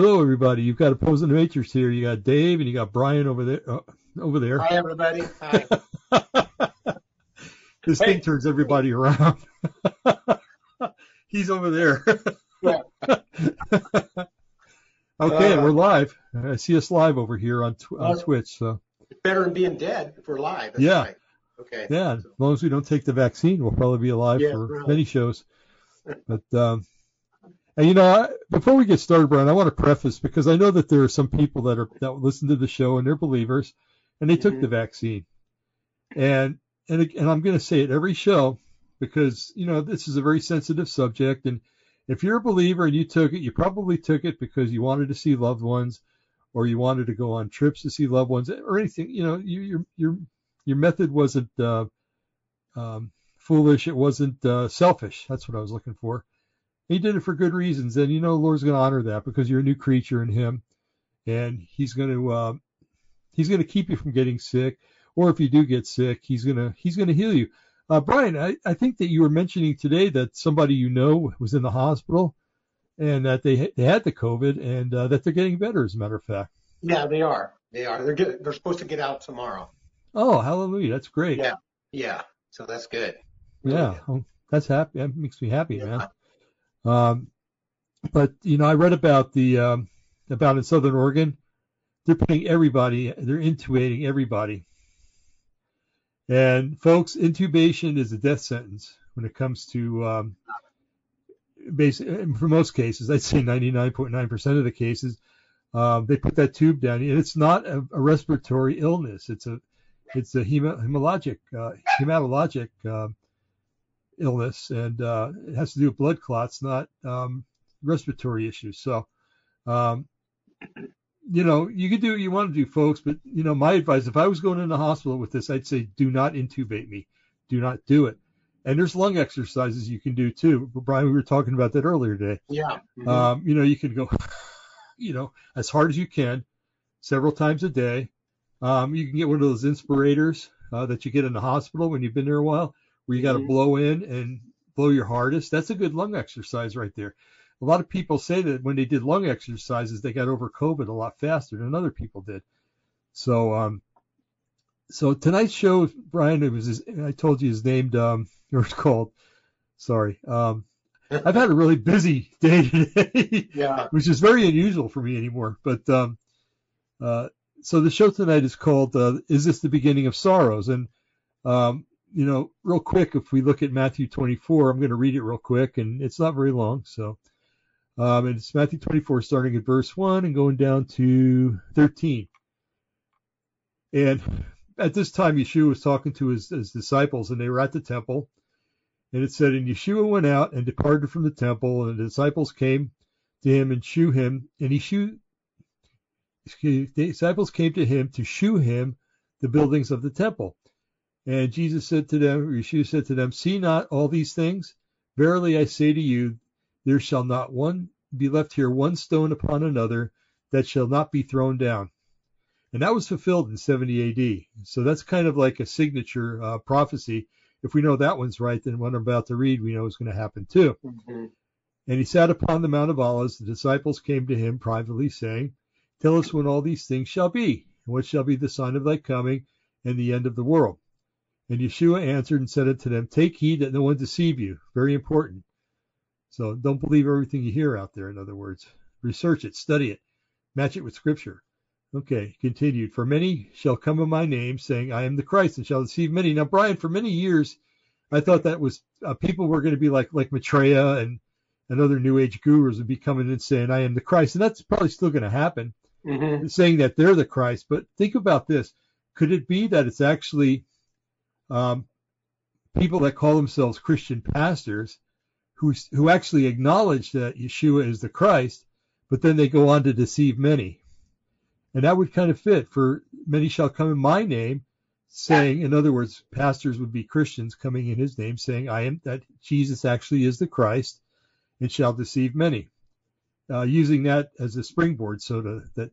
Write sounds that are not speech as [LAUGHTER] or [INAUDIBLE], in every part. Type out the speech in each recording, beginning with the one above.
Hello, everybody. You've got Opposing Matrix here. You got Dave and you got Brian over there. Uh, over there. Hi, everybody. Hi. [LAUGHS] this thing turns everybody around. [LAUGHS] He's over there. Yeah. [LAUGHS] okay, Uh, we're live. I see us live over here on, tw- on Twitch. So It's better than being dead if we're live. That's Yeah. right. Okay. yeah, as long as we don't take the vaccine, we'll probably be alive Yeah, for right. many shows. But um, and you know, I, before we get started, Brian, I want to preface because I know that there are some people that are that listen to the show and they're believers, and they took Mhm. the vaccine, and and and I'm going to say it every show because you know this is a very sensitive subject, and if you're a believer and you took it, you probably took it because you wanted to see loved ones, or you wanted to go on trips to see loved ones, or anything. You know, you, your your your method wasn't uh, um, foolish. It wasn't uh, selfish. That's what I was looking for. He did it for good reasons, and you know, the Lord's going to honor that because you're a new creature in Him, and He's going to uh, He's going to keep you from getting sick, or if you do get sick, He's going to He's going to heal you. Uh, Brian, I, I think that you were mentioning today that somebody you know was in the hospital, and that they they had the COVID, and uh, that they're getting better. As a matter of fact. Yeah, they are. They are. They're get, they're supposed to get out tomorrow. Oh, hallelujah! That's great. Yeah. Yeah. So that's good. Yeah, that's happy. That makes me happy, Yeah. man. Um, but you know, I read about the um, about in Southern Oregon, they're putting everybody, they're intubating everybody. And folks, intubation is a death sentence when it comes to um, basically for most cases. I'd say 99.9% of the cases, um, they put that tube down, and it's not a, a respiratory illness. It's a it's a hemo, hemologic uh, hematologic uh, illness, and uh, it has to do with blood clots, not um, respiratory issues. So, um, you know, you can do what you want to do, folks, but you know, my advice: if I was going in the hospital with this, I'd say, do not intubate me, do not do it. And there's lung exercises you can do too. Brian, we were talking about that earlier today. Yeah. Mhm. Um, you know, you can go, [LAUGHS] you know, as hard as you can, several times a day. Um, you can get one of those inspirators uh, that you get in the hospital when you've been there a while, where you got to Mhm. blow in and blow your hardest. That's a good lung exercise right there. A lot of people say that when they did lung exercises, they got over COVID a lot faster than other people did. So, um, so tonight's show, Brian, it was his, I told you is named, um, [LAUGHS] or it's called. Sorry. Um, I've had a really busy day [LAUGHS] today yeah. which is very unusual for me anymore. But um, uh, so the show tonight is called uh, "Is This the Beginning of Sorrows?" And um, you know, real quick, if we look at Matthew 24, I'm going to read it real quick, and it's not very long. So um, it's Matthew 24, starting at verse one and going down to 13. And at this time, Yeshua was talking to his, his disciples, and they were at the temple. And it said, And Yeshua went out and departed from the temple, and the disciples came to him and shew him, and he shew, excuse, the disciples came to him to shew him the buildings of the temple. And Jesus said to them, or Yeshua said to them, See not all these things? Verily I say to you, there shall not one be left here one stone upon another that shall not be thrown down. And that was fulfilled in 70 AD. So that's kind of like a signature uh, prophecy. If we know that one's right, then what I'm about to read, we know is going to happen too. Mhm. And he sat upon the Mount of Olives. The disciples came to him privately, saying, Tell us when all these things shall be, and what shall be the sign of thy coming and the end of the world. And Yeshua answered and said unto them, Take heed that no one deceive you. Very important. So don't believe everything you hear out there, in other words. Research it, study it, match it with Scripture. Okay, continued. For many shall come in my name, saying, I am the Christ, and shall deceive many. Now, Brian, for many years, I thought that was uh, people were going to be like like Maitreya and and other New Age gurus would be coming in saying, I am the Christ. And that's probably still going to happen, Mhm. saying that they're the Christ. But think about this. Could it be that it's actually um, people that call themselves Christian pastors who, who actually acknowledge that Yeshua is the Christ, but then they go on to deceive many? And that would kind of fit for many shall come in my name, saying, in other words, pastors would be Christians coming in his name, saying, I am that Jesus actually is the Christ and shall deceive many. Uh, using that as a springboard, so to that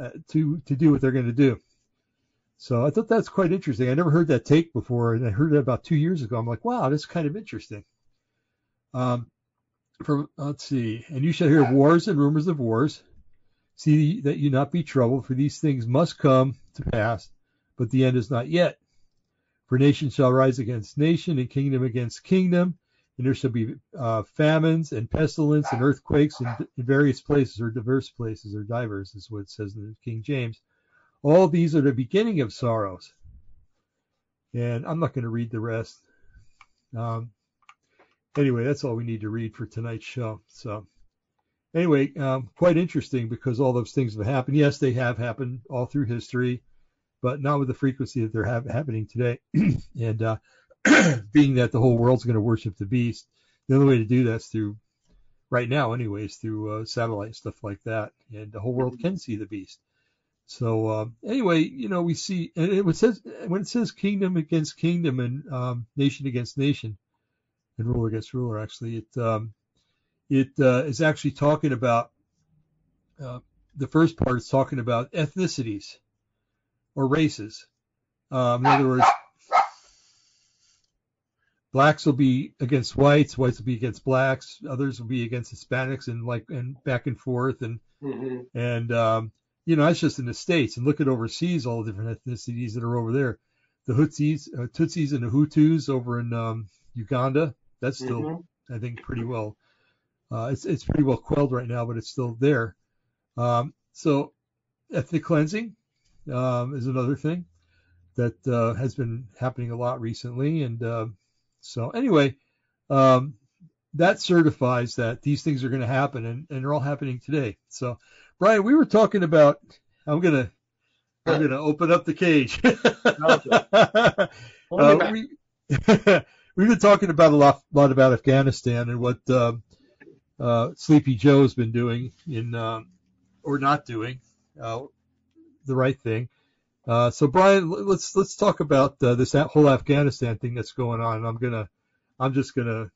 uh, to to do what they're going to do. So I thought that's quite interesting. I never heard that take before, and I heard it about two years ago. I'm like, wow, that's kind of interesting. Um, from let's see, and you shall hear wars and rumors of wars. See that you not be troubled, for these things must come to pass, but the end is not yet. For nation shall rise against nation, and kingdom against kingdom, and there shall be uh, famines and pestilence and earthquakes in, in, various places, or diverse places, or divers, is what it says in the King James. All these are the beginning of sorrows. And I'm not going to read the rest. Um, anyway, that's all we need to read for tonight's show. So anyway, um, quite interesting because all those things have happened. Yes, they have happened all through history, but not with the frequency that they're ha- happening today. [CLEARS THROAT] and uh, [CLEARS THROAT] being that the whole world's going to worship the beast, the only way to do that's through, right now, anyways, through uh, satellite stuff like that, and the whole world can see the beast. So uh, anyway, you know, we see, and it says when it says kingdom against kingdom and um, nation against nation, and ruler against ruler, actually, it um, it uh, is actually talking about uh, the first part is talking about ethnicities or races. Um, in other words, blacks will be against whites, whites will be against blacks, others will be against Hispanics, and like and back and forth, and mm-hmm. and um, you know that's just in the states. And look at overseas, all the different ethnicities that are over there. The Hutsis, uh, Tutsis, and the Hutus over in um, Uganda. That's still, mm-hmm. I think, pretty well uh, it's it's pretty well quelled right now, but it's still there. Um, so ethnic cleansing um, is another thing that uh, has been happening a lot recently, and uh, so anyway, um, that certifies that these things are going to happen, and, and they're all happening today. So, Brian, we were talking about. I'm gonna I'm gonna open up the cage. [LAUGHS] uh, we, [LAUGHS] we've been talking about a lot, lot about Afghanistan and what um, uh, Sleepy Joe's been doing in um, or not doing uh, the right thing. Uh, so Brian, let's let's talk about uh, this whole Afghanistan thing that's going on. I'm gonna, I'm just gonna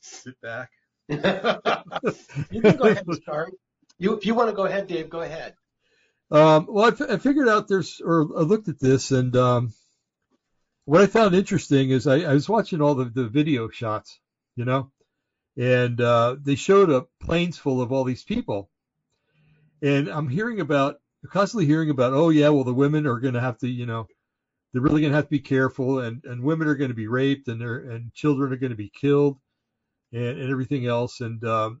sit back. [LAUGHS] you can go ahead and start. You, if you want to go ahead, Dave, go ahead. Um, well, I, f- I figured out there's, or I looked at this, and um, what I found interesting is I, I was watching all the, the video shots, you know, and uh, they showed up planes full of all these people. And I'm hearing about, constantly hearing about, oh yeah, well the women are going to have to, you know, they're really going to have to be careful, and and women are going to be raped, and and children are going to be killed, and and everything else. And um,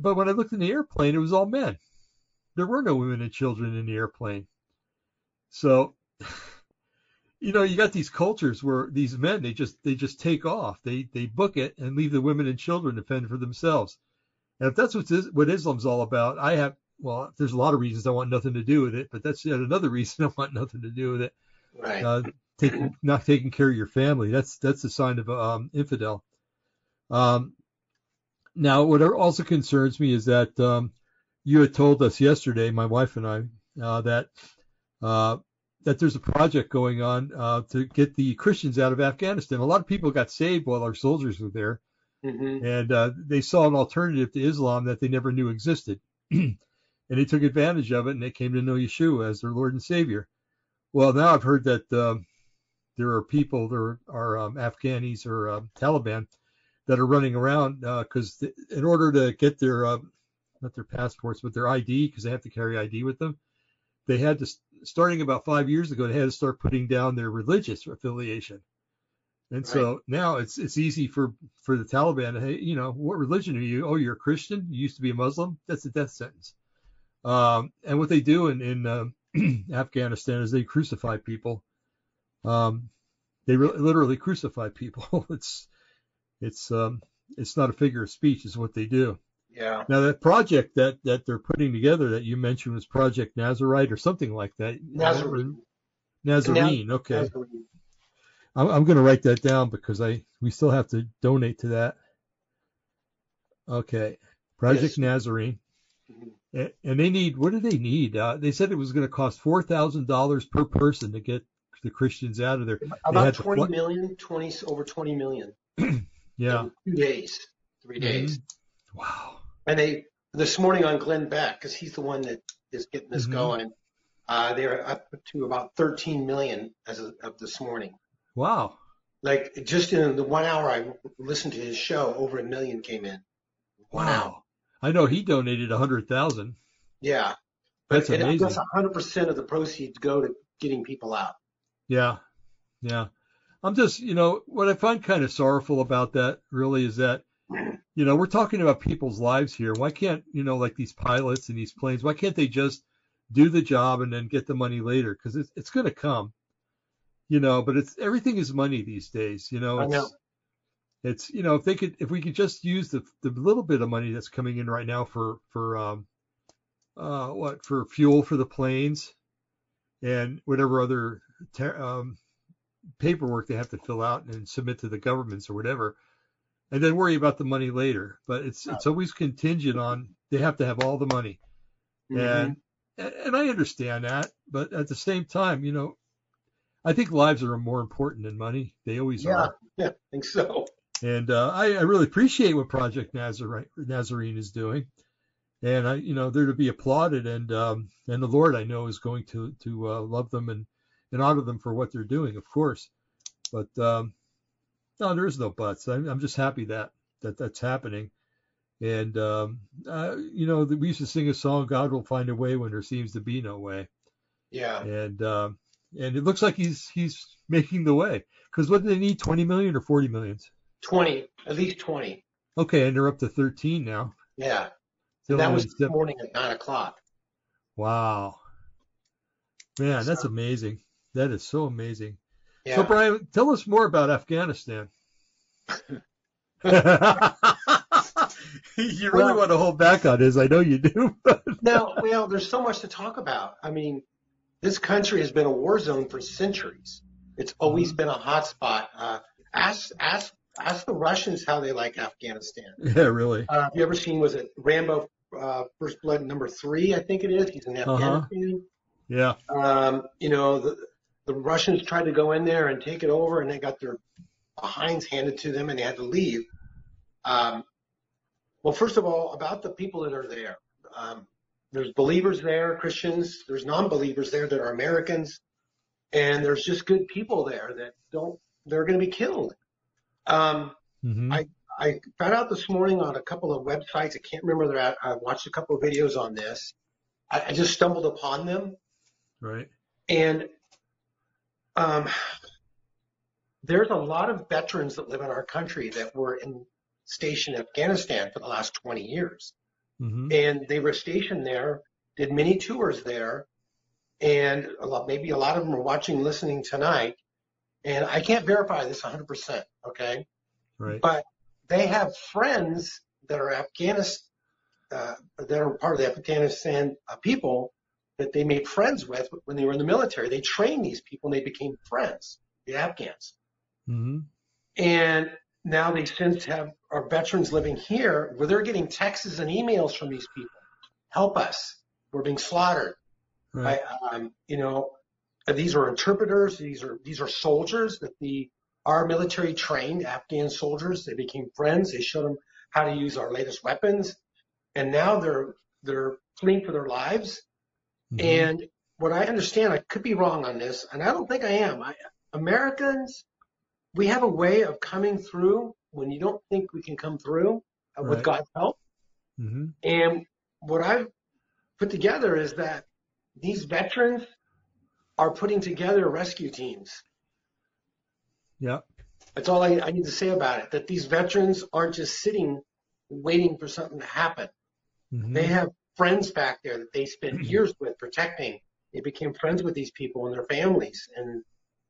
but when I looked in the airplane, it was all men. There were no women and children in the airplane. So [LAUGHS] you know, you got these cultures where these men they just they just take off, they they book it and leave the women and children to fend for themselves. And if that's what what Islam's all about, I have well, there's a lot of reasons I want nothing to do with it, but that's yet another [LAUGHS] reason I want nothing to do with it. Right. Uh, taking not taking care of your family. That's that's a sign of um, infidel. Um, now, what also concerns me is that um, you had told us yesterday, my wife and I, uh, that uh, that there's a project going on uh, to get the Christians out of Afghanistan. A lot of people got saved while our soldiers were there, mm-hmm. and uh, they saw an alternative to Islam that they never knew existed, [CLEARS THROAT] and they took advantage of it, and they came to know Yeshua as their Lord and Savior. Well, now I've heard that uh, there are people, there are um, Afghanis or um, Taliban that are running around because uh, in order to get their um, not their passports but their ID because they have to carry ID with them they had to starting about five years ago, they had to start putting down their religious affiliation. And so now it's it's easy for for the Taliban. Hey, you know, what religion are you? Oh, you're a Christian. You used to be a Muslim. That's a death sentence. Um, and what they do in in uh, [CLEARS THROAT] Afghanistan is they crucify people. Um, they re- literally crucify people. [LAUGHS] it's it's um, it's not a figure of speech. Is what they do. Yeah. Now that project that that they're putting together that you mentioned was Project Nazarite or something like that. Nazarene. Nazarene. Okay. Nazarene. I'm, I'm going to write that down because I we still have to donate to that. Okay. Project yes. Nazarene. Mm-hmm. And they need what do they need? Uh, they said it was going to cost four thousand dollars per person to get the Christians out of there. About twenty fl- million, twenty over twenty million. [CLEARS THROAT] yeah. two days, 3 days. Mm-hmm. Wow. And they this morning on Glenn Beck, because he's the one that is getting this mm-hmm. going. Uh, they're up to about 13 million as of, this morning. Wow. Like just in the one hour I listened to his show, over a million came in. Wow. I know he donated a hundred thousand. Yeah. That's But it- amazing. That's 100% of the proceeds go to getting people out. Yeah, yeah. I'm just, you know, what I find kind of sorrowful about that really is that, you know, we're talking about people's lives here. Why can't, you know, like these pilots and these planes, why can't they just do the job and then get the money later? Because it's it's going to come, you know. But it's everything is money these days, you know. I It's, know. It's you know if they could if we could just use the the little bit of money that's coming in right now for for um uh what for fuel for the planes and whatever other ter- um, paperwork they have to fill out and submit to the governments or whatever, and then worry about the money later. But it's it's always contingent on they have to have all the money, Mhm. and and I understand that, but at the same time, you know, I think lives are more important than money. They always yeah, are. [LAUGHS] yeah, I think so. And uh, I, I really appreciate what Project Nazarene, Nazarene is doing, and I, you know, they're to be applauded. And um, and the Lord, I know, is going to to uh, love them and and honor them for what they're doing, of course. But um, no, there is no buts. I'm, I'm just happy that that that's happening. And um, uh, you know, we used to sing a song, "God will find a way when there seems to be no way." Yeah. And um, and it looks like he's he's making the way. Because what do they need? 20 million or 40 millions? 20, at least 20. Okay, and they're up to 13 now. Yeah. That was this morning at 9 o'clock. Wow. Man, that's amazing. That is so amazing. Yeah. So, Brian, tell us more about Afghanistan. [LAUGHS] you really Well- want to hold back on this. I know you do. [LAUGHS] [LAUGHS] no, well, there's so much to talk about. I mean, this country has been a war zone for centuries. It's always Mm-hmm. been a hot spot. Uh, ask, ask, ask the Russians how they like Afghanistan. yeah, really. Uh, have you ever seen, was it Rambo, uh, First Blood number three? I think it is. He's in Uh-huh. Yeah. Um, you know, the, the Russians tried to go in there and take it over and they got their behinds handed to them and they had to leave. Um, well, first of all, about the people that are there. Um, there's believers there, Christians. There's non-believers there that are Americans. And there's just good people there that don't, they're going to be killed. Um, hmm I- I found out this morning on a couple of websites. I can't remember they're at. I watched a couple of videos on this. I, I just stumbled upon them. Right. And um, there's a lot of veterans that live in our country that were in stationed in Afghanistan for the last 20 years. hmm And they were stationed there, did many tours there, and a lot, maybe a lot of them are watching, listening tonight. And I can't verify this 100%, okay? Right. But they have friends that are Afghanistan, uh, that are part of the Afghanistan uh, people that they made friends with when they were in the military. They trained these people and they became friends, the Afghans. hmm And now they since have our veterans living here where they're getting texts and emails from these people. Help us. We're being slaughtered. Right. I, um, you know, these are interpreters. These are these are soldiers that the our military trained Afghan soldiers. They became friends. They showed them how to use our latest weapons, and now they're they're fleeing for their lives. Mhm. And what I understand, I could be wrong on this, and I don't think I am. I, Americans, we have a way of coming through when you don't think we can come through uh, with God's help. hmm And what I've put together is that these veterans are putting together rescue teams. Yeah. That's all I, I need to say about it. That these veterans aren't just sitting waiting for something to happen. hmm They have friends back there that they spent years with protecting. They became friends with these people and their families and,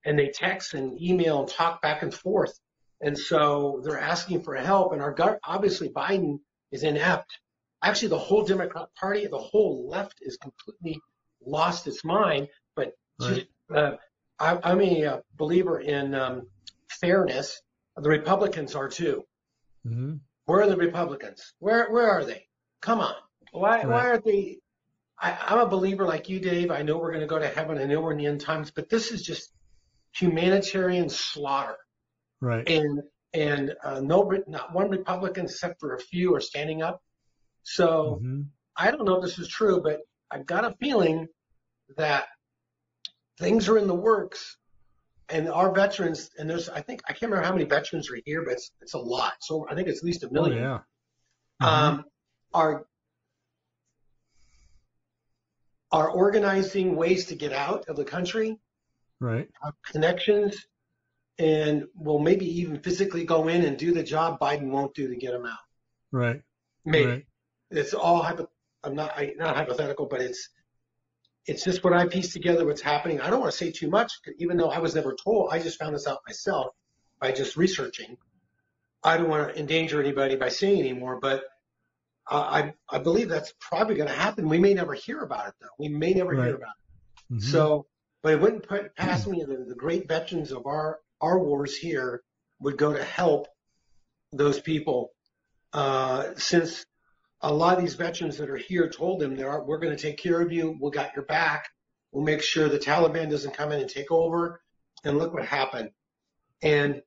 and they text and email and talk back and forth. And so they're asking for help and our gov obviously Biden is inept. Actually, the whole Democrat party, the whole left is completely lost its mind, but just, uh, I, I'm a uh, believer in, um, fairness. The Republicans are too. hmm Where are the Republicans? Where where are they? Come on. Why why aren't they? I, I'm a believer like you, Dave. I know we're going to go to heaven. I know we're in the end times, but this is just humanitarian slaughter. Right. And and uh, no, not one Republican except for a few are standing up. So hmm I don't know if this is true, but I've got a feeling that things are in the works. And our veterans, and there's, I think, I can't remember how many veterans are here, but it's, it's a lot. So I think it's at least a Oh million yeah. Mhm. um, are are organizing ways to get out of the country, Right. have connections, and will maybe even physically go in and do the job Biden won't do to get them out. Right. Maybe Right. it's all hypo- I'm not I, not hypothetical, but it's it's just what I pieced together. What's happening. I don't want to say too much, even though I was never told. I just found this out myself by just researching. I don't want to endanger anybody by saying anymore, but I I believe that's probably going to happen. We may never hear about it though. We may never Right. hear about it. Mhm. So, but it wouldn't put past me that the great veterans of our our wars here would go to help those people. Uh, since a lot of these veterans that are here told them they are, we're going to take care of you. We'll got your back. We'll make sure the Taliban doesn't come in and take over. And look what happened. And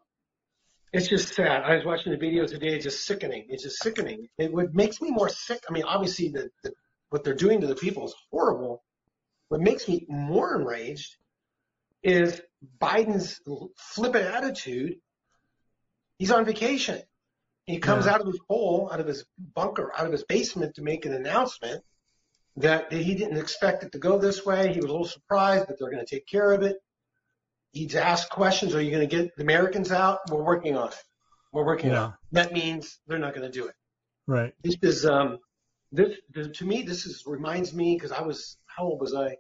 it's just sad. I was watching the videos today. It's just sickening. It's just sickening. It what makes me more sick. I mean, obviously the, the what they're doing to the people is horrible. What makes me more enraged is Biden's flippant attitude. He's on vacation. He comes Yeah. out of his hole, out of his bunker, out of his basement to make an announcement that he didn't expect it to go this way. He was a little surprised, but they're going to take care of it. He's asked questions. Are you going to get the Americans out? We're working on it. We're working Yeah. on it. That means they're not going to do it. Right. This is, um, this, to me, this is, reminds me, because I was, how old was I?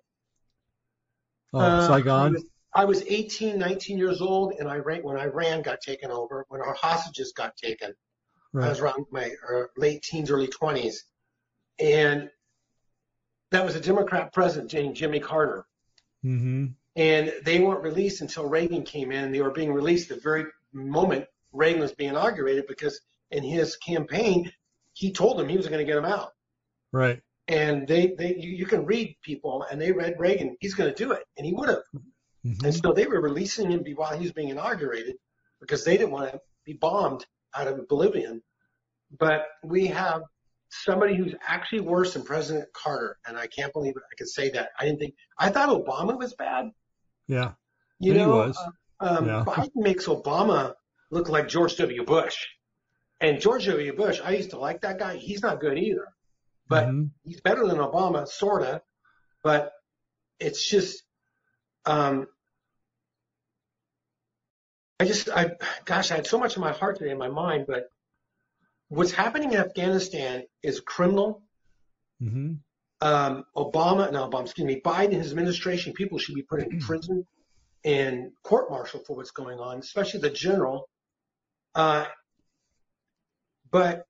Oh, Uh, I Saigon. was, I was 18, 19 years old, and I ran, when Iran got taken over, when our hostages got taken, I was around my uh, late teens, early 20s. And that was a Democrat president named Jimmy Carter. Mm-hmm. And they weren't released until Reagan came in. They were being released the very moment Reagan was being inaugurated because in his campaign, he told them he was going to get them out. Right. And they, they, you, you can read people and they read Reagan, he's going to do it. And he would have. Mhm. And so they were releasing him while he was being inaugurated because they didn't want to be bombed out of oblivion. But we have somebody who's actually worse than President Carter, and I can't believe I can say that. I didn't think I thought Obama was bad. Yeah. You He know, was. uh, um, Yeah. Biden makes Obama look like George W. Bush, and George W. Bush. I used to like that guy. He's not good either, but Mhm. he's better than Obama, sorta. But it's just, um, I just, I, gosh, I had so much in my heart today in my mind, but what's happening in Afghanistan is criminal. Mhm. Um, Obama, no, Obama, excuse me, Biden his administration, people should be put in prison and court martial for what's going on, especially the general. Uh, but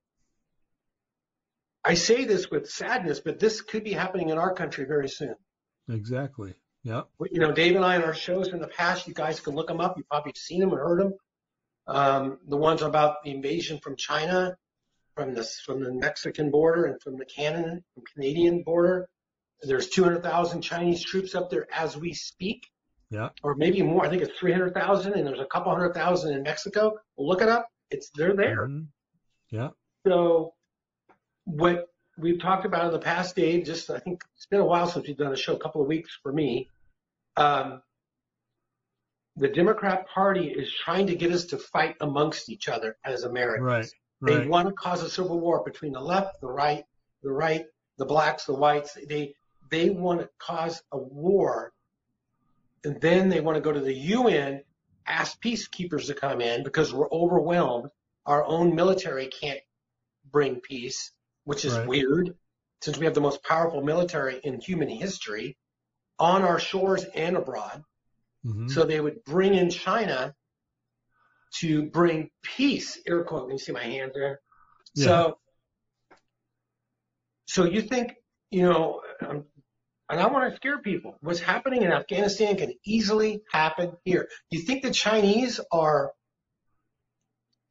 I say this with sadness, but this could be happening in our country very soon. Exactly. Yeah. you know, Dave and I in our shows in the past, you guys can look them up. You've probably seen them and heard them. Um, the ones about the invasion from China, from the from the Mexican border, and from the Canadian Canadian border. There's 200,000 Chinese troops up there as we speak, Yeah. or maybe more. I think it's 300,000, and there's a couple hundred thousand in Mexico. Look it up. It's they're there. Mhm. Yeah. So what we've talked about in the past, Dave, just I think it's been a while since we've done a show, a couple of weeks for me. Um, the Democrat Party is trying to get us to fight amongst each other as Americans. Right. They Right. want to cause a civil war between the left, the right, the right, the blacks, the whites. They they want to cause a war, and then they want to go to the UN, ask peacekeepers to come in because we're overwhelmed. Our own military can't bring peace, which is Right. weird, since we have the most powerful military in human history on our shores and abroad. Mhm. So they would bring in China to bring peace. Air quote. You see my hand there. Yeah. So, so you think, you know, um, and I want to scare people. What's happening in Afghanistan can easily happen here. You think the Chinese are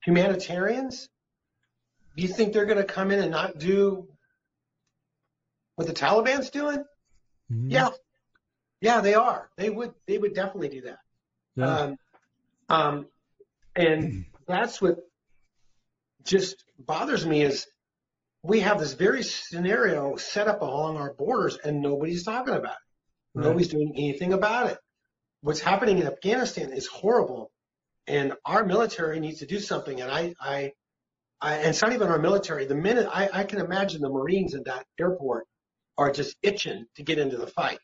humanitarians? Do you think they're going to come in and not do what the Taliban's doing? Mhm. Yeah. Yeah, they are. They would, they would definitely do that. Yeah. Um, um, and that's what just bothers me is we have this very scenario set up along our borders and nobody's talking about it. Right. Nobody's doing anything about it. What's happening in Afghanistan is horrible and our military needs to do something. And I, I, I and it's not even our military. The minute I, I can imagine the Marines in that airport are just itching to get into the fight.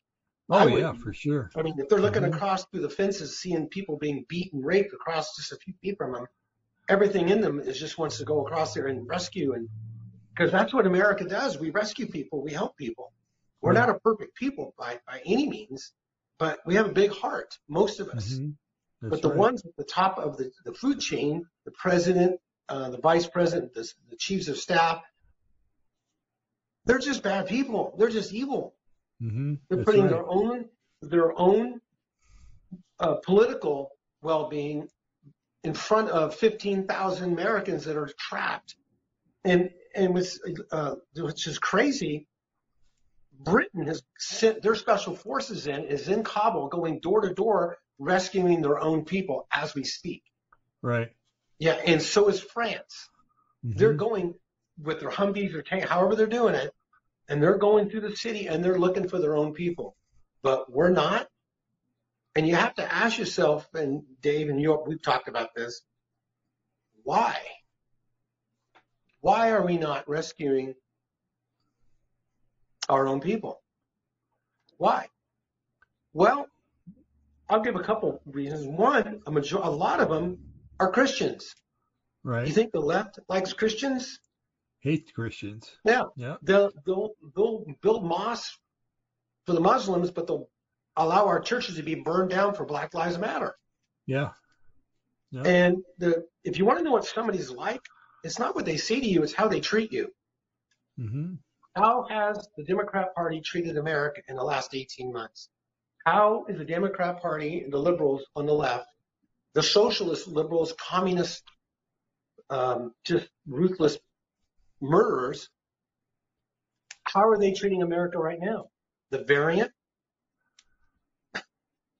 Oh yeah, for sure. I mean, if they're looking Mhm. across through the fences, seeing people being beaten, raped across just a few feet from them, everything in them is just wants to go across there and rescue, and because that's what America does. We rescue people, we help people. We're Right. not a perfect people by by any means, but we have a big heart, most of us. Mhm. But the right. ones at the top of the, the food chain, the president, uh, the vice president, the, the chiefs of staff, they're just bad people. They're just evil. Mhm. They're That's putting right. their own their own uh, political well-being in front of 15,000 Americans that are trapped. And and what's, uh, which is crazy. Britain has sent their special forces in is in Kabul, going door to door, rescuing their own people as we speak. Right. Yeah, and so is France. They're Mhm. going with their Humvees or tank, however they're doing it, and they're going through the city and they're looking for their own people. But we're not. And you have to ask yourself, and Dave and you, we've talked about this. Why? Why are we not rescuing our own people? Why? Well, I'll give a couple reasons. One, a major, a lot of them are Christians. right. You think the left likes Christians? Hate Christians. Yeah. Yeah. They'll, they'll, they'll build mosques for the Muslims, but they'll allow our churches to be burned down for Black Lives Matter. Yeah. Yeah. And the, if you want to know what somebody's like, it's not what they say to you, it's how they treat you. Mhm. How has the Democrat Party treated America in the last 18 months? How is the Democrat Party and the liberals on the left, the socialist liberals, communist, um, just ruthless murderers, how are they treating America right now? The variant?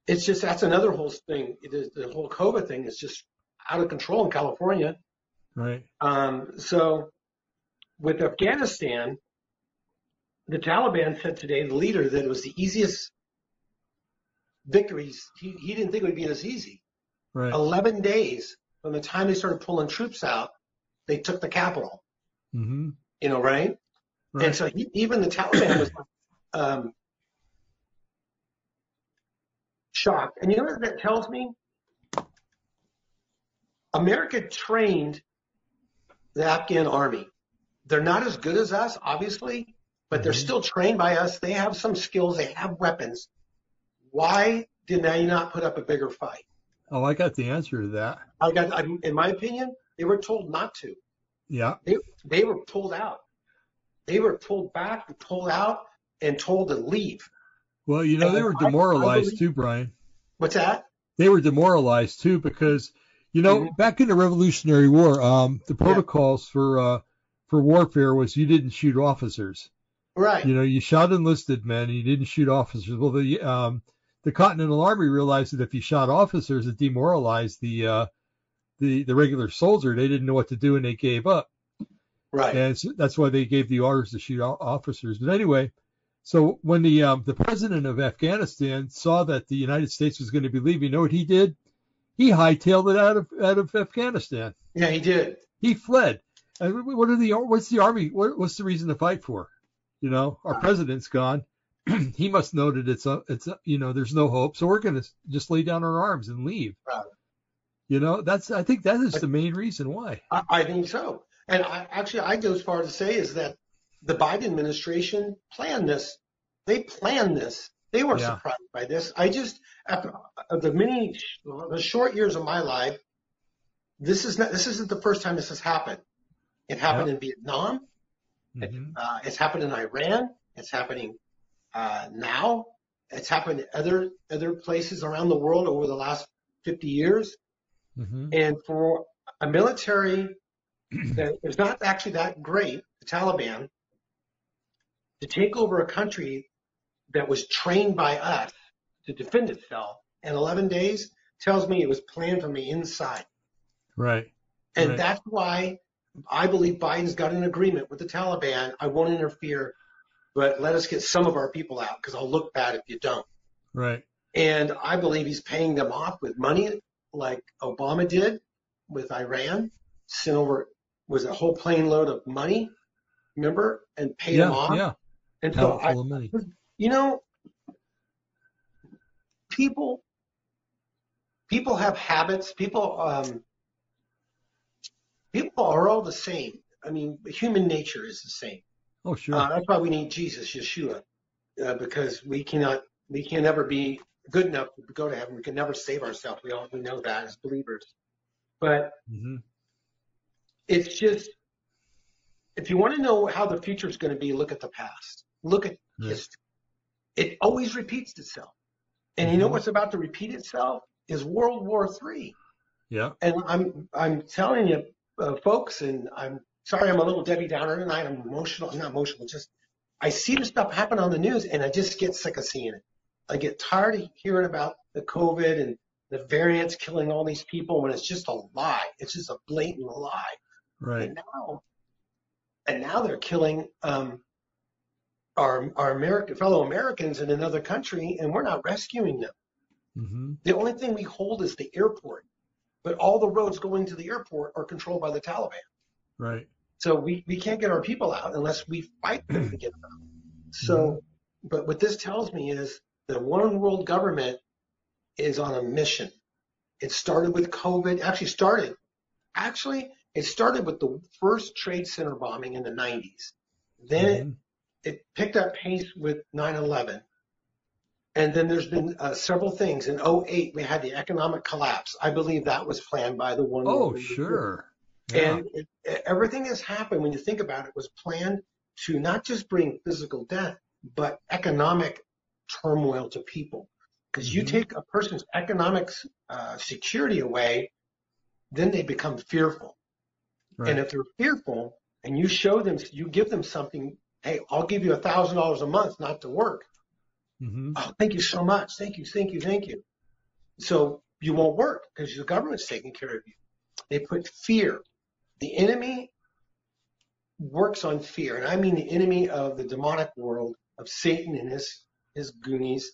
It's just, that's another whole thing. It is, the whole COVID thing is just out of control in California. Right. Um, so with Afghanistan, the Taliban said today, the leader, that it was the easiest victories. He, he didn't think it would be this easy. Right. 11 days from the time they started pulling troops out, they took the capital, Mhm. you know, right? Right. And so he, even the Taliban was um, shocked. And you know what that tells me? America trained the Afghan army. They're not as good as us, obviously, but they're Mhm. still trained by us. They have some skills. They have weapons. Why did they not put up a bigger fight? Oh, I got the answer to that. I got, I, in my opinion, they were told not to. Yeah. They, they were pulled out. They were pulled back, and pulled out, and told to leave. Well, you know, they were demoralized believe- too, Brian. What's that? They were demoralized too because, you know, Mhm. back in the Revolutionary War, um, the protocols for uh, for warfare was you didn't shoot officers. Right. You know, you shot enlisted men, and you didn't shoot officers. Well, the um, the Continental Army realized that if you shot officers, it demoralized the uh, the the regular soldier. They didn't know what to do, and they gave up. Right. and so that's why they gave the orders to shoot officers. But anyway, so when the um, the president of Afghanistan saw that the United States was going to be leaving, you know what he did? He hightailed it out of out of Afghanistan. Yeah, he did. He fled. And what are the what's the army? What, what's the reason to fight for? You know, our president's gone. [CLEARS THROAT] he must know that it's a, it's a, you know there's no hope, so we're going to just lay down our arms and leave. Right. You know, that's I think that is the main reason why. I, I think so. And I, actually, I go as far as to say is that the Biden administration planned this. They planned this. They weren't Yeah. surprised by this. I just, after uh, the many, the short years of my life, this is not, this isn't the first time this has happened. It happened in Vietnam. Mhm. Uh, it's happened in Iran. It's happening uh, now. It's happened in other other places around the world over the last 50 years. Mhm. And for a military [CLEARS THROAT] that is not actually that great, the Taliban, to take over a country that was trained by us to defend itself in 11 days tells me it was planned from the inside. Right. And Right. that's why I believe Biden's got an agreement with the Taliban. I won't interfere, but let us get some of our people out because I'll look bad if you don't. Right. And I believe he's paying them off with money like Obama did with Iran, sent over, was a whole plane load of money, remember, and paid Yeah. them off. Yeah. And so I, of money. you know, people, people have habits. People, um, people are all the same. I mean, human nature is the same. Oh, sure. Uh, that's why we need Jesus, Yeshua, uh, because we cannot, we can never be good enough to go to heaven. We can never save ourselves. We all we know that as believers. But hmm it's just, if you want to know how the future is going to be, look at the past. Look at Yeah. history. It always repeats itself. And you know Mhm. what's about to repeat itself is World War III. Yeah. And I'm I'm telling you, uh, folks, and I'm sorry I'm a little Debbie Downer tonight. I'm emotional. I'm not emotional. Just I see this stuff happen on the news, and I just get sick of seeing it. I get tired of hearing about the COVID and the variants killing all these people when it's just a lie. It's just a blatant lie. Right. And now, and now they're killing um, our our American fellow Americans in another country, and we're not rescuing them. hmm The only thing we hold is the airport, but all the roads going to the airport are controlled by the Taliban. Right. So we, we can't get our people out unless we fight them to get them out. So, but what this tells me is the one world government is on a mission. It started with COVID, actually started, actually, it started with the first Trade Center bombing in the 90s. Then it Mhm. it picked up pace with 9/11, and then there's been uh, several things. In 08, we had the economic collapse. I believe that was planned by the one. Oh, sure. Yeah. And it, everything that's happened, when you think about it, was planned to not just bring physical death, but economic turmoil to people. Because you Mhm. take a person's economic uh, security away, then they become fearful. right. And if they're fearful and you show them, you give them something, hey, I'll give you a thousand dollars a month not to work. hmm Oh, thank you so much. Thank you. Thank you. Thank you. So you won't work because the government's taking care of you. They put fear. The enemy works on fear. And I mean the enemy of the demonic world of Satan and his, his goonies.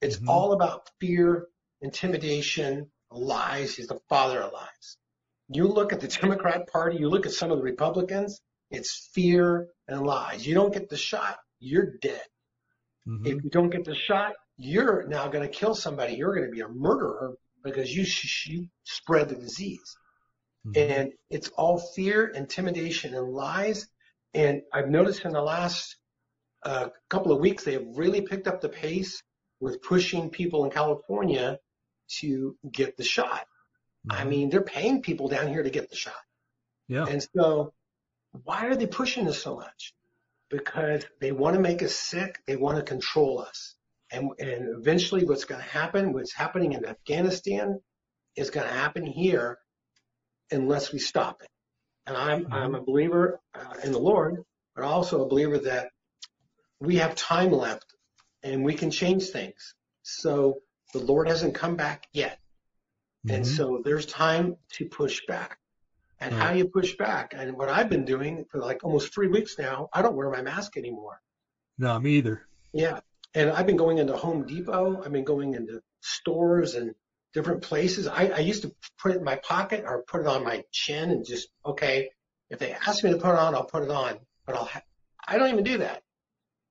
It's Mhm. all about fear, intimidation, lies. He's the father of lies. You look at the [LAUGHS] Democrat Party, you look at some of the Republicans, it's fear and lies. You don't get the shot, you're dead. hmm If you don't get the shot, you're now going to kill somebody. You're going to be a murderer because you, you spread the disease. hmm And it's all fear, intimidation, and lies. And I've noticed in the last uh, couple of weeks, they've really picked up the pace with pushing people in California to get the shot. I Mhm. mean, they're paying people down here to get the shot. yeah. And so why are they pushing this so much? Because they want to make us sick. They want to control us. And, and eventually what's going to happen, what's happening in Afghanistan is going to happen here unless we stop it. And I'm, I'm a believer uh, in the Lord, but also a believer that we have time left and we can change things. So the Lord hasn't come back yet. And Mhm. so there's time to push back. And how Right. do you push back? And what I've been doing for like almost three weeks now, I don't wear my mask anymore. No, me either. Yeah. And I've been going into Home Depot. I've been going into stores and different places. I, I used to put it in my pocket or put it on my chin and just, okay, if they ask me to put it on, I'll put it on. But I'll, ha- I don't even do that.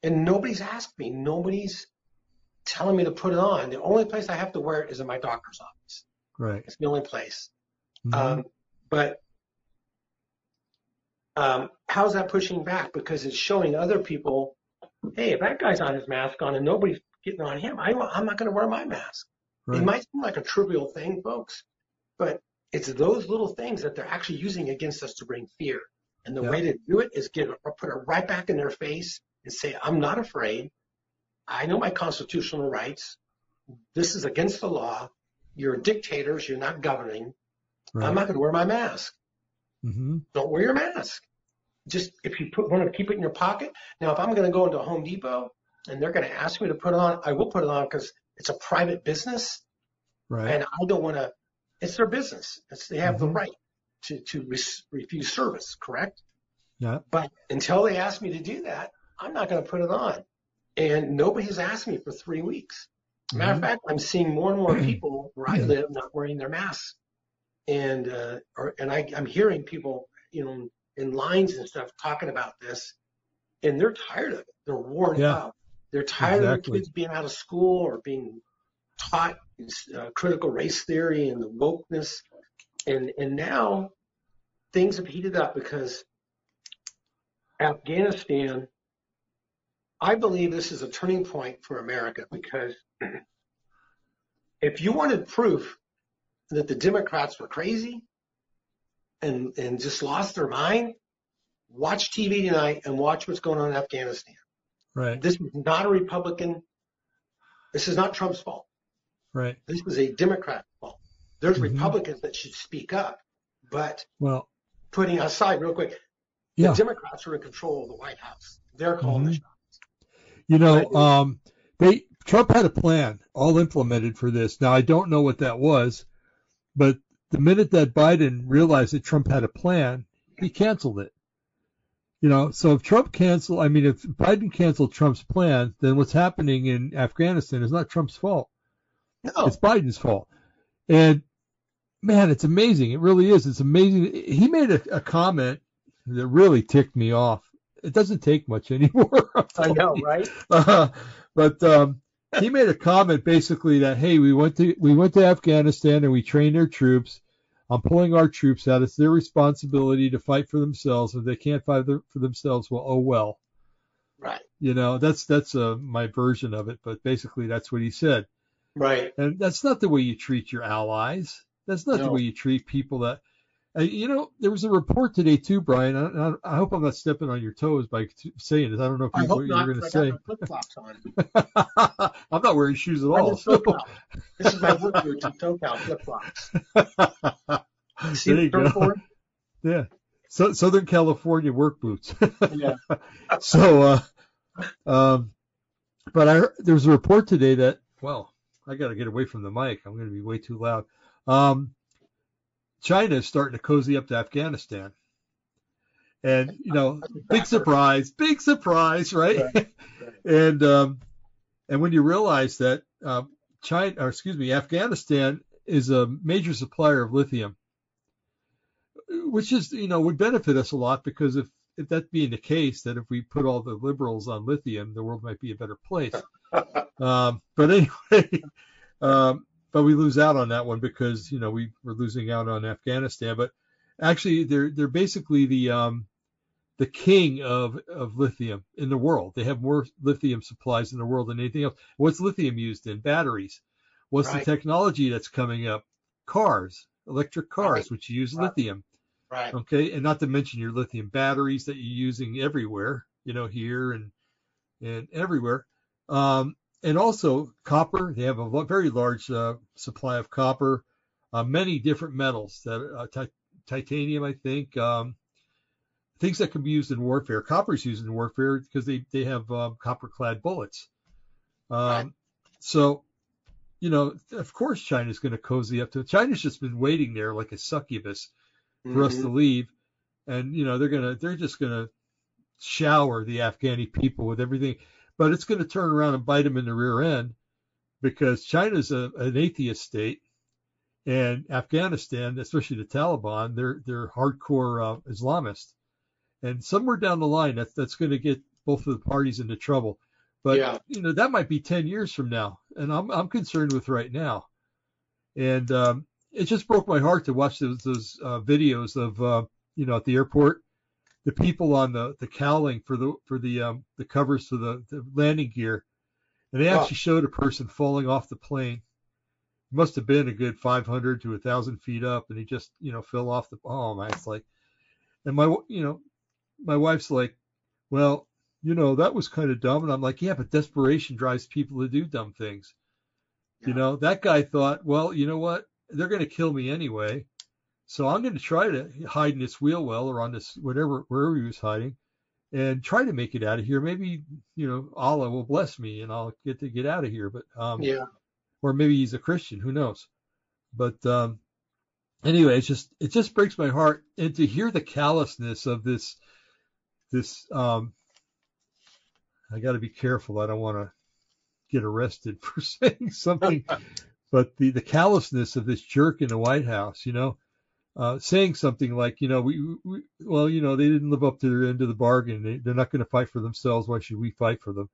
And nobody's asked me. Nobody's telling me to put it on. The only place I have to wear it is in my doctor's office. Right. It's the only place. Mhm. Um, but um, how's that pushing back? Because it's showing other people, hey, if that guy's on his mask on and nobody's getting on him, I, I'm not going to wear my mask. right. It might seem like a trivial thing, folks, but it's those little things that they're actually using against us to bring fear. And the Yeah. way to do it is get put it right back in their face and say, I'm not afraid. I know my constitutional rights. This is against the law. You're dictators. You're not governing. right. I'm not going to wear my mask. hmm Don't wear your mask. Just if you put, want to keep it in your pocket. Now, if I'm going to go into a Home Depot and they're going to ask me to put it on, I will put it on because it's a private business Right. and I don't want to. It's their business. It's, they have the Mhm. right to to re- refuse service, correct? Yeah. But until they ask me to do that, I'm not going to put it on. And nobody's asked me for three weeks. Matter of Mhm. fact, I'm seeing more and more [CLEARS THROAT] people where I live not wearing their masks, and uh, or, and I, I'm hearing people, you know, in lines and stuff talking about this. and they're tired of it. They're worn Yeah. out. They're tired of their kids being out of school or being taught uh, critical race theory and the wokeness. And and now things have heated up because Afghanistan. I believe this is a turning point for America because if you wanted proof that the Democrats were crazy and and just lost their mind, watch TV tonight and watch what's going on in Afghanistan. Right. This is not a Republican. This is not Trump's fault. Right. This is a Democrat's fault. There's Mhm. Republicans that should speak up, but Well, putting aside real quick, yeah. the Democrats are in control of the White House. They're calling the Mhm. shots. You know, um, they Trump had a plan all implemented for this. Now I don't know what that was, but the minute that Biden realized that Trump had a plan, he canceled it. You know, so if Trump canceled, I mean, if Biden canceled Trump's plan, then what's happening in Afghanistan is not Trump's fault. No, It's Biden's fault. And man, it's amazing. It really is. It's amazing. He made a, a comment that really ticked me off. It doesn't take much [LAUGHS] anymore. I know, right? Uh, [LAUGHS] but um, he made a comment basically that hey, we went to we went to Afghanistan and we trained their troops. I'm pulling our troops out. It's their responsibility to fight for themselves. If they can't fight for themselves, well, oh well. Right, You know, that's that's uh, my version of it. But basically, that's what he said. right. And that's not the way you treat your allies. That's not the way you treat people that. Uh, you know, there was a report today too, Brian. I, I, hope I'm not stepping on your toes by t- saying this. I don't know if you, what not. you're going to say. my flip flops on. [LAUGHS] I'm not wearing shoes at all. SoCal. This is my work boots in SoCal flip flops. [LAUGHS] See there you go. [LAUGHS] Yeah. So, Southern California work boots. Yeah. so, uh, um, but I there was a report today that, well, I got to get away from the mic. I'm going to be way too loud. Um, China is starting to cozy up to Afghanistan. And, you know, [LAUGHS] big surprise, big surprise, right? Right, [LAUGHS] and, um, and when you realize that, um, China, or excuse me, Afghanistan is a major supplier of lithium, which is, you know, would benefit us a lot because if, if that being the case, that if we put all the liberals on lithium, the world might be a better place. [LAUGHS] um, but anyway, um, but we lose out on that one because, you know, we were losing out on Afghanistan. But actually, they're they're basically the um, the king of of lithium in the world. They have more lithium supplies in the world than anything else. What's lithium used in? Batteries. What's Right. the technology that's coming up? Cars, electric cars, Right. which use Right. lithium. Right. Okay, and not to mention your lithium batteries that you're using everywhere, you know, here and and everywhere. Um, and also copper. They have a very large uh, supply of copper, uh, many different metals that uh, ti- titanium, I think, um, things that can be used in warfare. Copper is used in warfare because they they have um, copper-clad bullets. Um, Right. So, you know, of course, China's going to cozy up to. China's just been waiting there like a succubus for us Mhm. to leave, and you know they're gonna they're just gonna shower the Afghani people with everything, but it's gonna turn around and bite them in the rear end because China's a, an atheist state, and Afghanistan, especially the Taliban, they're they're hardcore uh, Islamist, and somewhere down the line that's that's gonna get both of the parties into trouble. But Yeah. you know that might be ten years from now, and I'm I'm concerned with right now. And um, it just broke my heart to watch those those uh, videos of uh, you know at the airport, the people on the the cowling for the for the um, the covers for the, the landing gear, and they Oh. actually showed a person falling off the plane. It Must have been a good 500 to a thousand feet up, and he just you know fell off the. Oh man, it's like, and my you know, my wife's like, well, you know that was kind of dumb, and I'm like, yeah, but desperation drives people to do dumb things. You know, that guy thought, well, you know what? They're going to kill me anyway. So I'm going to try to hide in this wheel well or on this whatever wherever he was hiding, and try to make it out of here. Maybe you know Allah will bless me and I'll get to get out of here. But um, Yeah. or maybe he's a Christian. Who knows? But um, anyway, it's just it just breaks my heart, and to hear the callousness of this this um, I got to be careful. I don't want to get arrested [LAUGHS] for saying something, [LAUGHS] but the the callousness of this jerk in the White House, you know, uh, saying something like, you know, we, we, well, you know, they didn't live up to their end of the bargain. They, they're not going to fight for themselves. Why should we fight for them?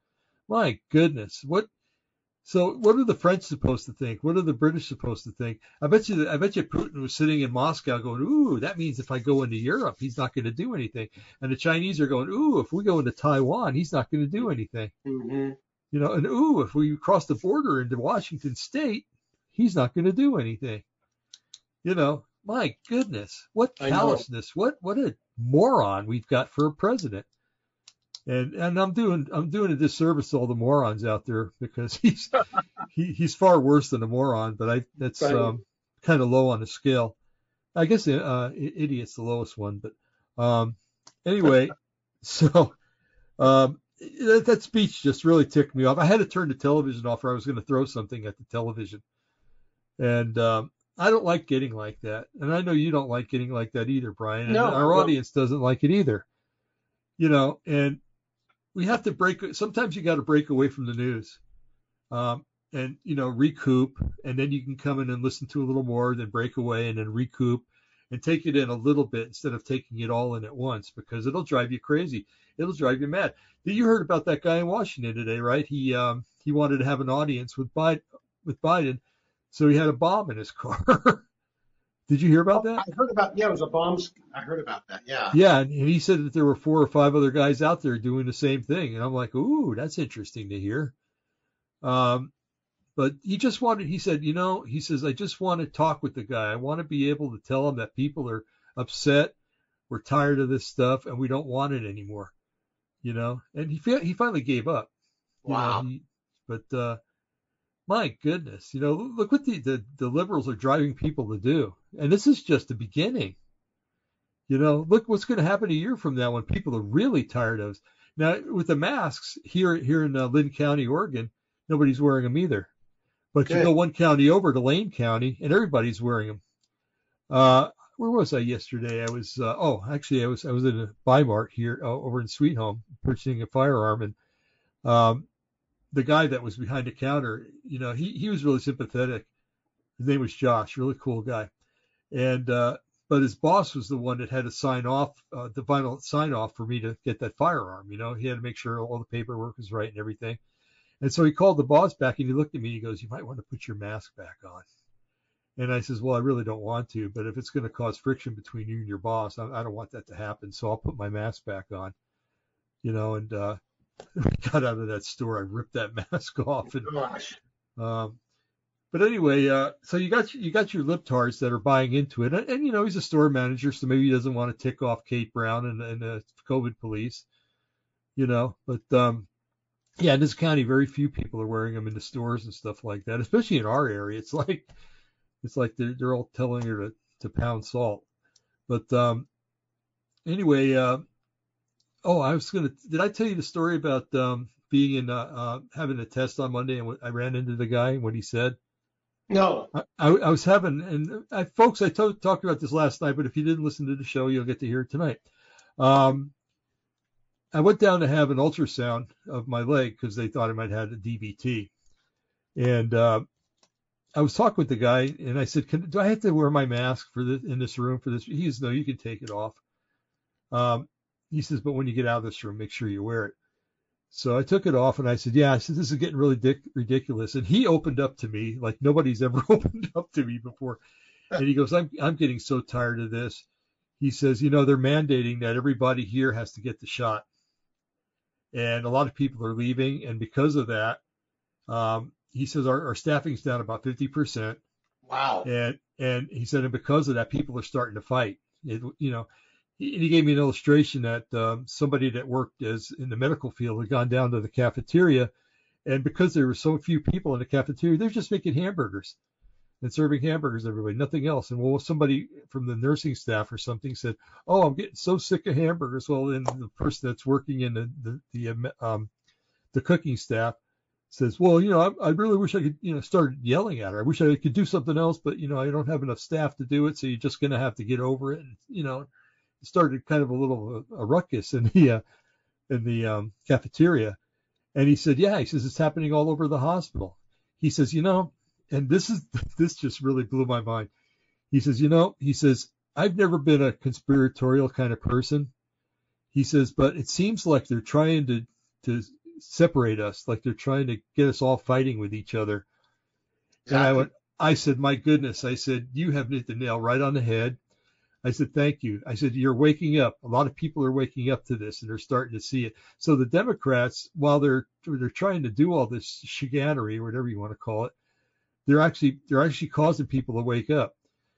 My goodness, what? So what are the French supposed to think? What are the British supposed to think? I bet you, I bet you Putin was sitting in Moscow going, ooh, that means if I go into Europe, he's not going to do anything. And the Chinese are going, ooh, if we go into Taiwan, he's not going to do anything. Mm-hmm. You know, and ooh, if we cross the border into Washington State, he's not going to do anything. You know, my goodness, what callousness, what what a moron we've got for a president. And and I'm doing I'm doing a disservice to all the morons out there because [LAUGHS] he's he, he's far worse than a moron, but I that's Right. um, kind of low on the scale. I guess uh, idiot's the lowest one, but um, anyway, [LAUGHS] so um, that, that speech just really ticked me off. I had to turn the television off, or I was going to throw something at the television. And um, I don't like getting like that, and I know you don't like getting like that either, Brian. And No, our no. audience doesn't like it either. You know, and we have to break. Sometimes you got to break away from the news, um, and you know, recoup, and then you can come in and listen to a little more, then break away, and then recoup, and take it in a little bit instead of taking it all in at once because it'll drive you crazy. It'll drive you mad. You heard about that guy in Washington today, right? He um, he wanted to have an audience with Biden, with Biden, so he had a bomb in his car. [LAUGHS] Did you hear about that? I heard about yeah, it was a bomb. I heard about that. Yeah. Yeah, and he said that there were four or five other guys out there doing the same thing, and I'm like, ooh, that's interesting to hear. Um, but he just wanted. He said, you know, he says, I just want to talk with the guy. I want to be able to tell him that people are upset, we're tired of this stuff, and we don't want it anymore. You know, and he he finally gave up. you know, Wow. he- but uh, my goodness, you know, look what the, the the liberals are driving people to do, and this is just the beginning. You know, look what's going to happen a year from now when people are really tired of us. Now, with the masks here here in uh, Linn County, Oregon, nobody's wearing them either. But you Good. go one county over to Lane County, and everybody's wearing them. Uh, where was I yesterday? I was uh, oh, actually, I was I was in a Bi-Mart here uh, over in Sweet Home purchasing a firearm, and um, the guy that was behind the counter, you know, he he was really sympathetic. His name was Josh, really cool guy, and uh, but his boss was the one that had to sign off uh, the final sign off for me to get that firearm. You know, he had to make sure all the paperwork was right and everything. And so he called the boss back and he looked at me. and He goes, "You might want to put your mask back on." And I says, "Well, I really don't want to, but if it's going to cause friction between you and your boss, I, I don't want that to happen. So I'll put my mask back on." You know, and uh, [LAUGHS] got out of that store. I ripped that [LAUGHS] mask off and Gosh. um, but anyway, uh, so you got you got your lip libtards that are buying into it, and, and you know he's a store manager, so maybe he doesn't want to tick off Kate Brown and, and the COVID police, you know. But um, yeah, in this county, very few people are wearing them in the stores and stuff like that, especially in our area. It's like it's like they're they're all telling her to to pound salt. But um, anyway, uh, oh, I was gonna. Did I tell you the story about um, being in uh, uh, having a test on Monday and I ran into the guy and what he said? No. I, I I was having, and I, folks, I talked about this last night, but if you didn't listen to the show, you'll get to hear it tonight. Um, I went down to have an ultrasound of my leg because they thought I might have a DVT, and uh, I was talking with the guy, and I said, Can, "Do I have to wear my mask for this in this room for this?" He says, "No, you can take it off." Um, he says, "But when you get out of this room, make sure you wear it." So I took it off and I said, "Yeah." I said, "This is getting really dic- ridiculous." And he opened up to me like nobody's ever [LAUGHS] opened up to me before. And he goes, "I'm I'm getting so tired of this." He says, "You know, they're mandating that everybody here has to get the shot, and a lot of people are leaving, and because of that, um, he says our, our staffing's down about 50 percent." Wow. and and he said, and because of that, people are starting to fight. It, you know, he, gave me an illustration that um, somebody that worked as in the medical field had gone down to the cafeteria, and because there were so few people in the cafeteria, they're just making hamburgers and serving hamburgers to everybody, nothing else. And well, somebody from the nursing staff or something said, "Oh, I'm getting so sick of hamburgers." Well, then the person that's working in the the the, um, the cooking staff says, well, you know, I, I really wish I could, you know, start yelling at her. I wish I could do something else, but you know, I don't have enough staff to do it, so you're just going to have to get over it. And you know, started kind of a little a, a ruckus in the uh, in the um, cafeteria. And he said, yeah, he says it's happening all over the hospital. He says, you know, and this is [LAUGHS] this just really blew my mind. He says, you know, he says I've never been a conspiratorial kind of person. He says, but it seems like they're trying to to separate us, like they're trying to get us all fighting with each other. Exactly. And I went, I said, my goodness, I said, you have hit the nail right on the head. I said, thank you. I said, you're waking up. A lot of people are waking up to this and they're starting to see it. So the Democrats, while they're they're trying to do all this chicanery or whatever you want to call it, they're actually they're actually causing people to wake up.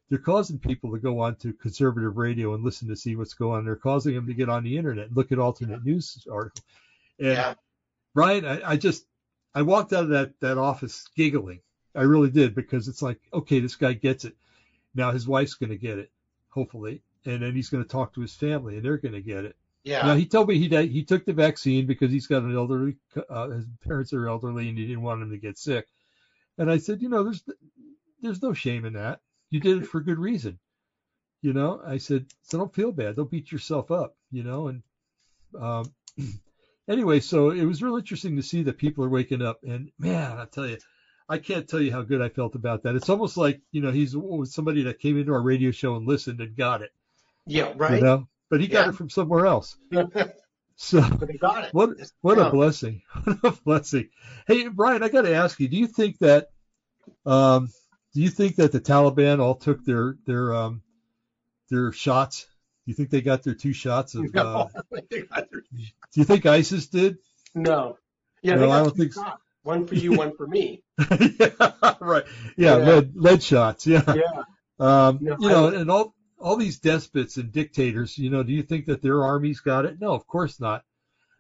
They're causing people to go on to conservative radio and listen to see what's going on. They're causing them to get on the internet and look at alternate news articles. And yeah. Brian, I, I just I walked out of that that office giggling. I really did because it's like, okay, this guy gets it. Now his wife's going to get it hopefully, and then he's going to talk to his family, and they're going to get it. Yeah. Now he told me he he took the vaccine because he's got an elderly, uh, his parents are elderly, and he didn't want him to get sick. And I said, you know, there's there's no shame in that. You did it for good reason. You know, I said, so don't feel bad. Don't beat yourself up. You know, and um, [CLEARS THROAT] anyway, so it was real interesting to see that people are waking up. And man, I tell you, I can't tell you how good I felt about that. It's almost like you know he's somebody that came into our radio show and listened and got it. Yeah, right. You know, but he got it from somewhere else. so [LAUGHS] but he got it. What what a blessing! [LAUGHS] What a blessing! Hey, Brian, I got to ask you: Do you think that um, do you think that the Taliban all took their their um, their shots? Do you think they got their two shots of? [LAUGHS] No, uh, do you think ISIS did? No. Yeah, no, I don't think. Shots. One for you, one for me. [LAUGHS] yeah, right. Yeah, yeah, lead lead shots. Yeah. Yeah. Um, no, you know, and all all these despots and dictators, you know, do you think that their armies got it? No, of course not.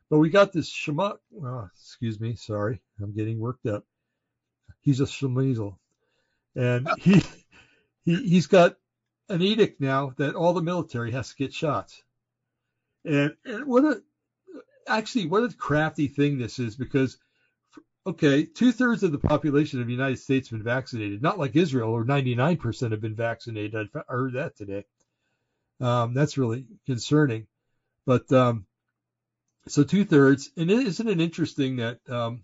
But we got this Shema. Oh, excuse me, sorry, I'm getting worked up. He's a Shemizel, and [LAUGHS] he he he's got an edict now that all the military has to get shots. And and what a actually what a crafty thing this is because okay, two thirds of the population of the United States have been vaccinated, not like Israel, or 99% have been vaccinated. I heard that today. Um, that's really concerning. But um, so two thirds, and isn't it interesting that um,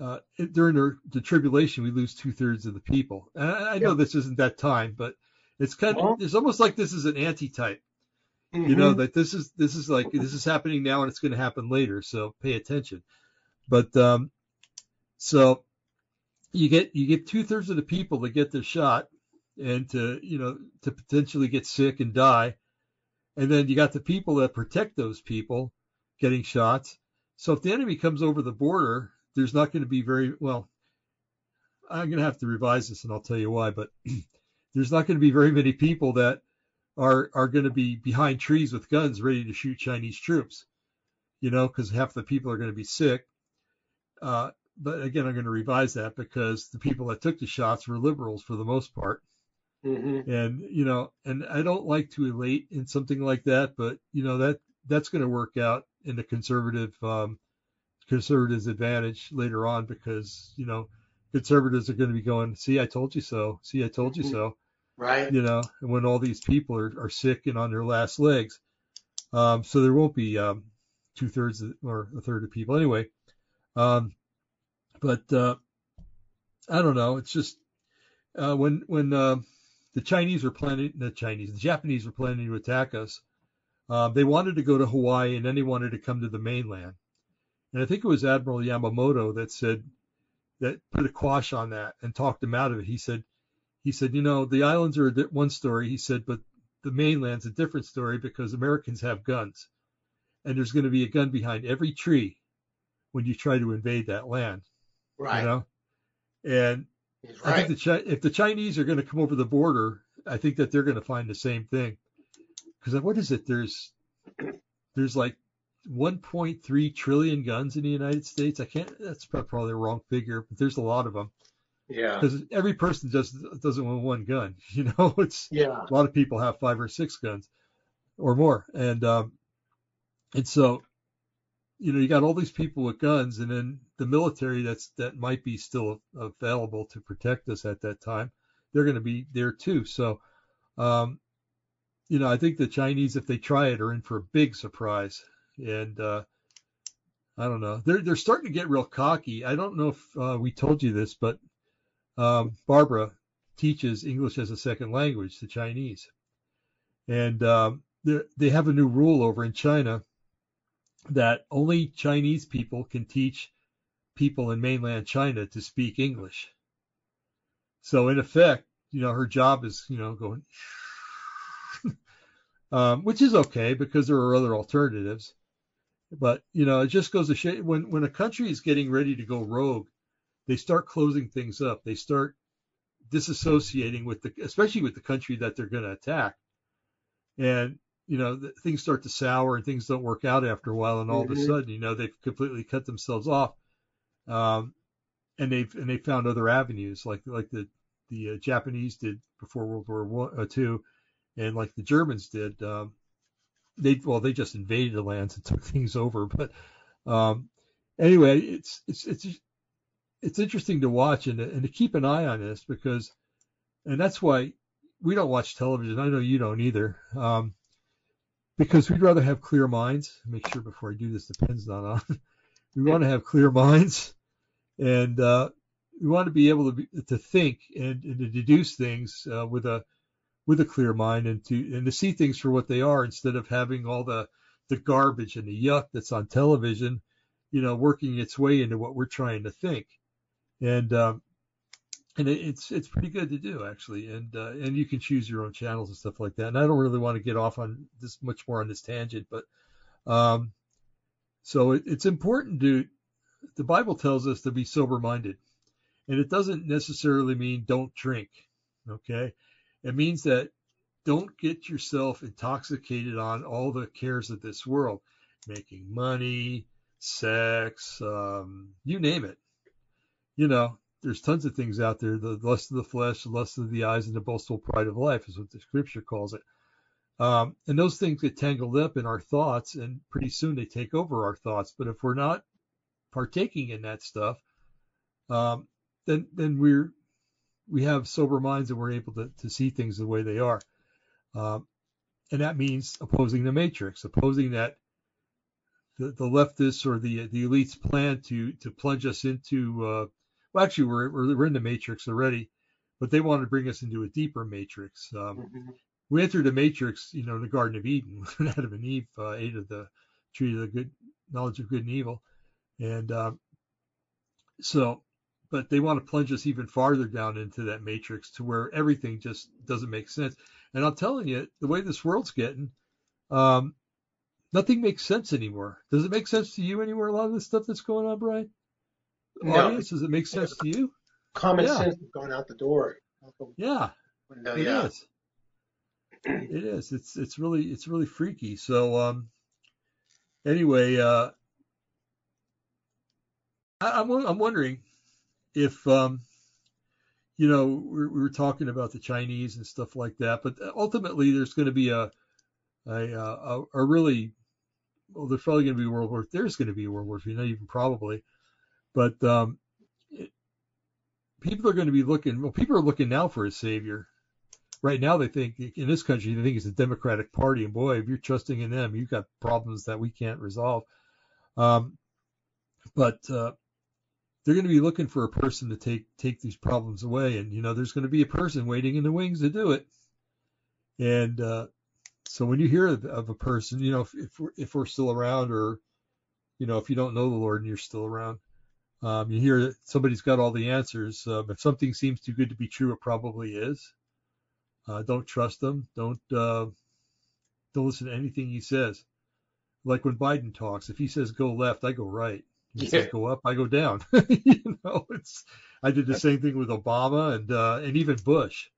uh, during the, the, tribulation we lose two thirds of the people? And I, I know this isn't that time, but it's kind of it's almost like this is an antitype. Mm-hmm. You know mm-hmm. that this is this is like this is happening now and it's going to happen later. So pay attention. But um, so you get you get two thirds of the people that get the shot and to you know to potentially get sick and die, and then you got the people that protect those people getting shots. So if the enemy comes over the border, there's not going to be very well. I'm going to have to revise this, and I'll tell you why. But [CLEARS THROAT] there's not going to be very many people that are are going to be behind trees with guns ready to shoot Chinese troops. You know, because half the people are going to be sick, uh, but again, I'm going to revise that because the people that took the shots were liberals for the most part. Mm-hmm. And you know, and I don't like to elate in something like that, but you know that that's going to work out in the conservative um, conservatives' advantage later on because you know conservatives are going to be going, see, I told you so. See, I told you mm-hmm. so. Right. You know, and when all these people are, are sick and on their last legs, um, so there won't be um, two thirds or a third of people anyway. Um, but uh, I don't know. It's just uh, when when uh, the Chinese were planning, the Chinese, the Japanese were planning to attack us. Uh, they wanted to go to Hawaii and then they wanted to come to the mainland. And I think it was Admiral Yamamoto that said that put a quash on that and talked him out of it. He said, he said, you know, the islands are one story. He said, but the mainland's a different story because Americans have guns, and there's going to be a gun behind every tree when you try to invade that land. Right. You know, and right. I think the if the Chinese are going to come over the border, I think that they're going to find the same thing. Because what is it? There's there's like 1.3 trillion guns in the United States. I can't. That's probably the wrong figure, but there's a lot of them. Yeah. Because every person just doesn't want one gun. [LAUGHS] You know, it's yeah. A lot of people have five or six guns or more, and um, and so you know, you got all these people with guns, and then the military that's that might be still available to protect us at that time. They're going to be there too. So, um, you know, I think the Chinese, if they try it, are in for a big surprise. And uh, I don't know, they're they're starting to get real cocky. I don't know if uh, we told you this, but um, Barbara teaches English as a second language to Chinese. and um, they have a new rule over in China that only Chinese people can teach people in mainland China to speak English. So in effect, you know, her job is, you know, going, [LAUGHS] um, which is okay because there are other alternatives. But you know, it just goes to show when when a country is getting ready to go rogue, they start closing things up. They start disassociating with the, especially with the country that they're going to attack, and you know things start to sour and things don't work out after a while, and all mm-hmm. of a mm-hmm. sudden, you know, they've completely cut themselves off, um, and they've and they found other avenues like like the the uh, Japanese did before World War One, uh, Two, and like the Germans did. Um, they well they just invaded the lands and [LAUGHS] took things over, but um, anyway, it's it's it's it's interesting to watch and and to keep an eye on this because, and that's why we don't watch television. I know you don't either. Um, because we'd rather have clear minds. Make sure before I do this, the pen's not on. we want to have clear minds, and uh, we want to be able to be, to think and, and, to deduce things uh, with a with a clear mind and to and to see things for what they are instead of having all the the garbage and the yuck that's on television, you know, working its way into what we're trying to think. And um, and it, it's it's pretty good to do actually, and uh, and you can choose your own channels and stuff like that. And I don't really want to get off on this much more on this tangent, but um, so it, it's important to the Bible tells us to be sober minded, and it doesn't necessarily mean don't drink. Okay, it means that don't get yourself intoxicated on all the cares of this world, making money, sex, um, you name it. You know, there's tons of things out there. The lust of the flesh, the lust of the eyes, and the boastful pride of life is what the scripture calls it. Um, and those things get tangled up in our thoughts, and pretty soon they take over our thoughts. But if we're not partaking in that stuff, um, then then we're we have sober minds and we're able to, to see things the way they are. Um, and that means opposing the matrix, opposing that the, the leftists or the the elites plan to to plunge us into uh, well, actually, we're, we're in the matrix already, but they want to bring us into a deeper matrix. Um, mm-hmm. We entered the matrix, you know, in the Garden of Eden [LAUGHS] when Adam and Eve uh, ate of the tree of the good knowledge of good and evil, and um, so, but they want to plunge us even farther down into that matrix to where everything just doesn't make sense. And I'm telling you, the way this world's getting, um, nothing makes sense anymore. Does it make sense to you anymore? A lot of the stuff that's going on, Brian? No. audience? Does it make sense to you? Common yeah. sense has gone out the door. yeah, window, it yeah. is. It is. It's it's really it's really freaky. So um, anyway, uh, I, am I'm, I'm wondering if um, you know we we were talking about the Chinese and stuff like that, but ultimately there's going to be a a, a, a really well, there's probably going to be World War. There's going to be a World War You know, even probably. But um, it, people are going to be looking. Well, people are looking now for a savior. Right now, they think in this country they think it's the Democratic Party, and boy, if you're trusting in them, you've got problems that we can't resolve. Um, but uh, they're going to be looking for a person to take take these problems away, and you know, there's going to be a person waiting in the wings to do it. And uh, so when you hear of, a person, you know, if, if we're, if we're still around, or you know, if you don't know the Lord and you're still around, um, you hear that somebody's got all the answers. Uh, if something seems too good to be true, it probably is. Uh, don't trust them. Don't uh, don't listen to anything he says. Like when Biden talks, if he says go left, I go right. If he yeah. says go up, I go down. [LAUGHS] you know, it's. I did the same thing with Obama and uh, and even Bush,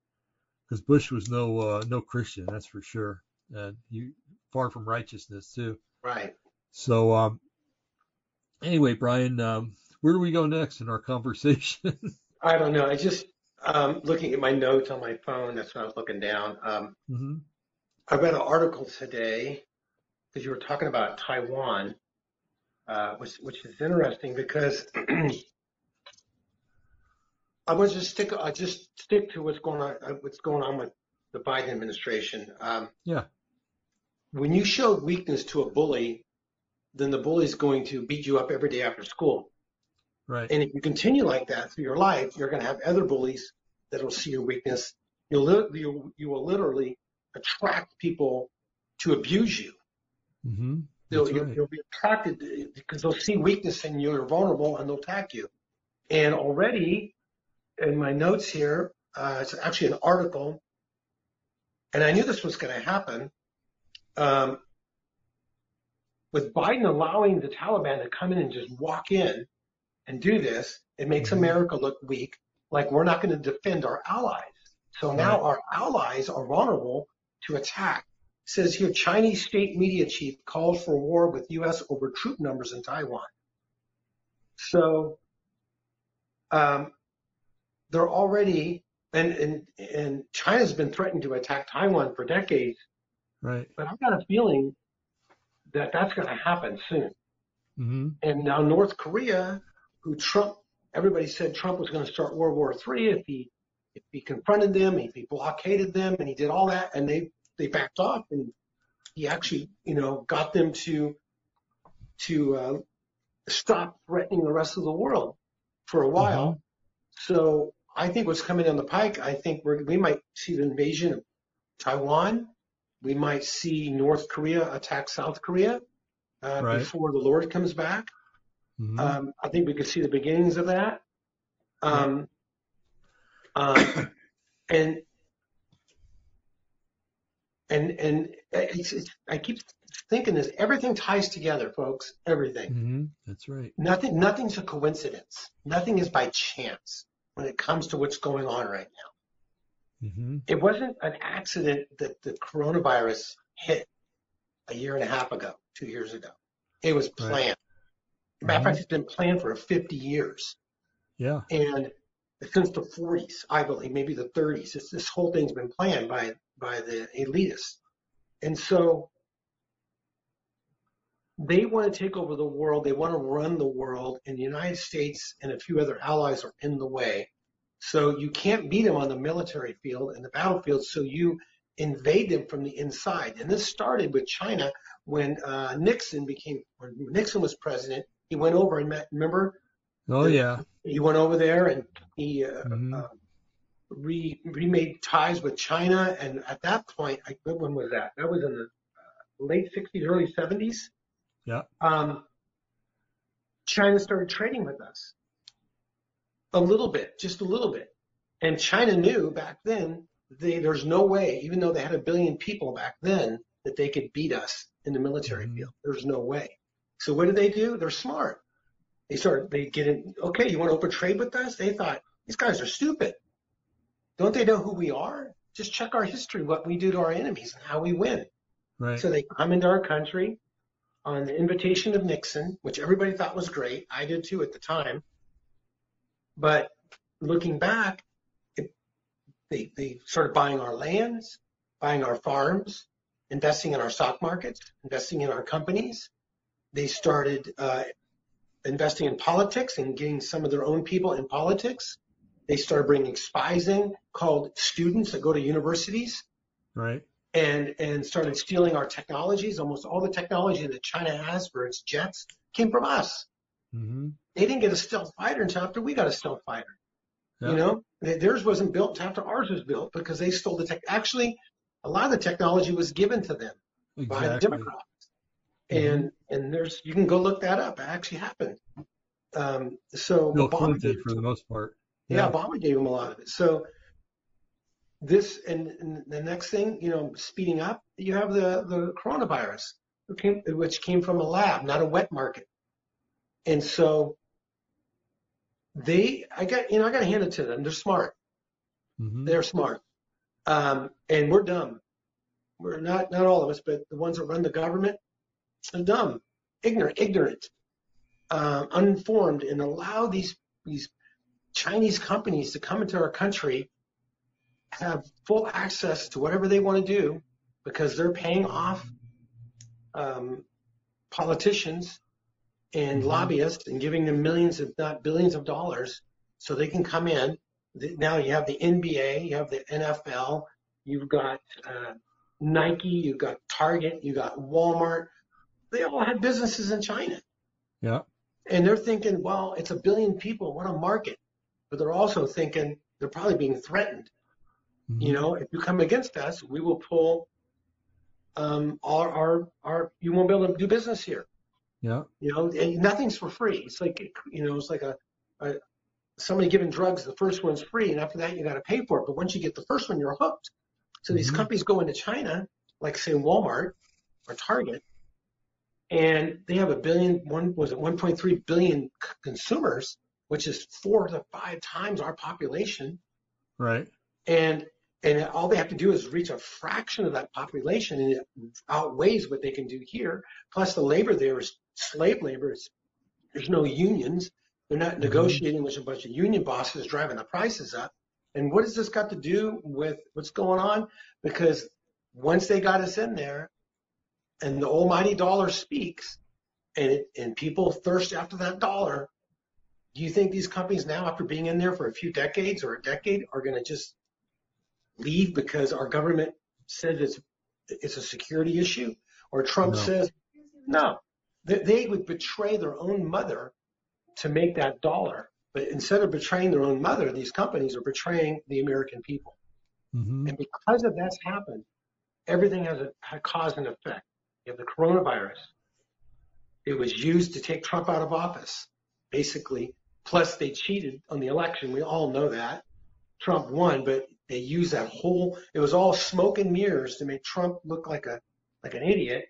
because Bush was no uh, no Christian, that's for sure, and you far from righteousness too. Right. So um, anyway, Brian, um, where do we go next in our conversation? [LAUGHS] I don't know. I just um, looking at my notes on my phone. That's when I was looking down. Um, mm-hmm. I read an article today because you were talking about Taiwan, uh, which which is interesting because [CLEARS THROAT] I want to just stick. I just stick to what's going on. Uh, what's going on with the Biden administration. Um, yeah. When you show weakness to a bully, then the bully is going to beat you up every day after school. Right. And if you continue like that through your life, you're going to have other bullies that will see your weakness. You'll you you will literally attract people to abuse you. Mm-hmm. They'll, you'll, right. you'll be attracted to- because they'll see weakness in you, you're vulnerable, and they'll attack you. And already in my notes here, uh, it's actually an article, and I knew this was going to happen. Um, with Biden allowing the Taliban to come in and just walk in and do this, it makes Mhm. America look weak, like we're not going to defend our allies. So now our allies are vulnerable to attack. It says here, Chinese state media chief calls for war with U.S. over troop numbers in Taiwan. So, um, they're already, and, and, and China's been threatening to attack Taiwan for decades, Right. but I've got a feeling that that's going to happen soon. Mm-hmm. And now North Korea, who Trump, everybody said Trump was going to start World War III if he, if he confronted them, if he blockaded them, and he did all that, and they, they backed off, and he actually, you know, got them to, to, uh, stop threatening the rest of the world for a while. Mhm. So I think what's coming down the pike, I think we're, we might see the invasion of Taiwan. We might see North Korea attack South Korea uh, Right. before the Lord comes back. Mhm. Um, I think we could see the beginnings of that. Um, um, and and and it's, it's, I keep thinking this. Everything ties together, folks. Everything. Mhm. That's right. Nothing. Nothing's a coincidence. Nothing is by chance when it comes to what's going on right now. Mm-hmm. It wasn't an accident that the coronavirus hit a year and a half ago, two years ago. It was Right. Matter of fact, it's been planned for 50 years. Yeah. and since the 40s, I believe, maybe the 30s, it's, this whole thing's been planned by by the elitists, and so they want to take over the world. They want to run the world, and the United States and a few other allies are in the way. So you can't beat them on the military field and the battlefield. So you invade them from the inside, and this started with China when uh, Nixon became when Nixon was president. He went over and met. Remember, Oh yeah. he went over there and he uh, Mhm. uh, re remade ties with China. And at that point, I, when was that? That was in the uh, late 60s, early 70s. Yeah. Um, China started trading with us a little bit, just a little bit. And China knew back then they, there's no way, even though they had a billion people back then, that they could beat us in the military Mhm. field. There's no way. So what do they do? They're smart. They started, they get in, okay, you want to open trade with us? They thought, these guys are stupid. Don't they know who we are? Just check our history, what we do to our enemies and how we win. Right. So they come into our country on the invitation of Nixon, which everybody thought was great. I did too at the time. But looking back, it, they, they started buying our lands, buying our farms, investing in our stock markets, investing in our companies. They started uh, investing in politics and getting some of their own people in politics. They started bringing spies in called students that go to universities right. and and started stealing our technologies. Almost all the technology that China has for its jets came from us. Mm-hmm. They didn't get a stealth fighter until after we got a stealth fighter. Yeah. You know, theirs wasn't built until after ours was built because they stole the tech. Actually, a lot of the technology was given to them by the Exactly. Democrats. Mhm. And and there's you can go look that up. It actually happened. Um, so Bill Obama did for the most part. yeah, Obama gave him a lot of it. So this and, and the next thing, you know, speeding up, you have the the coronavirus, who came, which came from a lab, not a wet market. And so they, I got, you know, I got to hand it to them. They're smart. Mm-hmm. They're smart. Um, and we're dumb. We're not, not all of us, but the ones that run the government dumb, ignorant, ignorant, um, uninformed, and allow these these Chinese companies to come into our country, have full access to whatever they want to do, because they're paying off um, politicians and Mhm. lobbyists and giving them millions, if not billions, of dollars, so they can come in. Now you have the NBA, you have the NFL, you've got uh, Nike, you've got Target, you've got Walmart. They all had businesses in China. Yeah. And they're thinking, well, it's a billion people, what a market. But they're also thinking they're probably being threatened. Mm-hmm. You know, if you come against us, we will pull um, our, our, our, you won't be able to do business here. Yeah. You know, and nothing's for free. It's like, you know, it's like a, a somebody giving drugs. The first one's free, and after that, you got to pay for it. But once you get the first one, you're hooked. So these mm-hmm. companies go into China, like say Walmart or Target, and they have a billion, one was it 1.3 billion consumers, which is four to five times our population. Right. And and all they have to do is reach a fraction of that population, and it outweighs what they can do here. Plus, the labor there is slave labor. It's, there's no unions. They're not mm-hmm. negotiating with a bunch of union bosses driving the prices up. And what has this got to do with what's going on? Because once they got us in there, and the almighty dollar speaks, and it, and people thirst after that dollar, do you think these companies now, after being in there for a few decades or a decade, are going to just leave because our government says it's it's a security issue, or Trump no. says no, they, they would betray their own mother to make that dollar. But instead of betraying their own mother, these companies are betraying the American people. Mm-hmm. And because of that's happened, everything has a, a cause and effect. You have the coronavirus. It was used to take Trump out of office, basically. Plus, they cheated on the election. We all know that. Trump won, but they used that whole, it was all smoke and mirrors to make Trump look like a, like an idiot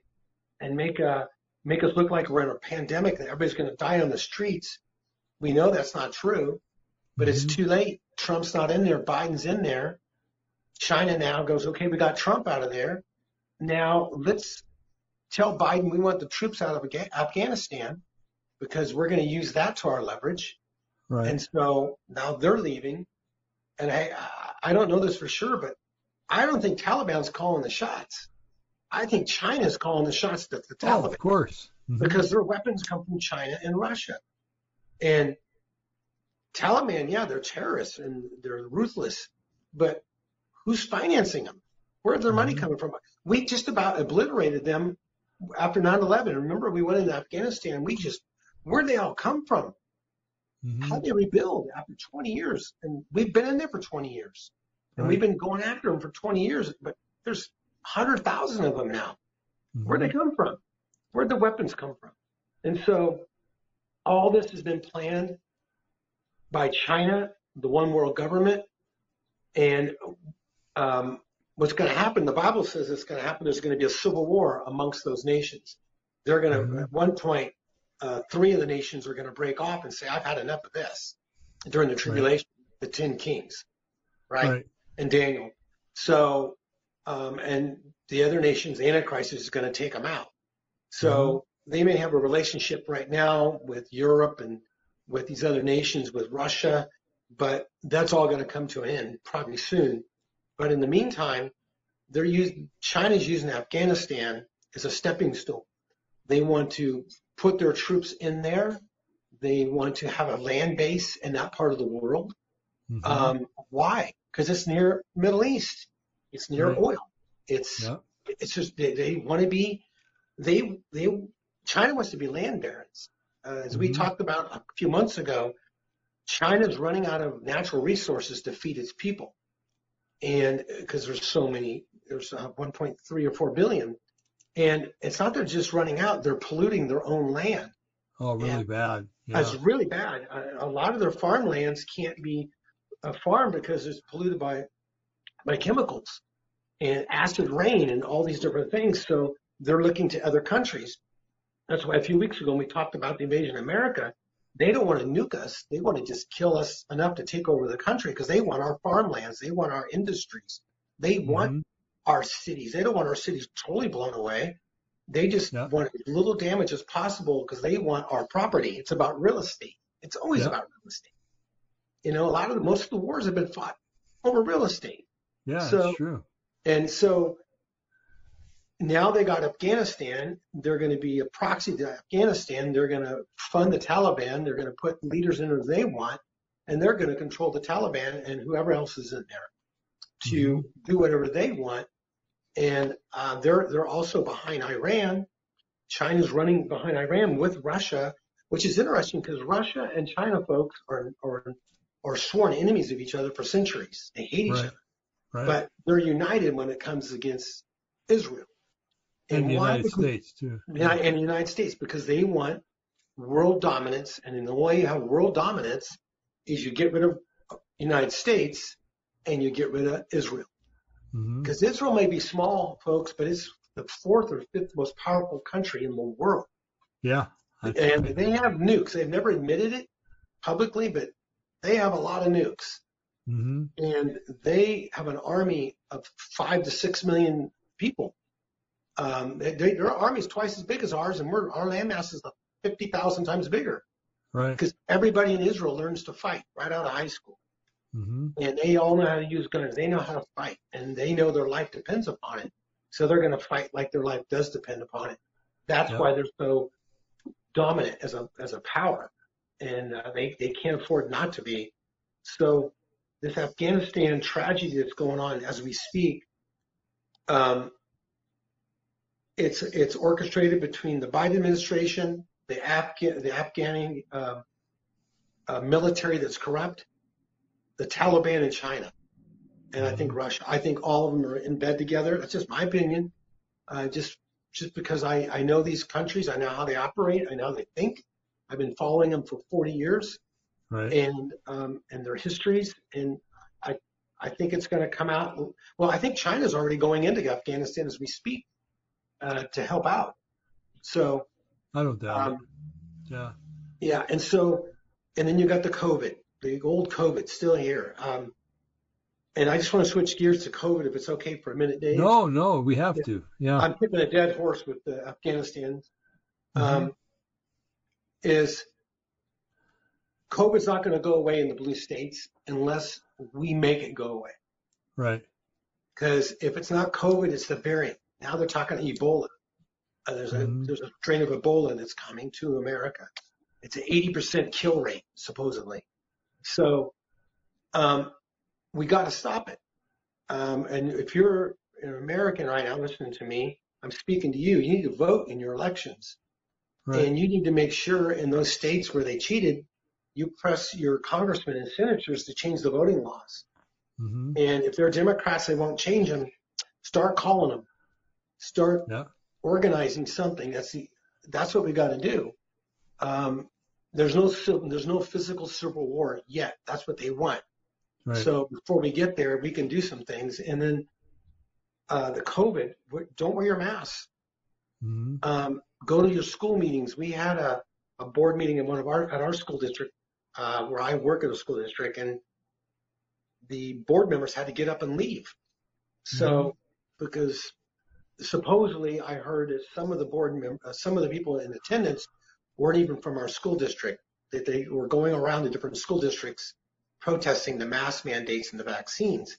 and make a, make us look like we're in a pandemic that everybody's going to die on the streets. We know that's not true, but mm-hmm. it's too late. Trump's not in there. Biden's in there. China now goes, okay, we got Trump out of there. Now let's tell Biden we want the troops out of Afghanistan because we're going to use that to our leverage. Right. And so now they're leaving. And I, I don't know this for sure, but I don't think Taliban's calling the shots. I think China's calling the shots that the Taliban. Oh, of course. Mm-hmm. Because their weapons come from China and Russia. And Taliban, yeah, they're terrorists and they're ruthless, but who's financing them? Where's their mm-hmm. money coming from? We just about obliterated them after 9/11. Remember, we went into Afghanistan. We just where'd they all come from? Mm-hmm. How did they rebuild after 20 years? And we've been in there for 20 years, and right. we've been going after them for 20 years. But there's 100,000 of them now. Mm-hmm. Where'd they come from? Where'd the weapons come from? And so all this has been planned by China, the one world government, and um, what's going to happen? The Bible says it's going to happen. There's going to be a civil war amongst those nations. They're going to, mm-hmm. at one point, uh, three of the nations are going to break off and say, I've had enough of this during the tribulation, right. the 10 kings, right? right? And Daniel. So, um, and the other nations, the Antichrist is going to take them out. So mm-hmm. they may have a relationship right now with Europe and with these other nations, with Russia, but that's all going to come to an end probably soon. But in the meantime, they're using, China's using Afghanistan as a stepping stone. They want to put their troops in there. They want to have a land base in that part of the world. Mm-hmm. Um, why? Because it's near Middle East. It's near right. oil. It's yeah. it's just they, they want to be they they China wants to be land barons. Uh, as mm-hmm. we talked about a few months ago, China's running out of natural resources to feed its people, and because there's so many, there's uh, 1.3 or 4 billion and it's not they're just running out, they're polluting their own land. Oh, really and bad. Yeah. It's really bad. A, a lot of their farmlands can't be a farm because it's polluted by, by chemicals and acid rain and all these different things. So they're looking to other countries. That's why a few weeks ago when we talked about the invasion of America, they don't want to nuke us. They want to just kill us enough to take over the country because they want our farmlands. They want our industries. They want mm-hmm our cities. They don't want our cities totally blown away. They just yeah. want as little damage as possible because they want our property. It's about real estate. It's always yeah. about real estate. You know, a lot of the, most of the wars have been fought over real estate. Yeah, so, that's true. And so now they got Afghanistan. They're going to be a proxy to Afghanistan. They're going to fund the Taliban. They're going to put leaders in who they want, and they're going to control the Taliban and whoever else is in there to mm-hmm. do whatever they want and uh, they're they're also behind Iran. China's running behind Iran with Russia, which is interesting because Russia and China folks are are are sworn enemies of each other for centuries. They hate each right. other. Right. but they're united when it comes against Israel. And the? United Because- States too. Yeah, and the United States because they want world dominance, and the way you have world dominance is you get rid of the United States and you get rid of Israel. hmm Because Israel may be small, folks, but it's the fourth or fifth most powerful country in the world. Yeah. And they have nukes. They've never admitted it publicly, but they have a lot of nukes. hmm And they have an army of five to six million people. Um, they, their army is twice as big as ours, and we're, our landmass is 50,000 times bigger Right. because everybody in Israel learns to fight right out of high school. hmm And they all know how to use guns. They know how to fight, and they know their life depends upon it. So they're going to fight like their life does depend upon it. That's Yeah. why they're so dominant as a as a power, and uh, they they can't afford not to be. So this Afghanistan tragedy that's going on as we speak, um, it's it's orchestrated between the Biden administration, the Afghan the Afghani uh, uh, military that's corrupt, the Taliban in China, and I think Russia. I think all of them are in bed together. That's just my opinion. Uh, just just because I, I know these countries, I know how they operate, I know how they think. I've been following them for 40 years Right. and um, and their histories, and I I think it's going to come out. Well, I think China's already going into Afghanistan as we speak uh, to help out. So I don't doubt it. um, Yeah. yeah, and so, and then you got the COVID, the old COVID still here. Um, and I just want to switch gears to COVID if it's okay for a minute, Dave. No, no, we have to. Yeah. I'm picking a dead horse with the Afghanistan. Um, is COVID's not going to go away in the blue states unless we make it go away. Right. Because if it's not COVID, it's the variant. Now they're talking Ebola. Uh, there's a Mhm. there's a strain of Ebola that's coming to America. It's an 80% kill rate supposedly. So um, we got to stop it. Um, and if you're an American right now listening to me, I'm speaking to you. You need to vote in your elections, Right. and you need to make sure in those states where they cheated, you press your congressmen and senators to change the voting laws. hmm And if they're Democrats, they won't change them. Start calling them. Start Yeah. organizing something. That's the that's what we got to do. Um, there's no there's no physical civil war yet. That's what they want. Right. So before we get there, we can do some things. And then uh, the COVID, don't wear your mask. hmm Um, go to your school meetings. We had a, a board meeting in one of our at our school district uh, where I work at a school district, and the board members had to get up and leave. So because supposedly I heard that some of the board mem- uh, some of the people in attendance weren't even from our school district. That they were going around the different school districts protesting the mask mandates and the vaccines.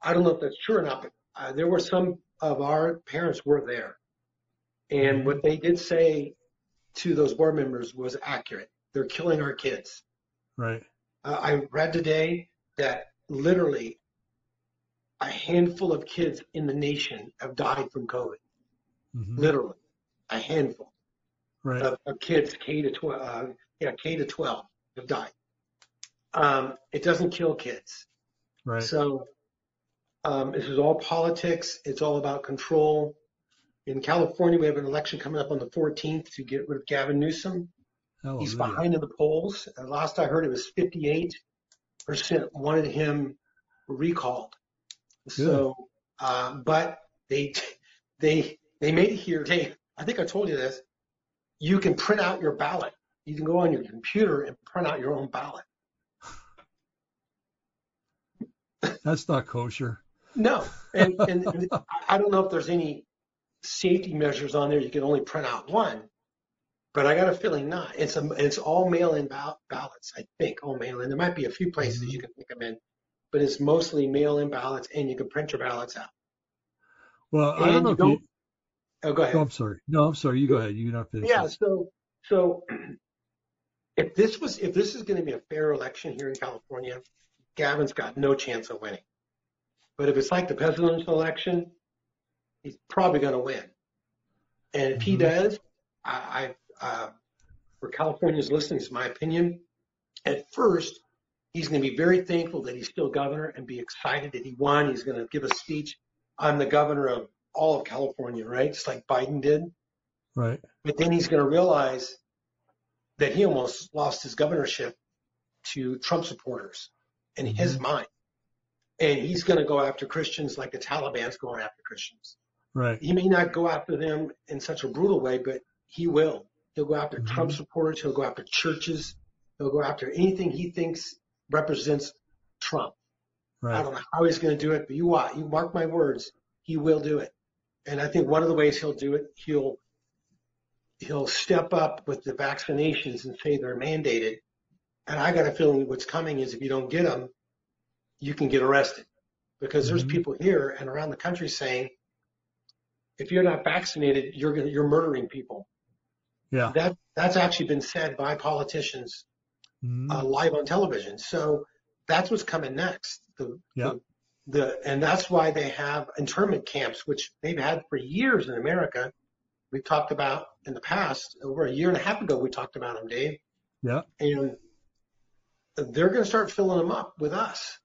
I don't know if that's true or not, but uh, there were some of our parents were there. And what they did say to those board members was accurate. They're killing our kids. Right. Uh, I read today that literally a handful of kids in the nation have died from COVID. hmm Literally, a handful Right. of, of kids K to 12, uh, yeah, K to 12 have died. Um, it doesn't kill kids. Right. So um, this is all politics. It's all about control. In California, we have an election coming up on the 14th to get rid of Gavin Newsom. Oh, He's Hallelujah. behind in the polls. Uh, Last I heard, it was 58% wanted him recalled. So, uh, but they, they, they made it here. They, I think I told you this. You can print out your ballot. You can go on your computer and print out your own ballot. That's not kosher. No, and, and, and I don't know if there's any safety measures on there. You can only print out one, but I got a feeling not. It's a, it's all mail-in ball- ballots. I think all mail-in. There might be a few places you can pick them in, but it's mostly mail-in ballots, and you can print your ballots out. Well, I don't know if you. don't- Oh, go ahead. No, I'm sorry. No, I'm sorry. You go ahead. You're not finished. Yeah. So, so [CLEARS THROAT] if this was, if this is going to be a fair election here in California, Gavin's got no chance of winning. But if it's like the presidential election, he's probably going to win. And if he Mhm. does, I, I uh, for California's listening, it's my opinion. At first, He's going to be very thankful that he's still governor and be excited that he won. He's going to give a speech. I'm the governor of all of California, right? Just like Biden did. Right. But then he's going to realize that he almost lost his governorship to Trump supporters in mm-hmm. his mind. And he's going to go after Christians like the Taliban's going after Christians. Right. He may not go after them in such a brutal way, but he will. He'll go after mm-hmm. Trump supporters. He'll go after churches. He'll go after anything he thinks represents Trump. Right. I don't know how he's going to do it, but you watch, you mark my words, he will do it. And I think one of the ways he'll do it, he'll he'll step up with the vaccinations and say they're mandated. And I got a feeling what's coming is if you don't get them, you can get arrested because mm-hmm. there's people here and around the country saying, if you're not vaccinated, you're gonna, you're murdering people. Yeah. That that's actually been said by politicians mm-hmm. uh, live on television. So that's what's coming next. The, yeah. the, the and that's why they have internment camps, which they've had for years in America. We've talked about in the past, over a year and a half ago, we talked about them, Dave. Yeah. And they're going to start filling them up with us.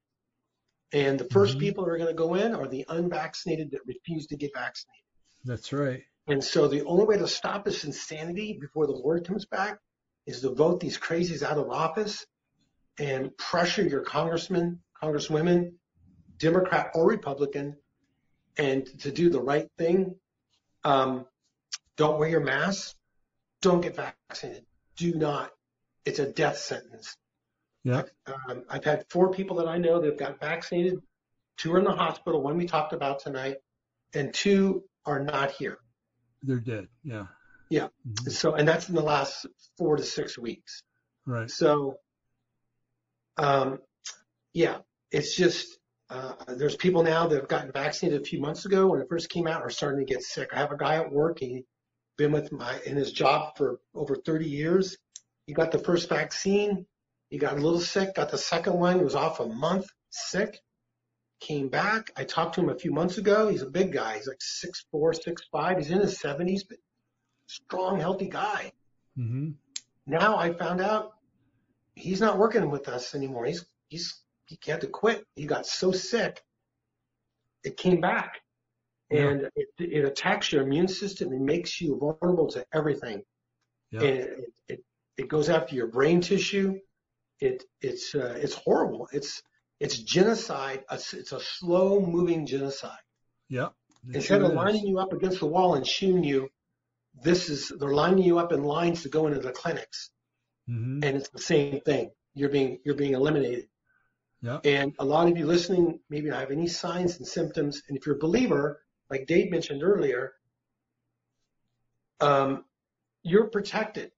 And the 1st mm-hmm. people who are going to go in are the unvaccinated that refuse to get vaccinated. That's right. And so the only way to stop this insanity before the Lord comes back is to vote these crazies out of office and pressure your congressmen, congresswomen, Democrat or Republican, and to do the right thing. Um, don't wear your mask. Don't get vaccinated. Do not. It's a death sentence. Yeah. Um, I've had four people that I know that have got vaccinated. Two are in the hospital. One we talked about tonight, and two are not here. They're dead. Yeah. Yeah. Mm-hmm. So, and that's in the last four to six weeks. Right. So, um, yeah, it's just, uh, there's people now that have gotten vaccinated a few months ago when it first came out are starting to get sick. I have a guy at work. He's been with my, in his job for over 30 years. He got the first vaccine. He got a little sick, got the second one, was off a month sick, came back. I talked to him a few months ago. He's a big guy. He's like six four, six five. He's in his seventies, but strong, healthy guy. Mm-hmm. Now I found out he's not working with us anymore. He's he's he had to quit. He got so sick, it came back, yeah. and it, it attacks your immune system and makes you vulnerable to everything. Yeah. And it, it it goes after your brain tissue. It it's uh, it's horrible. It's it's genocide. It's it's a slow moving genocide. Yeah. Instead sure of lining you up against the wall and shooting you, this is they're lining you up in lines to go into the clinics, mm-hmm. and it's the same thing. You're being you're being eliminated. Yeah. And a lot of you listening maybe have any signs and symptoms, and if you're a believer, like Dave mentioned earlier, um, you're protected.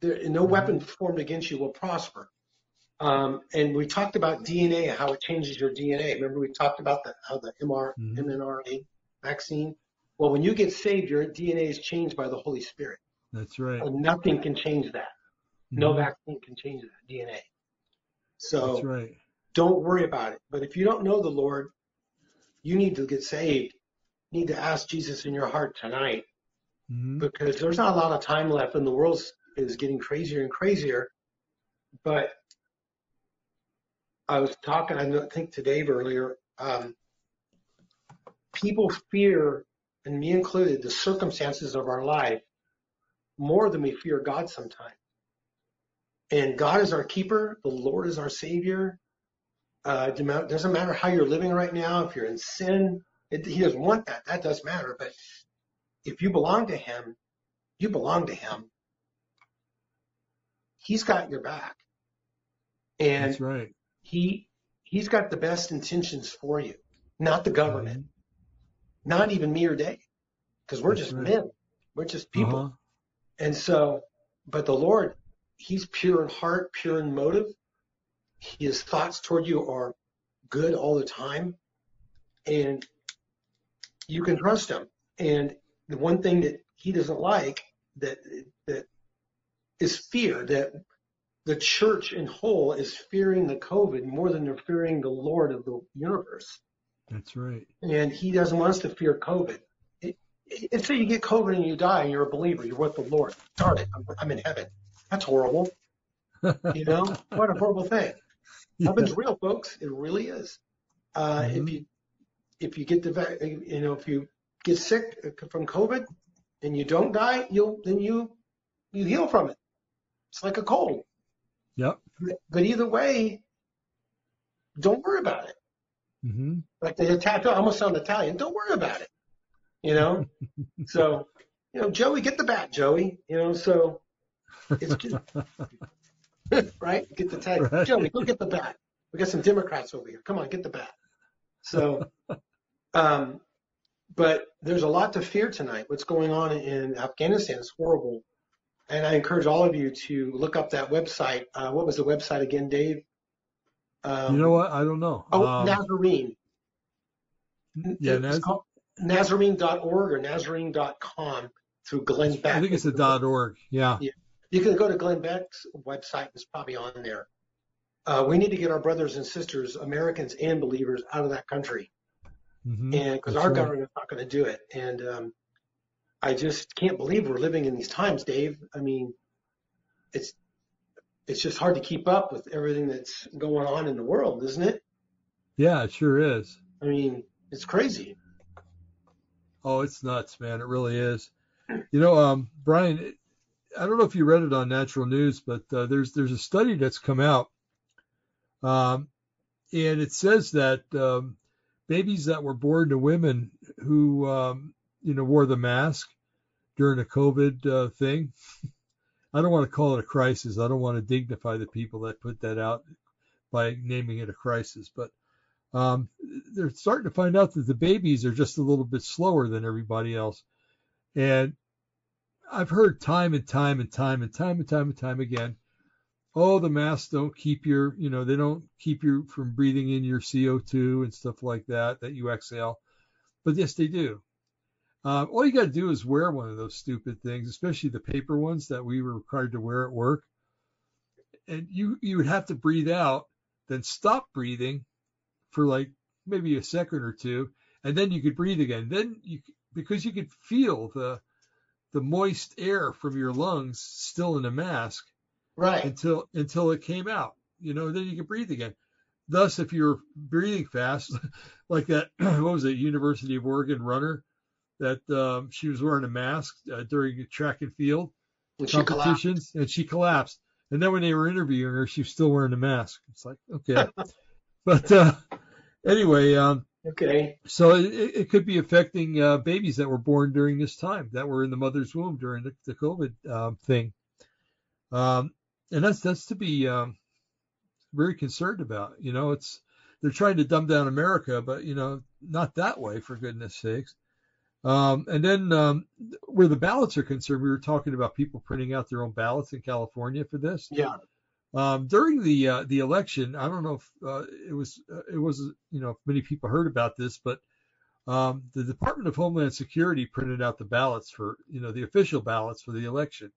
There, no mm-hmm. weapon formed against you will prosper. Um, and we talked about DNA, how it changes your DNA. Remember we talked about the, how the MR, mm-hmm. mRNA vaccine well, when you get saved, your DNA is changed by the Holy Spirit. That's right. And nothing can change that. Mm-hmm. No vaccine can change that DNA. So That's right. don't worry about it. But if you don't know the Lord, you need to get saved. You need to ask Jesus in your heart tonight mm-hmm. because there's not a lot of time left and the world is getting crazier and crazier. But I was talking, I think to Dave earlier, um, people fear and me included, the circumstances of our life more than we fear God sometimes. And God is our keeper. The Lord is our savior. Uh, it doesn't matter how you're living right now. If you're in sin, it, he doesn't want that. That does matter. But if you belong to him, you belong to him. He's got your back. And That's right. he, he's got the best intentions for you, not the government. Not even me or Dave, because we're That's just right. men. We're just people. Uh-huh. And so, but the Lord, He's pure in heart, pure in motive. His thoughts toward you are good all the time. And you can trust Him. And the one thing that He doesn't like that, that is fear that the church in whole is fearing the COVID more than they're fearing the Lord of the universe. That's right. And he doesn't want us to fear COVID. It, it, say you get COVID and you die and you're a believer, you're with the Lord. Darn it, I'm, I'm in heaven. That's horrible. You know, [LAUGHS] what a horrible thing. Yeah. Heaven's real, folks. It really is. Uh, Mhm. If you if you get the you know if you get sick from COVID and you don't die, you'll then you you heal from it. It's like a cold. Yep. But either way, don't worry about it. Hmm Like the Italian, I almost sound Italian. Don't worry about it. You know. [LAUGHS] so, you know, Joey, get the bat, Joey. You know, so it's just, [LAUGHS] right. Get the tag, Right. Joey. Go get the bat. We got some Democrats over here. Come on, get the bat. So, [LAUGHS] um, but there's a lot to fear tonight. What's going on in Afghanistan is horrible. And I encourage all of you to look up that website. Uh, what was the website again, Dave? Um, you know what? I don't know. Oh, Um, Nazarene. yeah, Naz- called Nazarene.org or Nazarene.com through Glenn Beck. I think it's a dot org. Yeah. You can go to Glenn Beck's website. It's probably on there. Uh, we need to get our brothers and sisters, Americans and believers, out of that country, hmm and because our right. government's not going to do it. And um, I just can't believe we're living in these times, Dave. I mean, it's it's just hard to keep up with everything that's going on in the world, isn't it? Yeah, it sure is. I mean, it's crazy. Oh, it's nuts, man. It really is. You know, um, Brian, I don't know if you read it on Natural News, but uh, there's there's a study that's come out, um, and it says that um, babies that were born to women who um, you know wore the mask during the COVID uh, thing. [LAUGHS] I don't want to call it a crisis. I don't want to dignify the people that put that out by naming it a crisis, but um, they're starting to find out that the babies are just a little bit slower than everybody else. And I've heard time and time and time and time and time and time again, oh, the masks don't keep your, you know, they don't keep you from breathing in your CO2 and stuff like that that you exhale. But yes, they do. Um, all you got to do is wear one of those stupid things, especially the paper ones that we were required to wear at work. And you you would have to breathe out, then stop breathing for like maybe a second or two, and then you could breathe again. Then you because you could feel the the moist air from your lungs still in the mask Right. until until it came out. You know, then you could breathe again. Thus, if you're breathing fast, [LAUGHS] like that, [CLEARS THROAT] what was it, University of Oregon runner, that um, she was wearing a mask uh, during track and field And she competitions, and she collapsed. And then when they were interviewing her, she was still wearing a mask. It's like, okay, [LAUGHS] but uh, anyway, um, Okay. so it, it could be affecting uh, babies that were born during this time, that were in the mother's womb during the, the COVID um, thing, um, and that's that's to be um, very concerned about. You know, it's they're trying to dumb down America, but you know, not that way for goodness sakes. Um, and then um, where the ballots are concerned, we were talking about people printing out their own ballots in California for this. Yeah. Um, during the uh, the election, I don't know if uh, it was uh, it was you know if many people heard about this, but um, the Department of Homeland Security printed out the ballots for you know the official ballots for the election,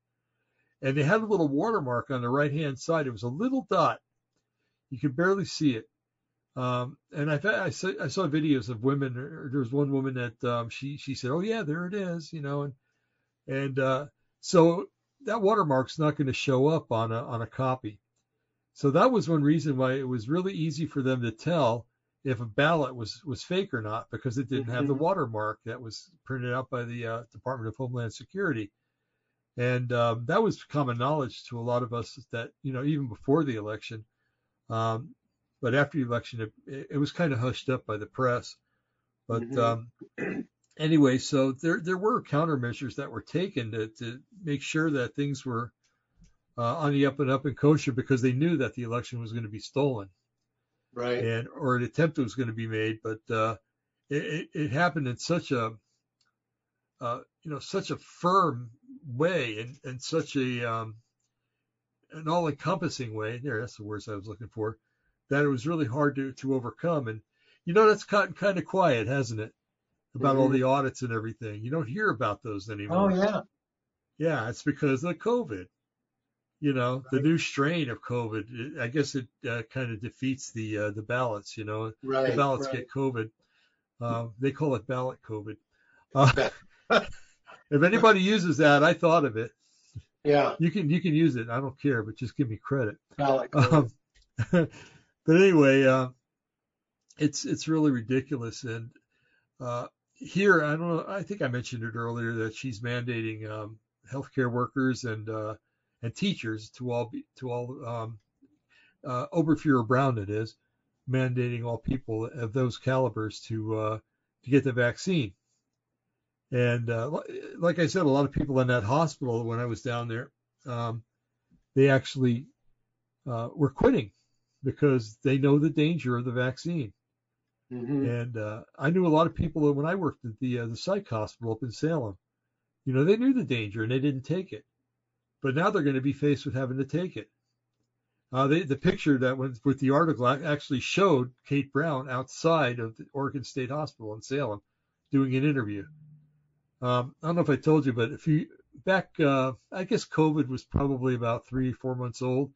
and they had a little watermark on the right hand side. It was a little dot, you could barely see it. Um, and I, I saw I saw videos of women. or There was one woman that um, she she said, "Oh yeah, there it is," you know, and and uh, so that watermark's not going to show up on a on a copy. So that was one reason why it was really easy for them to tell if a ballot was was fake or not because it didn't have the Mhm. watermark that was printed out by the uh, Department of Homeland Security. And um, that was common knowledge to a lot of us that you know even before the election. Um, but after the election, it, it, was kind of hushed up by the press. But Mhm. um, anyway, so there there were countermeasures that were taken to, to make sure that things were uh, on the up and up and kosher because they knew that the election was going to be stolen Right. and or an attempt was going to be made, but uh, it, it, happened in such a uh, you know such a firm way and, and such a um, an all-encompassing way. There, that's the words I was looking for. That it was really hard to to overcome. And you know that's gotten kind of quiet, hasn't it? About all Mhm. the audits and everything. You don't hear about those anymore. Oh yeah. Yeah, it's because of COVID. You know, the new strain of COVID. It, I guess it uh, kind of defeats the uh, the ballots. You know, Right. the ballots right. get COVID. Uh, they call it ballot COVID. Uh, [LAUGHS] if anybody uses that, I thought of it. Yeah. You can you can use it. I don't care, but just give me credit. Ballot. Um, [LAUGHS] but anyway, uh, it's it's really ridiculous. And uh, here, I don't know. I think I mentioned it earlier that she's mandating um, healthcare workers and uh, and teachers to all be, to all um, uh, Oberfuhrer Brown it is mandating all people of those calibers to uh, to get the vaccine. And uh, like I said, a lot of people in that hospital when I was down there, um, they actually uh, were quitting because they know the danger of the vaccine. Mm-hmm. And uh, I knew a lot of people that when I worked at the uh, the psych hospital up in Salem. You know, they knew the danger and they didn't take it, but now they're going to be faced with having to take it. Uh, they, the picture that went with the article actually showed Kate Brown outside of the Oregon State Hospital in Salem doing an interview. Um, I don't know if I told you, but if you back, uh, I guess COVID was probably about three, four months old.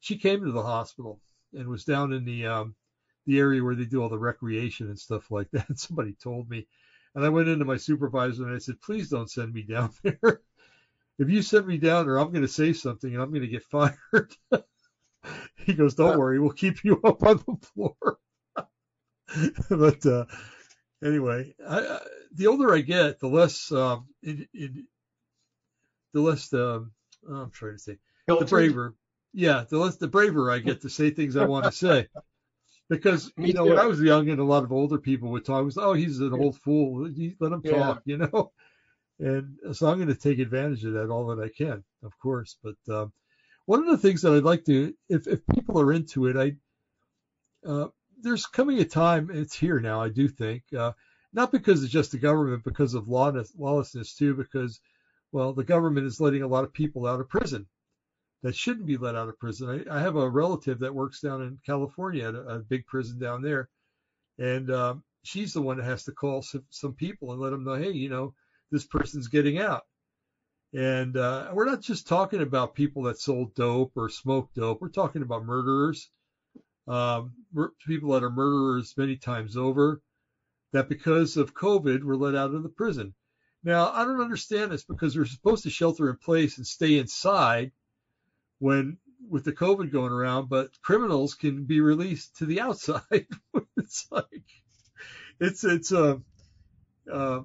She came to the hospital and was down in the um, the area where they do all the recreation and stuff like that. Somebody told me, and I went into my supervisor and I said, please don't send me down [LAUGHS] there. if you send me down there, I'm going to say something and I'm going to get [LAUGHS] fired. he goes, don't worry, we'll keep you up on the floor. [LAUGHS] but uh, anyway, I, I, the older I get, the less um, it, it, the less um, oh, I'm trying to say the braver. Yeah, the less the braver I get to say things I want to say. [LAUGHS] Because you know, when I was young and a lot of older people would talk, was oh he's an old fool, let him talk, yeah. [LAUGHS] you know. And so I'm going to take advantage of that all that I can, of course. But um, one of the things that I'd like to, if if people are into it, I uh, there's coming a time, it's here now, I do think, uh, not because it's just the government, because of lawlessness too, because well, the government is letting a lot of people out of prison that shouldn't be let out of prison. I, I have a relative that works down in California at a, a big prison down there, and um, she's the one that has to call some, some people and let them know, hey, you know, this person's getting out. And uh, we're not just talking about people that sold dope or smoked dope. We're talking about murderers, um, people that are murderers many times over, that because of COVID were let out of the prison. Now, I don't understand this because we're supposed to shelter in place and stay inside when with the COVID going around, but criminals can be released to the outside. [LAUGHS] it's like it's it's a, a,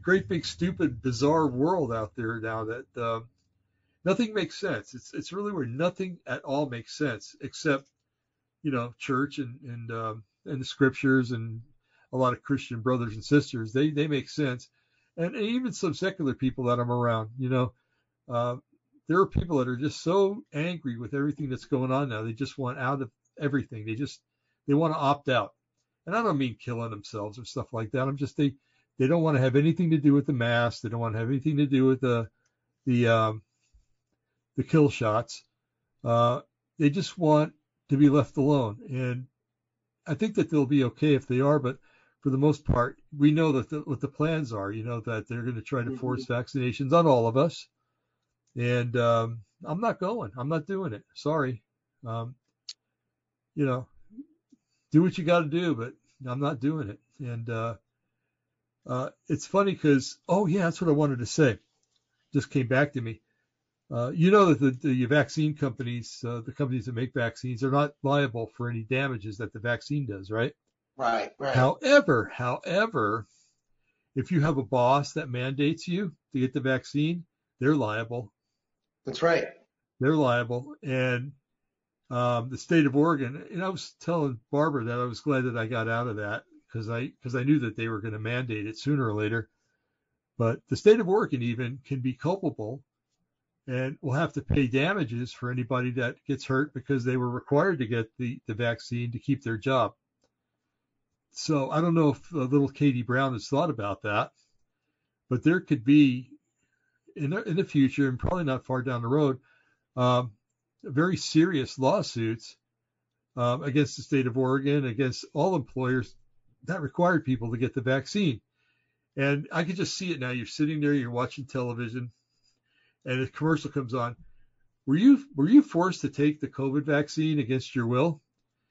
great big stupid bizarre world out there now that uh, nothing makes sense. It's it's really where nothing at all makes sense except you know church and and um, and the scriptures and a lot of Christian brothers and sisters. They they make sense, and, even some secular people that I'm around. You know, uh, there are people that are just so angry with everything that's going on now. They just want out of everything. They just they want to opt out. And I don't mean killing themselves or stuff like that. I'm just they they don't want to have anything to do with the mask. They don't want to have anything to do with the the um, the kill shots. Uh, they just want to be left alone. And I think that they'll be okay if they are, but for the most part, we know that the, what the plans are. You know that they're going to try to mm-hmm. force vaccinations on all of us and um, I'm not going. I'm not doing it. Sorry. Um, you know, do what you got to do, but I'm not doing it. And uh, uh, it's funny because, oh yeah, that's what I wanted to say. Just came back to me. Uh, you know that the, the vaccine companies, uh, the companies that make vaccines, are not liable for any damages that the vaccine does, right? Right, right. However, however, if you have a boss that mandates you to get the vaccine, they're liable. That's right. They're liable. And um, the state of Oregon, and I was telling Barbara that I was glad that I got out of that because I because I knew that they were going to mandate it sooner or later. But the state of Oregon even can be culpable and will have to pay damages for anybody that gets hurt because they were required to get the, the vaccine to keep their job. So I don't know if uh, little Katie Brown has thought about that, but there could be in the, in the future, and probably not far down the road, um, very serious lawsuits um, against the state of Oregon, against all employers that required people to get the vaccine. And I can just see it now. You're sitting there, you're watching television, and a commercial comes on. Were you were you forced to take the COVID vaccine against your will?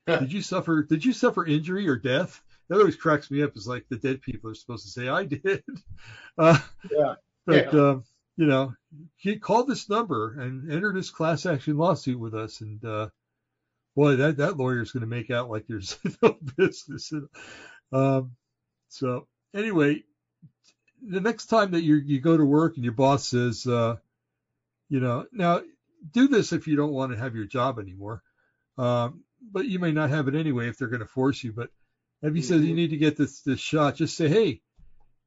did you suffer did you suffer injury or death? That always cracks me up. Is like the dead people are supposed to say, "I did." [LAUGHS] Uh, yeah. But yeah. Um, you know, he called this number and enter this class action lawsuit with us. And, uh, boy, that that lawyer's going to make out like there's [LAUGHS] no business. Um, so anyway, the next time that you you go to work and your boss says, uh, you know, now do this if you don't want to have your job anymore, um, but you may not have it anyway if they're going to force you. But if he says you need to get this this shot, just say, hey,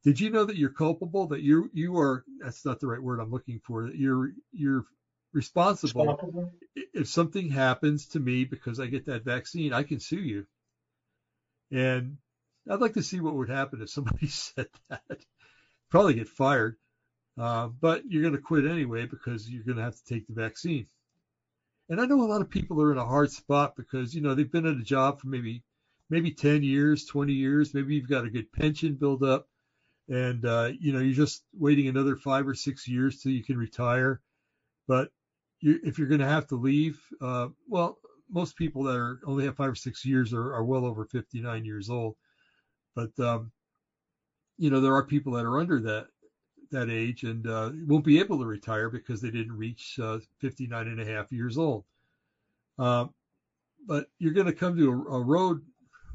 did you know that you're culpable? That you you are that's not the right word I'm looking for. That you're you're responsible. Responsible. If something happens to me because I get that vaccine, I can sue you. And I'd like to see what would happen if somebody [LAUGHS] said that. Probably get fired, uh, but you're going to quit anyway because you're going to have to take the vaccine. And I know a lot of people are in a hard spot because you know they've been at a job for maybe maybe 10 years, 20 years. Maybe you've got a good pension build up, and uh, you know you're just waiting another five or six years till you can retire. But you, if you're going to have to leave, uh, well, most people that are only have five or six years are, are well over 59 years old. But um, you know there are people that are under that that age and uh, won't be able to retire because they didn't reach uh, 59 and a half years old. Uh, but you're going to come to a, a road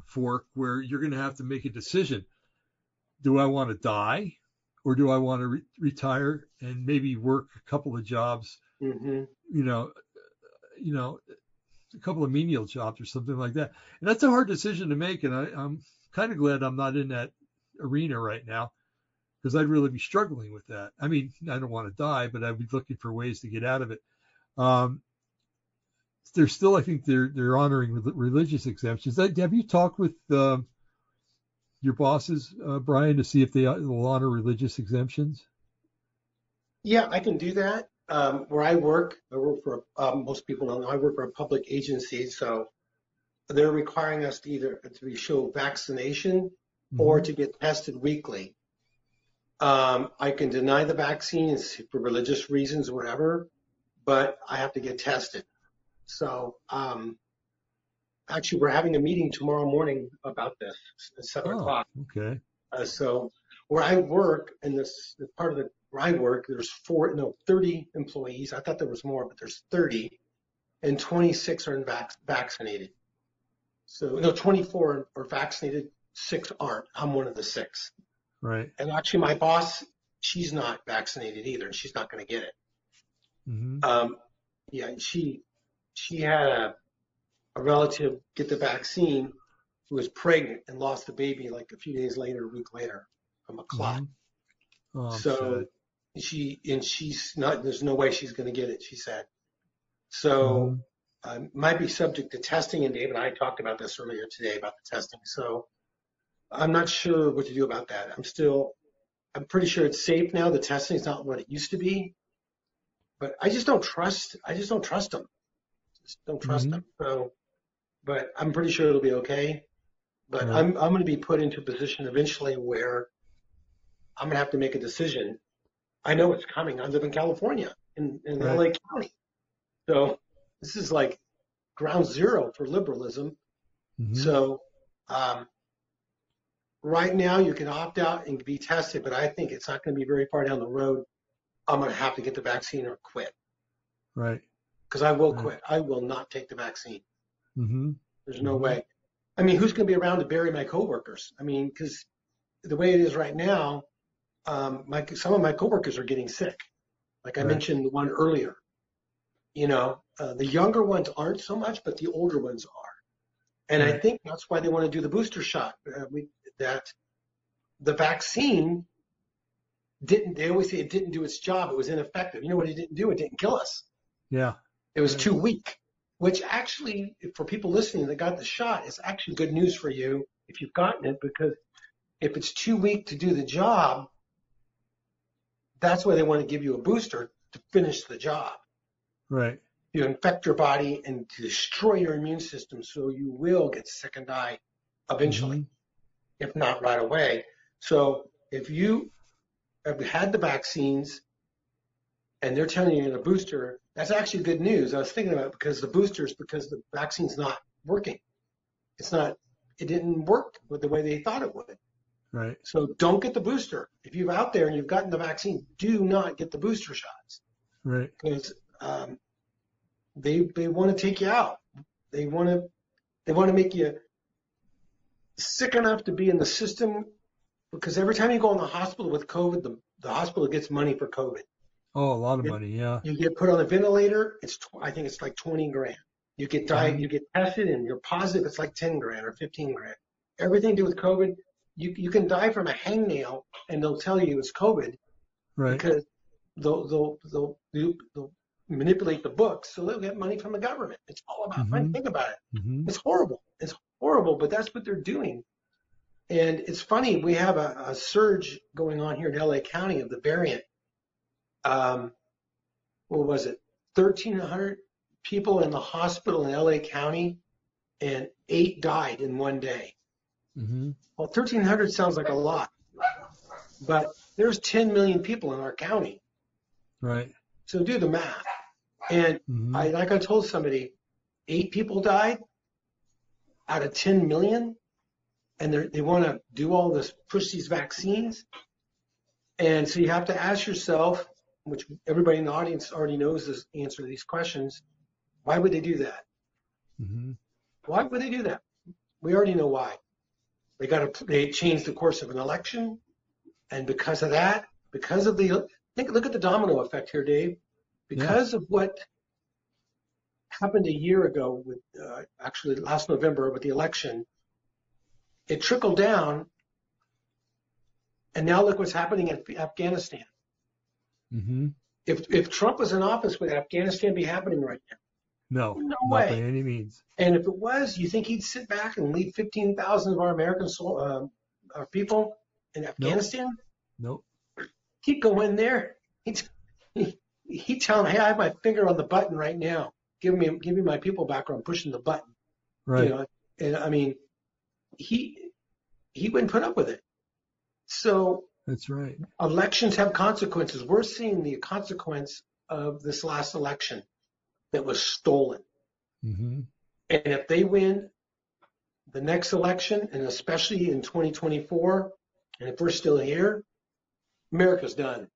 fork where you're going to have to make a decision. Do I want to die or do I want to re- retire and maybe work a couple of jobs, hmm you know, you know, a couple of menial jobs or something like that. And that's a hard decision to make. And I, I'm kind of glad I'm not in that arena right now because I'd really be struggling with that. I mean, I don't want to die, but I'd be looking for ways to get out of it. Um, they're still, I think they're they're honoring religious exemptions. Have you talked with um, your bosses, uh, Brian, to see if they will honor religious exemptions? Yeah, I can do that. Um, where I work, I work for um, most people don't know I work for a public agency, so they're requiring us to either to be show vaccination or Mhm. to get tested weekly. Um, I can deny the vaccines for religious reasons, whatever, but I have to get tested. So, um, actually, we're having a meeting tomorrow morning about this at seven Oh, o'clock. okay. Uh, so, where I work, in this part of the where I work, there's four, no, 30 employees. I thought there was more, but there's 30, and 26 are vac- vaccinated. So, no, 24 are vaccinated, six aren't. I'm one of the six. Right. And actually, my boss, she's not vaccinated either, and she's not going to get it. hmm Um, yeah, and she she had a, a relative get the vaccine who was pregnant and lost the baby like a few days later, a week later, from a clot. Oh, I'm so sad. she and she's not. There's no way she's going to get it. She said. So Mhm. um, might be subject to testing, and Dave and I talked about this earlier today about the testing. So I'm not sure what to do about that. I'm still, I'm pretty sure it's safe now. The testing is not what it used to be, but I just don't trust. I just don't trust them. Just don't trust Mhm. them. So, but I'm pretty sure it'll be okay. But Right. I'm I'm going to be put into a position eventually where I'm going to have to make a decision. I know it's coming. I live in California in, in Right. LA County. So this is like ground zero for liberalism. Mhm. So, um, right now you can opt out and be tested, but I think it's not going to be very far down the road. I'm going to have to get the vaccine or quit Right. because I will Right. quit. I will not take the vaccine. Hmm There's no Mhm. way. I mean, who's going to be around to bury my coworkers? I mean, because the way it is right now, um, my some of my coworkers are getting sick. Like I Right. mentioned the one earlier. You know, uh, the younger ones aren't so much, but the older ones are. And I think that's why they want to do the booster shot. Uh, we, that the vaccine didn't. They always say it didn't do its job. It was ineffective. You know what it didn't do? It didn't kill us. Yeah. It was too weak, which actually, for people listening that got the shot, is actually good news for you if you've gotten it because if it's too weak to do the job, that's why they want to give you a booster to finish the job. Right. You infect your body and to destroy your immune system so you will get sick and die eventually, Mhm. if not right away. So if you have had the vaccines and they're telling you in a booster, that's actually good news. I was thinking about it because the boosters, because the vaccine's not working. It's not, it didn't work with the way they thought it would. Right. So don't get the booster. If you're out there and you've gotten the vaccine, do not get the booster shots Right. because um, they they want to take you out. They want to they want to make you sick enough to be in the system because every time you go in the hospital with COVID, the, the hospital gets money for COVID. Oh, a lot of It- money. Yeah. You get put on a ventilator, it's tw- I think it's like 20 grand. You get died, Mhm. you get tested and you're positive, it's like 10 grand or 15 grand. Everything to do with COVID, you you can die from a hangnail and they'll tell you it's COVID Right. because they'll they'll they'll, they'll, they'll manipulate the books so they'll get money from the government. It's all about money. Mhm. Think about it. hmm It's horrible. It's horrible, but that's what they're doing. And it's funny, we have a, a surge going on here in LA County of the variant. Um, what was it? 1,300 people in the hospital in LA County, and eight died in one day. hmm Well, 1,300 sounds like a lot, but there's 10 million people in our county. Right. So do the math. And hmm I, like I told somebody, eight people died out of 10 million, and they want to do all this, push these vaccines. And so you have to ask yourself, which everybody in the audience already knows this answer to these questions, why would they do that? hmm Why would they do that? We already know why. They got to, they changed the course of an election, and because of that, because of the, think, look at the domino effect here, Dave. Because of what happened a year ago with, uh, actually last November with the election, it trickled down, and now look what's happening in Afghanistan. Hmm If if Trump was in office, would Afghanistan be happening right now? No. No way. by any means. And if it was, you think he'd sit back and leave 15,000 of our American sol- um, our people in Afghanistan? Nope. He'd go in there. He'd, he, he'd tell them, hey, I have my finger on the button right now. Give me, give me my people back or I'm pushing the button. Right. You know, and I mean, he, he wouldn't put up with it. So That's right. elections have consequences. We're seeing the consequence of this last election that was stolen. hmm And if they win the next election, and especially in 2024, and if we're still here, America's done.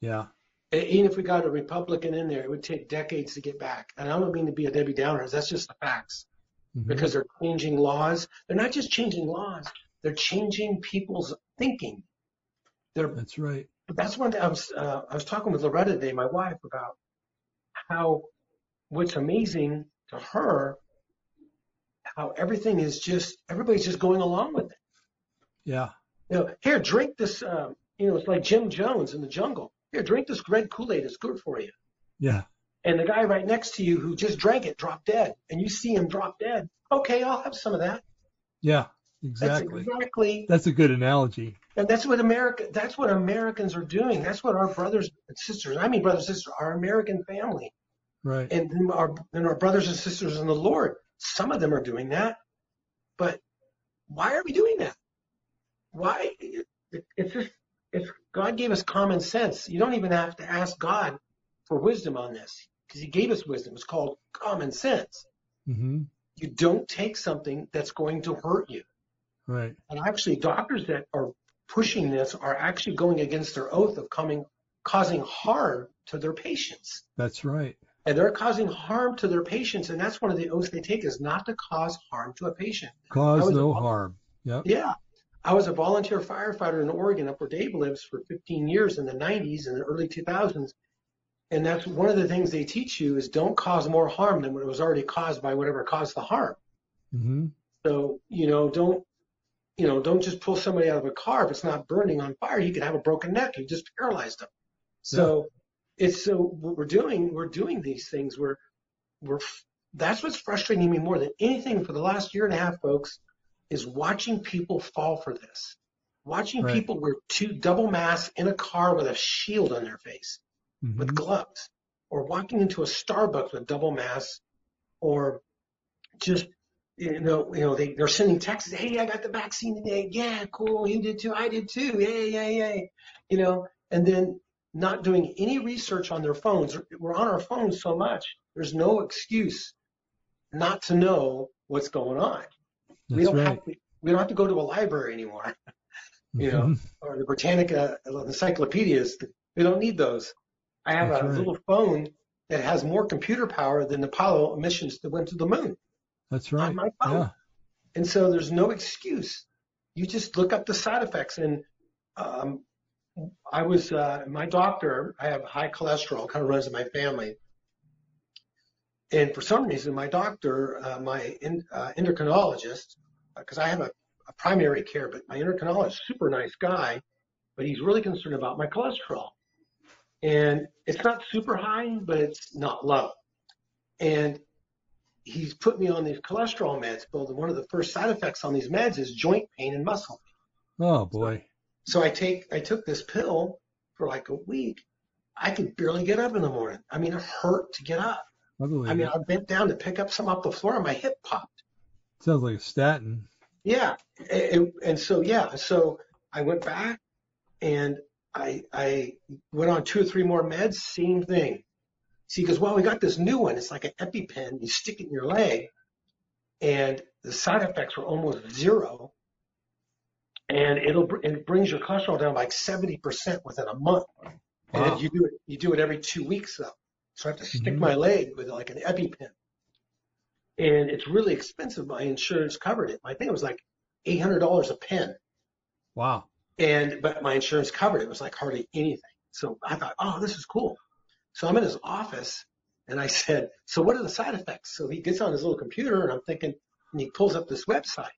Yeah. And even if we got a Republican in there, it would take decades to get back. And I don't mean to be a Debbie Downer. That's just the facts. Mhm. Because they're changing laws. They're not just changing laws. They're changing people's thinking. They're That's right. but that's one thing I was uh, I was talking with Loretta today, my wife, about how what's amazing to her, how everything is just everybody's just going along with it. Yeah. You know, here, drink this. Um, you know, it's like Jim Jones in the jungle. Here, drink this red Kool Aid. It's good for you. Yeah. And the guy right next to you who just drank it dropped dead, and you see him drop dead. Okay, I'll have some of that. Yeah. That's Exactly. exactly That's a good analogy. And that's what America, that's what Americans are doing. That's what our brothers and sisters, I mean brothers and sisters, our American family Right. and then our, and our brothers and sisters in the Lord. Some of them are doing that, but why are we doing that? Why? It, it's just, it's, God gave us common sense. You don't even have to ask God for wisdom on this because he gave us wisdom. It's called common sense. hmm You don't take something that's going to hurt you. Right. And actually, doctors that are pushing this are actually going against their oath of coming, causing harm to their patients. That's right. And they're causing harm to their patients, and that's one of the oaths they take is not to cause harm to a patient. Cause no a- harm. Yep. Yeah. I was a volunteer firefighter in Oregon, up where Dave lives, for 15 years in the 90s and the early 2000s. And that's one of the things they teach you is don't cause more harm than what was already caused by whatever caused the harm. hmm So, you know, don't, you know, don't just pull somebody out of a car if it's not burning on fire. You could have a broken neck. You just paralyzed them. So it's so what we're doing, we're doing these things. We're, we're, that's what's frustrating me more than anything for the last year and a half, folks, is watching people fall for this. Watching Right. people wear two double masks in a car with a shield on their face hmm with gloves, or walking into a Starbucks with double masks, or just you know, you know, they they're sending texts. Hey, I got the vaccine today. Yeah, cool. You did too. I did too. Yay, yay, yay. You know, and then not doing any research on their phones. We're on our phones so much. There's no excuse not to know what's going on. we don't right. have to. We don't have to go to a library anymore, [LAUGHS] you know. Mhm. or the Britannica encyclopedias. We don't need those. I have That's a right. little phone that has more computer power than the Apollo missions that went to the moon. That's right. on my phone. Yeah. And so there's no excuse. You just look up the side effects. And um, I was, uh, my doctor, I have high cholesterol, kind of runs in my family. And for some reason, my doctor, uh, my in, uh, endocrinologist, because I have a, a primary care, but my endocrinologist, super nice guy, but he's really concerned about my cholesterol. And it's not super high, but it's not low. And he's put me on these cholesterol meds. Well, one of the first side effects on these meds is joint pain and muscle pain. Oh boy. So I take, I took this pill for like a week. I could barely get up in the morning. I mean, it hurt to get up. I I mean, it. I bent down to pick up some off the floor and my hip popped. Sounds like a statin. Yeah. It- and so, yeah, so I went back and I, I went on two or three more meds, same thing. See, because, well, we got this new one. It's like an EpiPen. You stick it in your leg and the side effects were almost zero. And it'll, it brings your cholesterol down by like 70% within a month. Wow. And you do it, you do it every two weeks though. So I have to stick Mhm. my leg with like an EpiPen. And it's really expensive. My insurance covered it. I think it was like $800 a pen. Wow. And, but my insurance covered it. It was like hardly anything. So I thought, oh, this is cool. So I'm in his office and I said, so what are the side effects? So he gets on his little computer and I'm thinking, and he pulls up this website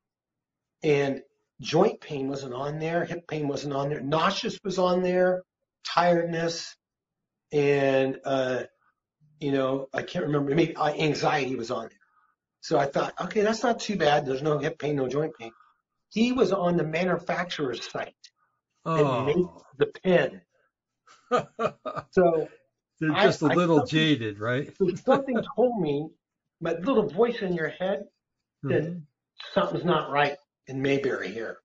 and joint pain wasn't on there. Hip pain wasn't on there. Nauseous was on there. Tiredness and, uh, you know, I can't remember. Maybe uh, anxiety was on there. So I thought, okay, that's not too bad. There's no hip pain, no joint pain. He was on the manufacturer's site and made Oh. the pen. [LAUGHS] So They're just a I little jaded, right? [LAUGHS] something told me, my little voice in your head, that Mhm. something's not right in Mayberry here.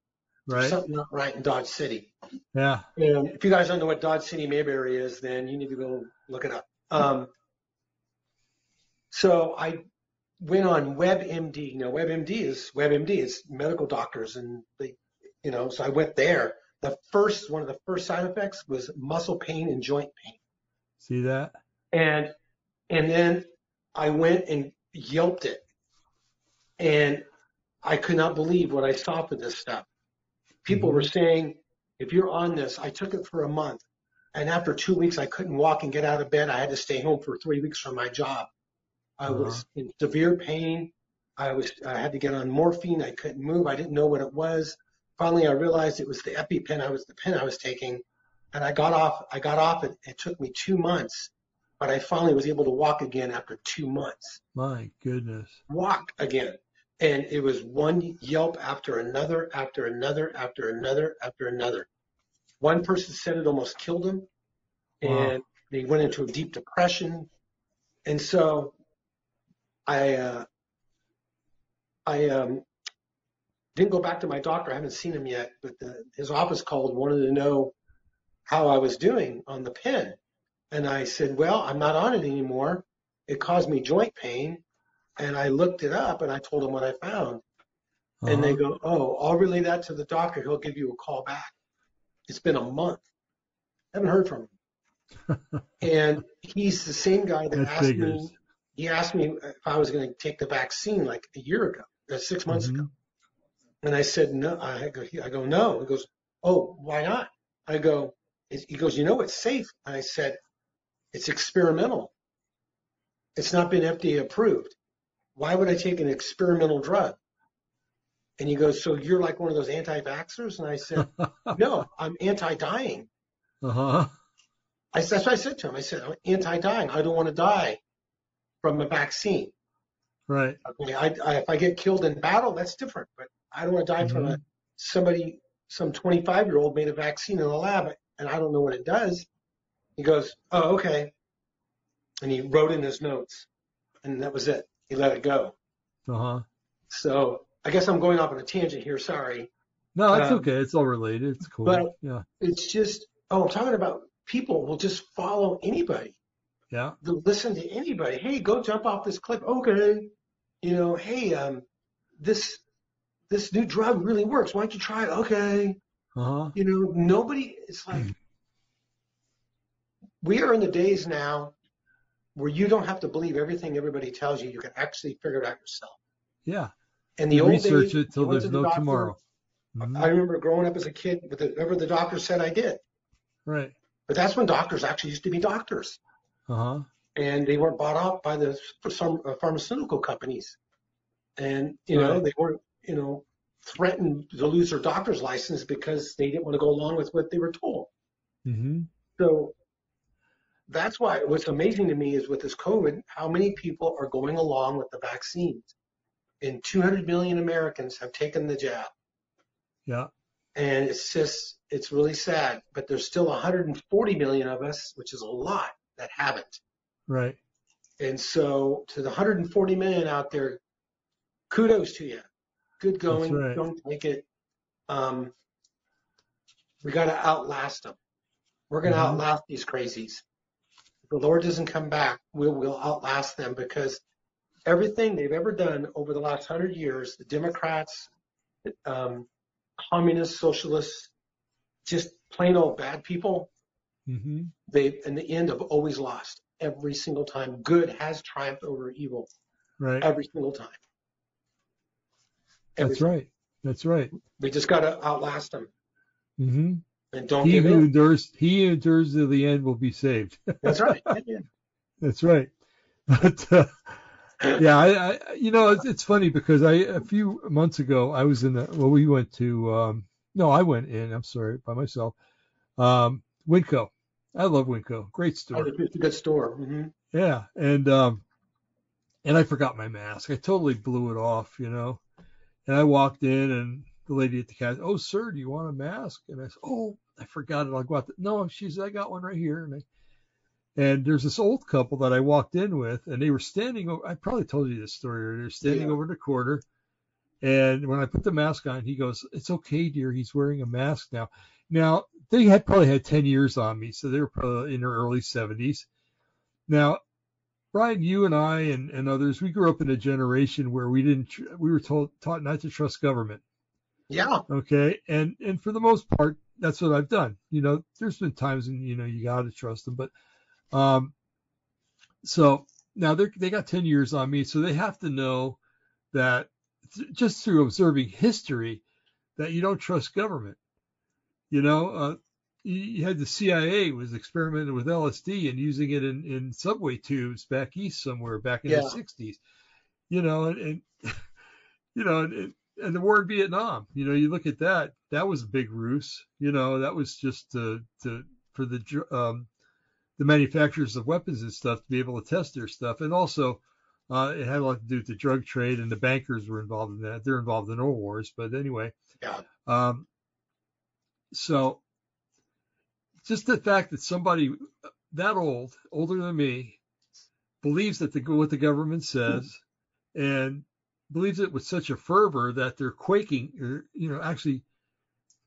Right. Something not right in Dodge City. Yeah. And if you guys don't know what Dodge City Mayberry is, then you need to go look it up. Um, so I went on WebMD. Now WebMD is WebMD is medical doctors, and they, you know, so I went there. The first one of the first side effects was muscle pain and joint pain. See that? and and then I went and yelped it, and I could not believe what I saw for this stuff. People mm-hmm. were saying, if you're on this, I took it for a month, and after two weeks, I couldn't walk and get out of bed. I had to stay home for three weeks from my job. I uh-huh. was in severe pain. I was I had to get on morphine. I couldn't move. I didn't know what it was. Finally, I realized it was the EpiPen. I was the pen I was taking, and I got off. I got off it. It took me two months, but I finally was able to walk again after two months. My goodness. Walk again, and it was one yelp after another, after another, after another, after another. One person said it almost killed him, and they went into a deep depression. And so, I uh, I um, didn't go back to my doctor. I haven't seen him yet, but the, his office called, wanted to know how I was doing on the pen. And I said, well, I'm not on it anymore. It caused me joint pain. And I looked it up and I told him what I found. And they Uh-huh. go, oh, I'll relay that to the doctor. He'll give you a call back. It's been a month. I haven't heard from him. [LAUGHS] and he's the same guy that That asked figures. me, he asked me if I was going to take the vaccine like a year ago, uh, six months Mhm. ago. And I said, no, I go, I go, no. He goes, oh, why not? I go, he goes, you know, it's safe. And I said, it's experimental. It's not been FDA approved. Why would I take an experimental drug? And he goes, so you're like one of those anti-vaxxers? And I said, [LAUGHS] no, I'm anti-dying. Uh-huh. I, that's what I said to him. I said, I'm anti-dying. I don't want to die from a vaccine. Right. Okay, I, I, if I get killed in battle, that's different. But I don't want to die from a, somebody, some 25 year old made a vaccine in a lab and I don't know what it does. He goes, oh, okay. And he wrote in his notes and that was it. He let it go. Uh-huh. So I guess I'm going off on a tangent here. Sorry. No, it's Um, okay. It's all related. It's cool. but- yeah. It's just, oh, I'm talking about people will just follow anybody. Yeah. They'll listen to anybody. Hey, go jump off this cliff. Okay. You know, hey, um, this, this new drug really works. Why don't you try it? Okay. Uh-huh. You know, nobody, it's like, we are in the days now where you don't have to believe everything everybody tells you. You can actually figure it out yourself. Yeah. In the You old research days, it till there's no doctor, tomorrow. Mhm. I remember growing up as a kid, with whatever the doctor said, I did. Right. But that's when doctors actually used to be doctors, Uh huh. and they weren't bought out by the some uh, pharmaceutical companies, and you know they weren't you know threatened to lose their doctor's license because they didn't want to go along with what they were told. hmm So that's why what's amazing to me is with this COVID, how many people are going along with the vaccines. And 200 million Americans have taken the jab. Yeah. And it's just, it's really sad. But there's still 140 million of us, which is a lot, that haven't. Right. And so to the 140 million out there, kudos to you. Good going. right. Don't take it. Um, we got to outlast them. We're going to Mhm. outlast these crazies. If the Lord doesn't come back, we'll, we'll outlast them because everything they've ever done over the last hundred years, the Democrats, um, communists, socialists, just plain old bad people, hmm they in the end have always lost every single time. Good has triumphed over evil Right. every single time. That's right. That's right. We just got to outlast them Mm-hmm. and don't He give who in. endures, he who endures to the end will be saved. [LAUGHS] That's right. That's right. But uh, yeah, I, I, you know, it's, it's funny because I a few months ago I was in the well, we went to um, no, I went in. I'm sorry, by myself. Um, Winco. I love Winco. Great Oh, store. It's a good store. hmm Yeah, and um, and I forgot my mask. I totally blew it off, you know. And I walked in, and the lady at the cash, oh sir, do you want a mask? And I said, oh, I forgot it. I'll go out. The, no, she's, I got one right here. And I, and there's this old couple that I walked in with, and they were standing over. I probably told you this story. They're standing Yeah. over in the corner, and when I put the mask on, he goes, "It's okay, dear. He's wearing a mask now." Now they had probably had 10 years on me, so they were probably in their early 70s. Now, Brian, you and I and, and others, we grew up in a generation where we didn't, tr- we were told taught not to trust government. Yeah. Okay, and and for the most part, that's what I've done. You know, there's been times when you know you got to trust them, but um, so now they they got 10 years on me, so they have to know that th- just through observing history that you don't trust government. You know, uh, you, had the CIA was experimenting with LSD and using it in, in subway tubes back east somewhere back in Yeah. the 60s. You know, and, and [LAUGHS] you know, and, and the war in Vietnam. You know, you look at that. That was a big ruse. You know, that was just to to for the um, the manufacturers of weapons and stuff to be able to test their stuff, and also uh, it had a lot to do with the drug trade, and the bankers were involved in that. They're involved in all wars, but anyway. Yeah. Um, so just the fact that somebody that old, older than me, believes that the what the government says, and believes it with such a fervor that they're quaking, or you know, actually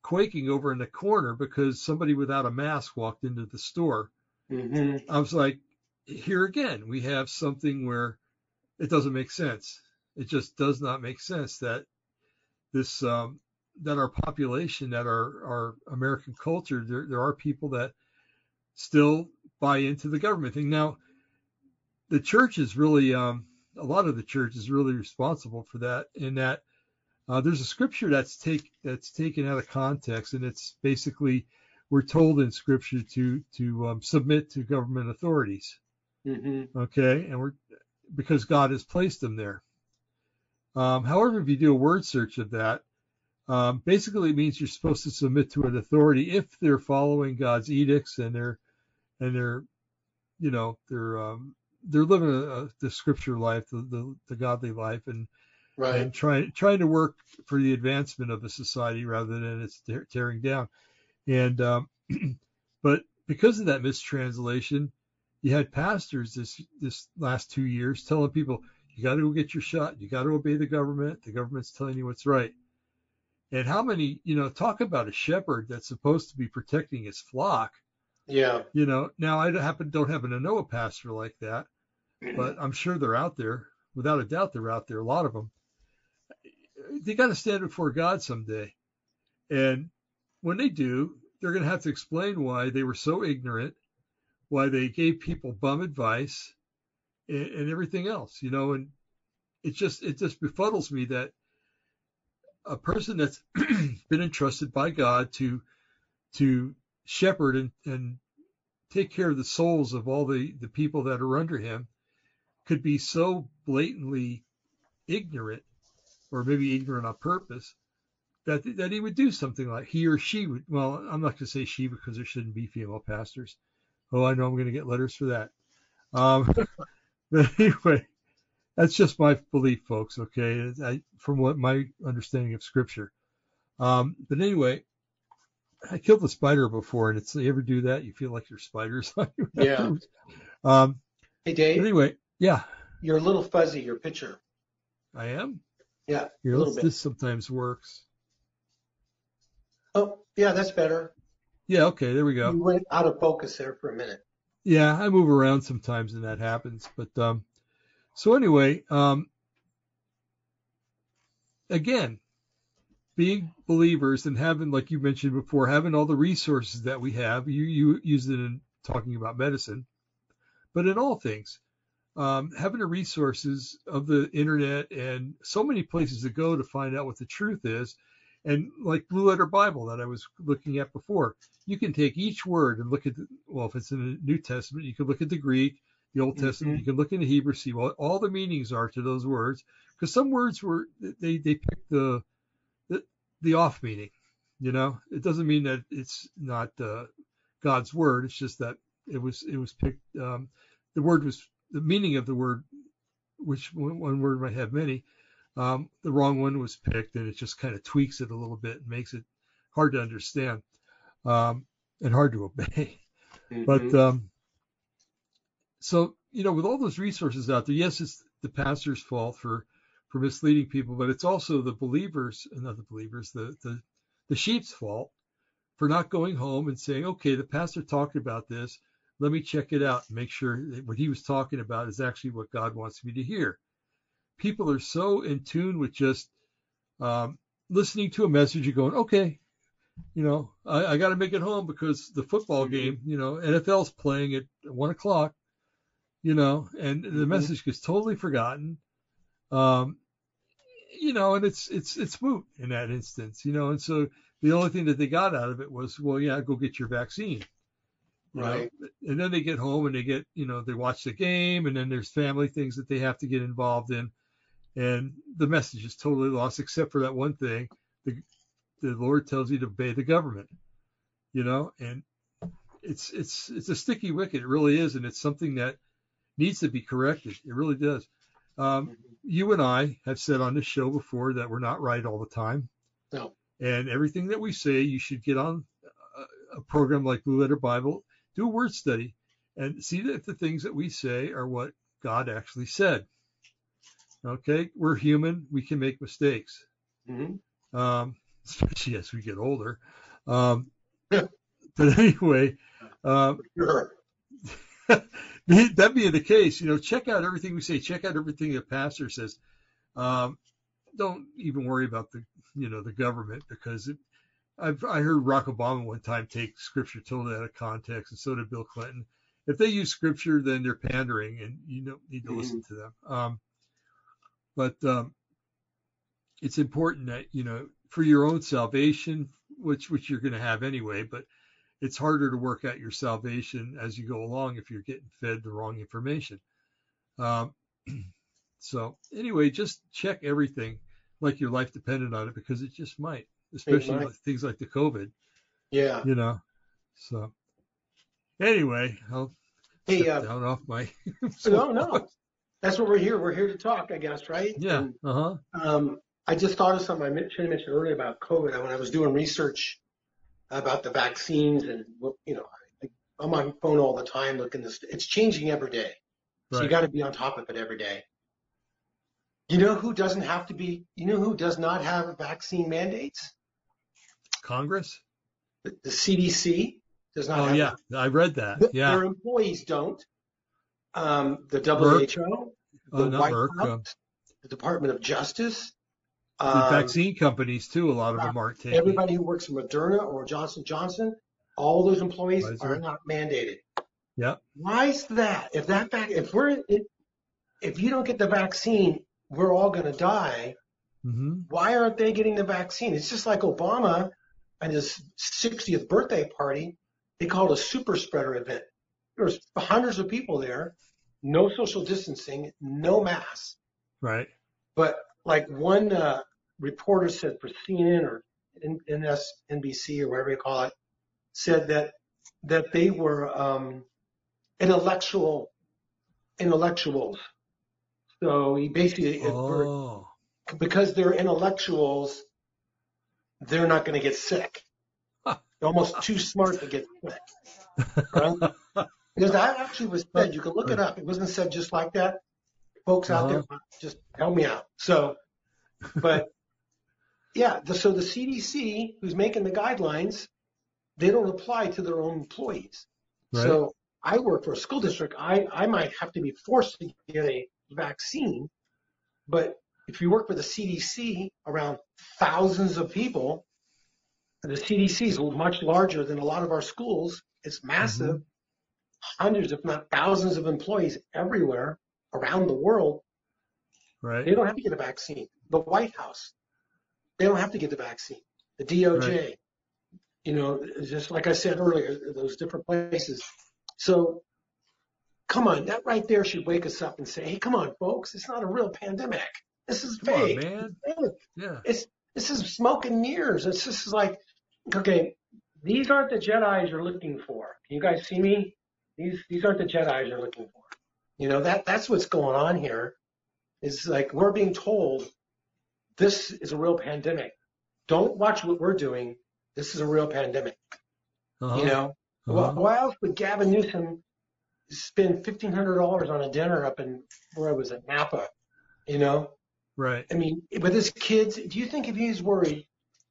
quaking over in the corner because somebody without a mask walked into the store. hmm I was like, here again, we have something where it doesn't make sense. It just does not make sense that this um, that our population, that our our American culture, there there are people that still buy into the government thing. Now, the church is really um, a lot of the church is really responsible for that. In that uh, there's a scripture that's take that's taken out of context, and it's basically we're told in scripture to to um, submit to government authorities hmm okay and we're because god has placed them there um, however if you do a word search of that um, basically it means you're supposed to submit to an authority if they're following god's edicts and they're and they're you know they're um, they're living a, a, the scripture life the, the, the godly life and Right. and trying trying to work for the advancement of a society rather than its tear, tearing down. And um, [CLEARS THROAT] but because of that mistranslation, you had pastors this this last two years telling people you got to go get your shot, you got to obey the government. The government's telling you what's right. And how many, you know, talk about a shepherd that's supposed to be protecting his flock. Yeah. You know, now I don't happen don't happen to know a pastor like that, but I'm sure they're out there. Without a doubt, they're out there. A lot of them. They got to stand before God someday, and when they do, they're going to have to explain why they were so ignorant, why they gave people bum advice, and, and everything else. You know, and it just it just befuddles me that a person that's [CLEARS THROAT] been entrusted by God to to shepherd and, and take care of the souls of all the, the people that are under him could be so blatantly ignorant or maybe ignorant on purpose that that he would do something like he or she would well i'm not going to say she because there shouldn't be female pastors. Oh i know i'm going to get letters for that. Um, [LAUGHS] but anyway that's just my belief folks okay I, from what my understanding of scripture um, but anyway I killed a spider before, and it's you ever do that? You feel like you're spiders Yeah. Um. Hey, Dave, anyway, yeah, you're a little fuzzy, your picture. I am. Yeah, Here, a little bit. this sometimes works. Oh, yeah, that's better. Yeah. Okay. There we go. You went out of focus there for a minute. Yeah, I move around sometimes, and that happens. But um, so anyway, um, again, being believers and having, like you mentioned before, having all the resources that we have. You you it in talking about medicine, but in all things, um, having the resources of the internet and so many places to go to find out what the truth is. And like Blue Letter Bible that I was looking at before, you can take each word and look at, the, well, if it's in the New Testament, you can look at the Greek, the Old Testament, Mhm. you can look in the Hebrew, see what all the meanings are to those words. Because some words were, they, they picked the, the, the off meaning, you know, it doesn't mean that it's not uh, God's word. It's just that it was, it was picked, um, the word was, the meaning of the word, which one, one word might have many, um, the wrong one was picked and it just kind of tweaks it a little bit and makes it hard to understand um, and hard to obey. [LAUGHS] But Mhm. um, so you know, with all those resources out there, yes, it's the pastor's fault for for misleading people, but it's also the believers, not the believers, the the the sheep's fault for not going home and saying, okay, the pastor talked about this. Let me check it out and make sure that what he was talking about is actually what God wants me to hear. People are so in tune with just um, listening to a message and going, okay, you know, I, I got to make it home because the football Mhm. game, you know, NFL's playing at one o'clock, you know, and the Mhm. message gets totally forgotten. Um, you know, and it's it's it's moot in that instance, you know, and so the only thing that they got out of it was, well, yeah, go get your vaccine. you know. Right. And then they get home and they get, you know, they watch the game and then there's family things that they have to get involved in. And the message is totally lost, except for that one thing. The, the Lord tells you to obey the government, you know, and it's, it's, it's a sticky wicket. It really is. And it's something that needs to be corrected. It really does. Um, you and I have said on this show before that we're not right all the time. No. And everything that we say, you should get on a, a program like Blue Letter Bible, do a word study, and see if the things that we say are what God actually said. Okay, we're human; we can make mistakes, Mhm. um, [LAUGHS] especially as we get older. Um, [LAUGHS] but anyway, um, Sure. [LAUGHS] that being the case, you know, check out everything we say. Check out everything the pastor says. Um, don't even worry about the, you know, the government because it, I've I heard Barack Obama one time take scripture totally out of context, and so did Bill Clinton. If they use scripture, then they're pandering, and you don't need to Mhm. listen to them. Um, but um, it's important that you know for your own salvation, which which you're going to have anyway, but it's harder to work out your salvation as you go along if you're getting fed the wrong information. Um, [CLEARS THROAT] so anyway, just check everything like your life depended on it because it just might, especially might. things like the COVID, Yeah. you know. So anyway, I'll Hey, uh, down off my. [LAUGHS] no, no. That's what we're here. We're here to talk, I guess, right? Yeah. Uh huh. um, I just thought of something I should have mentioned earlier about COVID. When I was doing research about the vaccines and, you know, I'm on my phone all the time looking this. It's changing every day. So you got to be on top of it every day. You know who doesn't have to be, you know who does not have vaccine mandates? Congress. The, the CDC does not Oh have yeah, I read that. Th- Yeah. Their employees don't. Um, the WHO, Oh, the not White Merck. House, um, the Department of Justice, the um, vaccine companies too. A lot of them aren't taking. everybody who works for Moderna or Johnson Johnson, all those employees Pfizer. are not mandated. Yep. Why is that? If that vac- if we're if, if you don't get the vaccine, we're all going to die. hmm Why aren't they getting the vaccine? It's just like Obama and his 60th birthday party. They called a super spreader event. There was hundreds of people there, no social distancing, no masks. Right. But like one uh, reporter said for CNN or NBC or whatever you call it, said that that they were um, intellectual intellectuals. So he basically Oh. because they're intellectuals, they're not going to get sick. [LAUGHS] They're almost too smart to get sick. [LAUGHS] Right? Because that actually was said. You can look it up. It wasn't said just like that. Folks out there, uh-huh. just help me out. So, but [LAUGHS] yeah, the, so the CDC, who's making the guidelines, they don't apply to their own employees. Right. So I work for a school district. I, I might have to be forced to get a vaccine, but if you work for the CDC around thousands of people, the CDC is much larger than a lot of our schools. It's massive. Mm-hmm. Hundreds, if not thousands of employees everywhere around the world. right. They don't have to get a vaccine. The White House, they don't have to get the vaccine. The DOJ, Right. you know, just like I said earlier, those different places. So come on, that right there should wake us up and say, hey, come on, folks, it's not a real pandemic. This is Come on, fake. man. Yeah. It's this is smoke and mirrors. It's just like, okay, these aren't the Jedi's you're looking for. Can you guys see me? These these aren't the Jedi's you're looking for. You know that that's what's going on here. Is like we're being told this is a real pandemic. Don't watch what we're doing. This is a real pandemic. Uh-huh. You know, Uh-huh. why, else would Gavin Newsom spend fifteen hundred dollars on a dinner up in where I was it Napa? You know, Right. I mean, with his kids, do you think if he's worried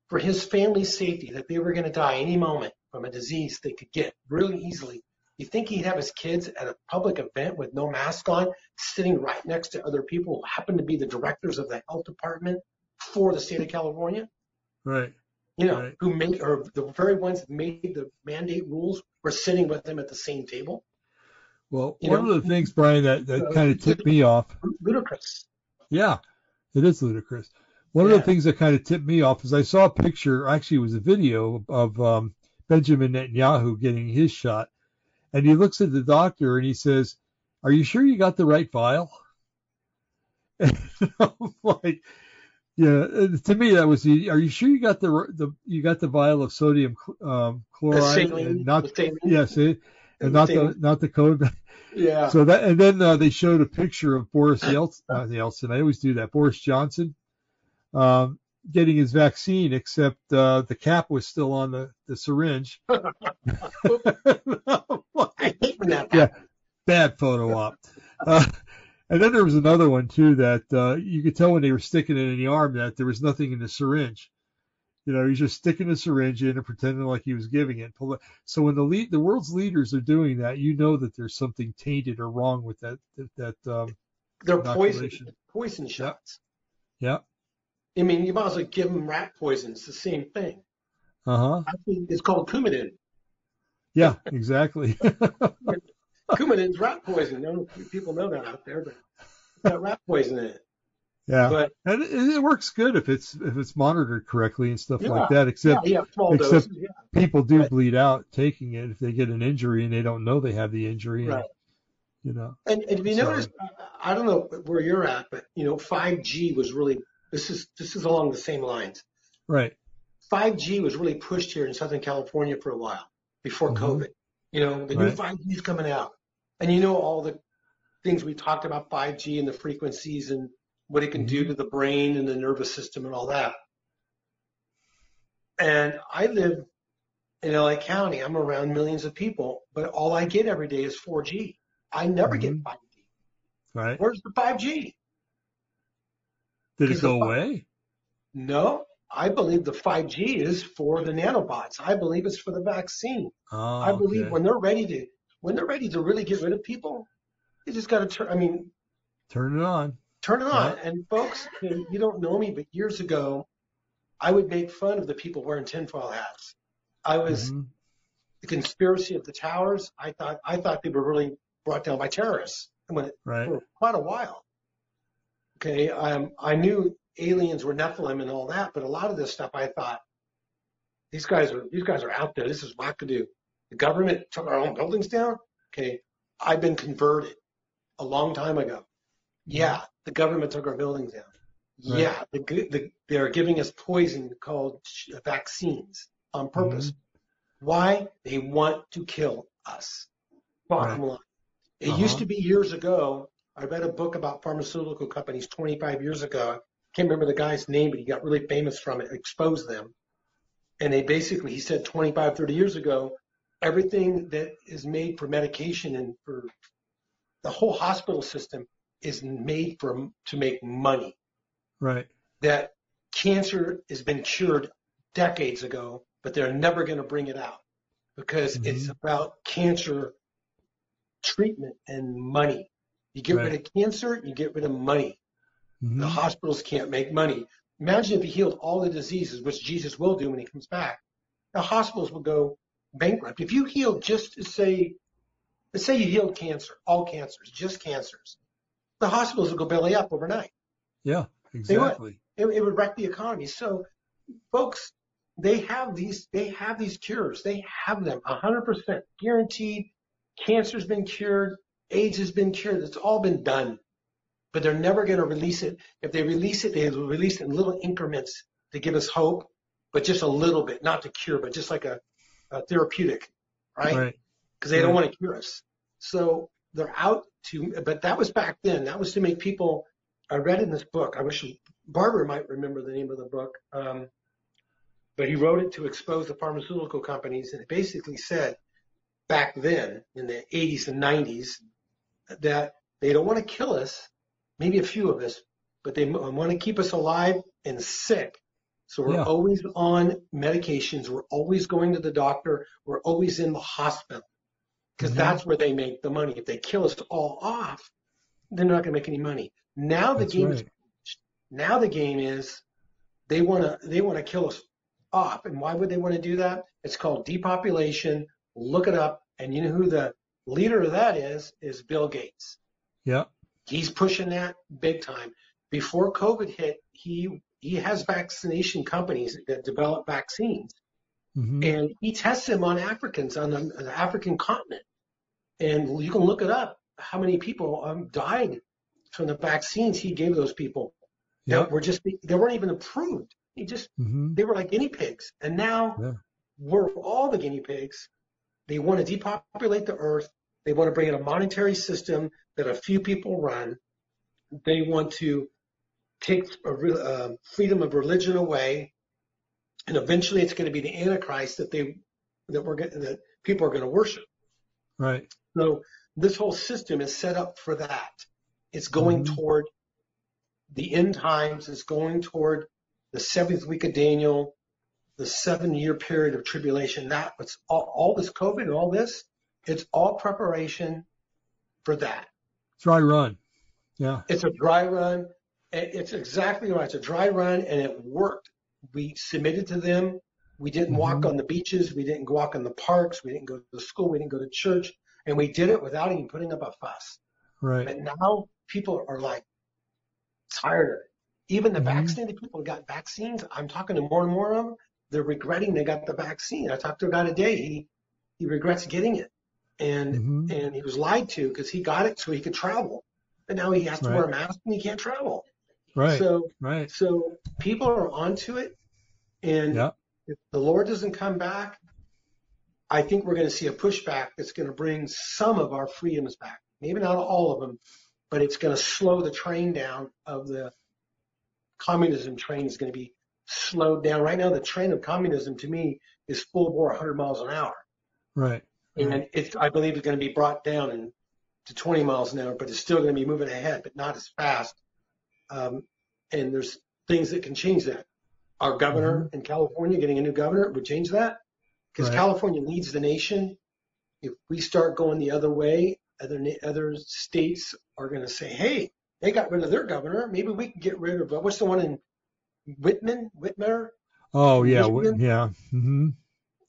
for his family's safety that they were going to die any moment from a disease they could get really easily, you think he'd have his kids at a public event with no mask on, sitting right next to other people who happen to be the directors of the health department for the state of California? Right. You know, Right. who made, or the very ones that made the mandate rules were sitting with them at the same table? Well, You one know, of the things, Brian, that, that uh, kind of tipped me off. Ludicrous. Yeah, it is ludicrous. One of the things that kind of tipped me off is I saw a picture, actually, it was a video of um, Benjamin Netanyahu getting his shot. And he looks at the doctor and he says, Are you sure you got the right vial? [LAUGHS] And I'm like, yeah, to me that was the. Are you sure you got the the you got the vial of sodium um, chloride and not the yes, it, The and not the saline. not the COVID Yeah. so that and then uh, they showed a picture of Boris Yeltsin, uh, Yeltsin. I always do that. Boris Johnson um, getting his vaccine, except uh, the cap was still on the the syringe. [LAUGHS] [LAUGHS] I hate when that Yeah. Bad photo op. Uh, and then there was another one too that uh, you could tell when they were sticking it in the arm that there was nothing in the syringe. You know, he's just sticking the syringe in and pretending like he was giving it. So when the lead, the world's leaders are doing that, you know that there's something tainted or wrong with that. That, that um, They're poison, poison shots. yeah. I mean, you might as well give them rat poison. It's the same thing. Uh huh. I think it's called Coumadin. Yeah, exactly. [LAUGHS] Coumadin's rat poison. No know people know that out there, but it's got rat poison in it. yeah, But and it, it works good if it's if it's monitored correctly and stuff Yeah. like that. Except yeah, small except- doses. Yeah, people do Right. bleed out taking it if they get an injury and they don't know they have the injury. And, right. You know. And, and if you Sorry. notice, I don't know where you're at, but you know, 5G was really this is this is along the same lines. Right. 5G was really pushed here in Southern California for a while before Mhm. COVID. You know, the Right. new 5G is coming out. And you know all the things we talked about 5G and the frequencies and what it can do Mhm. to the brain and the nervous system and all that. And I live in LA County. I'm around millions of people, but all I get every day is 4G. I never get Mhm. 5G. Right. Where's the 5G? Did it Is go the- away? No, I believe the 5G is for the nanobots. I believe it's for the vaccine. Oh, I believe okay. when they're ready to when they're ready to really get rid of people, they just got to turn. I mean, turn it on. turn it on. And folks, you don't know me, but years ago, I would make fun of the people wearing tinfoil hats. I was Mhm. the conspiracy of the towers. I thought I thought they were really brought down by terrorists. When it, Right. for quite a while, Okay, um, I knew aliens were Nephilim and all that, but a lot of this stuff I thought these guys are these guys are out there. This is wackadoo. The government took our own buildings down. Okay, I've been converted a long time ago. Yeah, the government took our buildings down. Right. Yeah, the, the, they're giving us poison called vaccines on purpose. Mm-hmm. Why? They want to kill us. Bottom Right. line. It Uh-huh. used to be years ago. I read a book about pharmaceutical companies 25 years ago. Can't remember the guy's name, but he got really famous from it, exposed them. And they basically, he said 25, 30 years ago, everything that is made for medication and for the whole hospital system is made for to make money. Right. That cancer has been cured decades ago, but they're never going to bring it out because it's Mhm. about cancer treatment and money. You get rid of cancer, you get rid of money. Mhm. The hospitals can't make money. Imagine if he healed all the diseases, which Jesus will do when he comes back. The hospitals would go bankrupt. If you healed just to say, let's say you healed cancer, all cancers, just cancers, the hospitals would go belly up overnight. Yeah. Exactly. It, it would wreck the economy. So, folks, they have these, they have these cures. They have them 100% guaranteed. Cancer's been cured. AIDS has been cured. It's all been done. But they're never going to release it. If they release it, they will release it in little increments to give us hope, but just a little bit, not to cure, but just like a, a therapeutic, right? Right. because they don't want to cure us. So they're out to, but that was back then. That was to make people. I read in this book. I wish Barbara might remember the name of the book. Um, but he wrote it to expose the pharmaceutical companies, and it basically said back then in the 80s and 90s that they don't want to kill us, maybe a few of us, but they want to keep us alive and sick. So we're Yeah. always on medications. We're always going to the doctor. We're always in the hospital because Mhm. that's where they make the money. If they kill us all off, they're not going to make any money. Now the That's game is right. now the game is they want to they want to kill us off. And why would they want to do that? It's called depopulation. Look it up. And you know who the leader of that is? Is Bill Gates. Yeah. He's pushing that big time. Before COVID hit, he he has vaccination companies that develop vaccines hmm and he tests them on Africans on the, on the African continent. And you can look it up. How many people um, died from the vaccines he gave those people Yeah. that were just they weren't even approved. He just hmm they were like guinea pigs, and now Yeah. we're all the guinea pigs. They want to depopulate the earth. They want to bring in a monetary system that a few people run. They want to take a, re- uh, freedom of religion away, and eventually it's going to be the Antichrist that they that we're going that people are going to worship. Right. So this whole system is set up for that. It's going Mhm. toward the end times. It's going toward the seventh week of Daniel, the seven year period of tribulation. That was all, all this COVID and all this. It's all preparation for that. Dry run. Yeah. It's a dry run. It's exactly right. It's a dry run and it worked. We submitted to them. We didn't walk Mhm. on the beaches. We didn't walk in the parks. We didn't go to the school. We didn't go to church. And we did it without even putting up a fuss. Right. But now people are like tired of it. Even the Mhm. vaccinated people who got vaccines, I'm talking to more and more of them. They're regretting they got the vaccine. I talked to a guy today. He he regrets getting it, and hmm and he was lied to because he got it so he could travel, but now he has to wear a mask and he can't travel. Right. So right. so people are onto it, and Yeah. if the Lord doesn't come back, I think we're going to see a pushback that's going to bring some of our freedoms back. Maybe not all of them, but it's going to slow the train down of the communism train is going to be slowed down. Right now, the train of communism to me is full bore 100 miles an hour. Right. And it's, I believe it's going to be brought down in, to 20 miles an hour, but it's still going to be moving ahead, but not as fast. Um, and there's things that can change that. Our governor in California, getting a new governor, would change that because Right. California leads the nation. If we start going the other way, other other states are going to say, "Hey, they got rid of their governor. Maybe we can get rid of uh, what's the one in Whitman, Whitmer? Oh yeah. Michigan? w- Yeah. hmm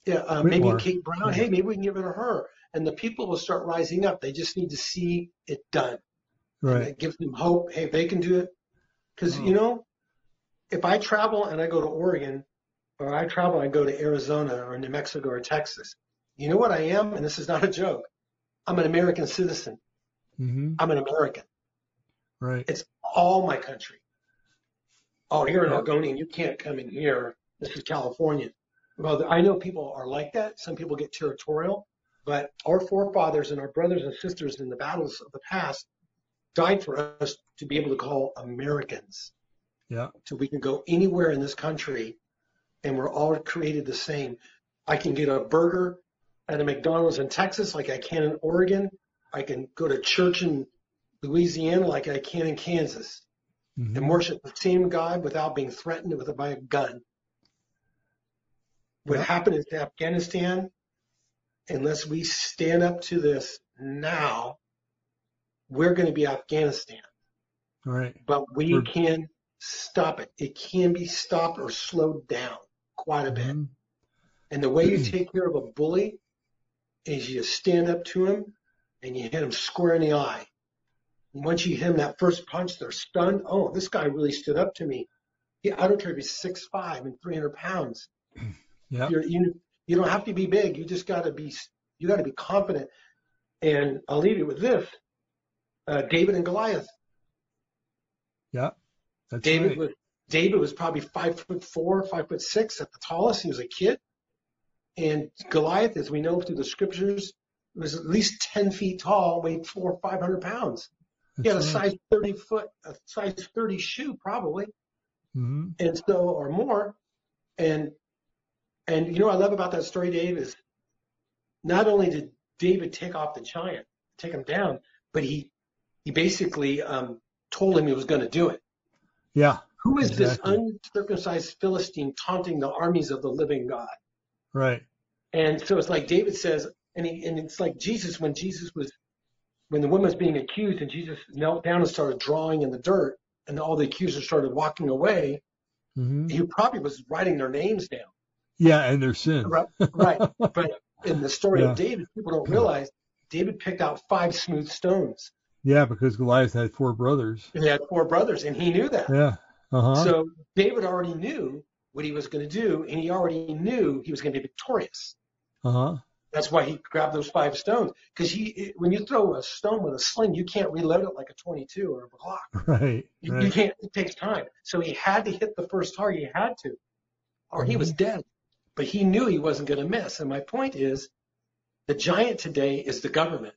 Yeah, uh, maybe Kate Brown. Hey, maybe we can get rid of her." And the people will start rising up. They just need to see it done. And Right. it gives them hope. Hey, they can do it, Because, Oh. you know, if I travel and I go to Oregon, or I travel and I go to Arizona or New Mexico or Texas, you know what I am? And this is not a joke. I'm an American citizen. hmm I'm an American. Right. It's all my country. Oh, you're an. Oregonian. You can't come in here. This is California. Well, I know people are like that. Some people get territorial, but our forefathers and our brothers and sisters in the battles of the past died for us to be able to call Americans. Yeah. So we can go anywhere in this country and we're all created the same. I can get a burger at a McDonald's in Texas like I can in Oregon. I can go to church in Louisiana like I can in Kansas Mhm. and worship the same God without being threatened with by a gun. What Yeah. happened in Afghanistan, unless we stand up to this now, we're going to be Afghanistan. Right. But we We're- can stop it. It can be stopped or slowed down quite a bit. Mhm. And the way you [CLEARS THROAT] take care of a bully is you stand up to him and you hit him square in the eye. Once you hit him that first punch, they're stunned. Oh, this guy really stood up to me. He, I don't care if he's six five and 300 pounds. [CLEARS THROAT] Yeah. You you don't have to be big. You just got to be you got to be confident. And I'll leave you with this: uh, David and Goliath. Yeah. That's David right. was David was probably five foot four, five foot six at the tallest. He was a kid. And Goliath, as we know through the scriptures, was at least ten feet tall, weighed four or five hundred pounds. He had a That's right. size thirty foot, a size thirty shoe probably, Mhm. and so or more. And and you know what I love about that story, Dave, is not only did David take off the giant, take him down, but he he basically um, told him he was going to do it. Yeah. Who is Exactly. this uncircumcised Philistine taunting the armies of the living God? Right. And so it's like David says, and, he, and it's like Jesus when Jesus was, when the woman was being accused and Jesus knelt down and started drawing in the dirt and all the accusers started walking away, hmm he probably was writing their names down. Yeah, and their sins. Right. right. [LAUGHS] But in the story Yeah. of David, people don't realize David picked out five smooth stones. Yeah, because Goliath had four brothers. And he had four brothers and he knew that. Yeah. Uh huh. So David already knew what he was going to do, and he already knew he was going to be victorious. Uh huh. That's why he grabbed those five stones. Because he, when you throw a stone with a sling, you can't reload it like a 22 or a Glock. [LAUGHS] Right. You, you can't. It takes time. So he had to hit the first target. He had to, or he was dead. But he knew he wasn't going to miss. And my point is, the giant today is the government.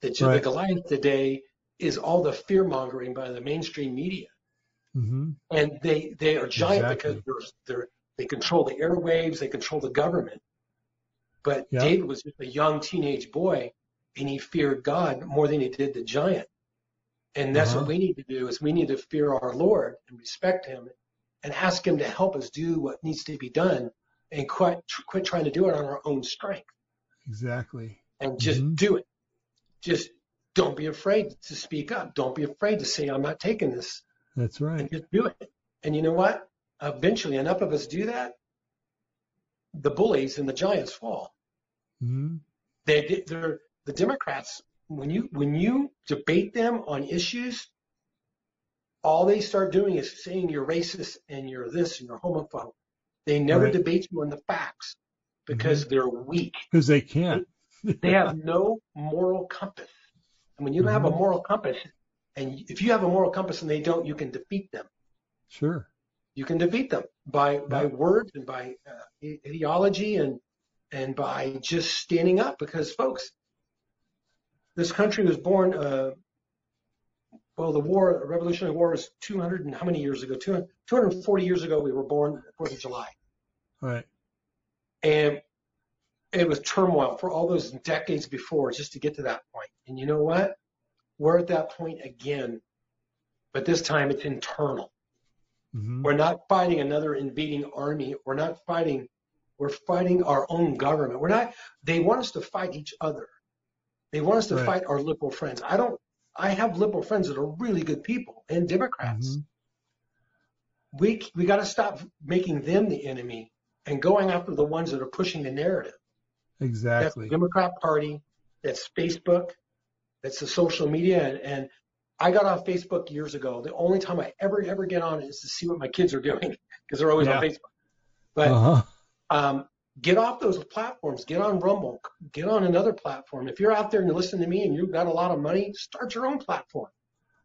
The, gi- the Goliath today is all the fear mongering by the mainstream media. hmm and they they are giant Exactly. because they're, they're they control the airwaves, they control the government. But Yeah. David was just a young teenage boy, and he feared God more than he did the giant. And that's Uh-huh. what we need to do: is we need to fear our Lord and respect Him, and ask Him to help us do what needs to be done, and quit quit trying to do it on our own strength, Exactly. and just Mhm. do it. Just don't be afraid to speak up. Don't be afraid to say, "I'm not taking this." That's right. and just do it. And you know what? Eventually, enough of us do that, the bullies and the giants fall. Hmm They, they're the Democrats. When you when you debate them on issues, all they start doing is saying you're racist and you're this and you're homophobe. They never Right. debate you on the facts because they're weak. Because they can't. They have no moral compass. And when you don't have a Mhm. moral compass, and if you have a moral compass and they don't, you can defeat them. Sure. you can defeat them by by Yeah. words and by uh, ideology and and by just standing up because folks this country was born uh, well the war the revolutionary war was 200 and how many years ago 200, 240 years ago we were born 4th of july Right. and it was turmoil for all those decades before just to get to that point and you know what we're at that point again but this time it's internal hmm We're not fighting another invading army. We're not fighting. We're fighting our own government. We're not. They want us to fight each other. They want us to Right. fight our liberal friends. I don't. I have liberal friends that are really good people and Democrats. Mhm. We we got to stop making them the enemy and going after the ones that are pushing the narrative. That's Exactly. the Democrat Party. That's Facebook. That's the social media. And, and I got off Facebook years ago. The only time I ever ever get on it is to see what my kids are doing [LAUGHS] because they're always Yeah. on Facebook. But Uh-huh. Um, get off those platforms. Get on Rumble. Get on another platform. If you're out there and you're listening to me and you've got a lot of money, start your own platform.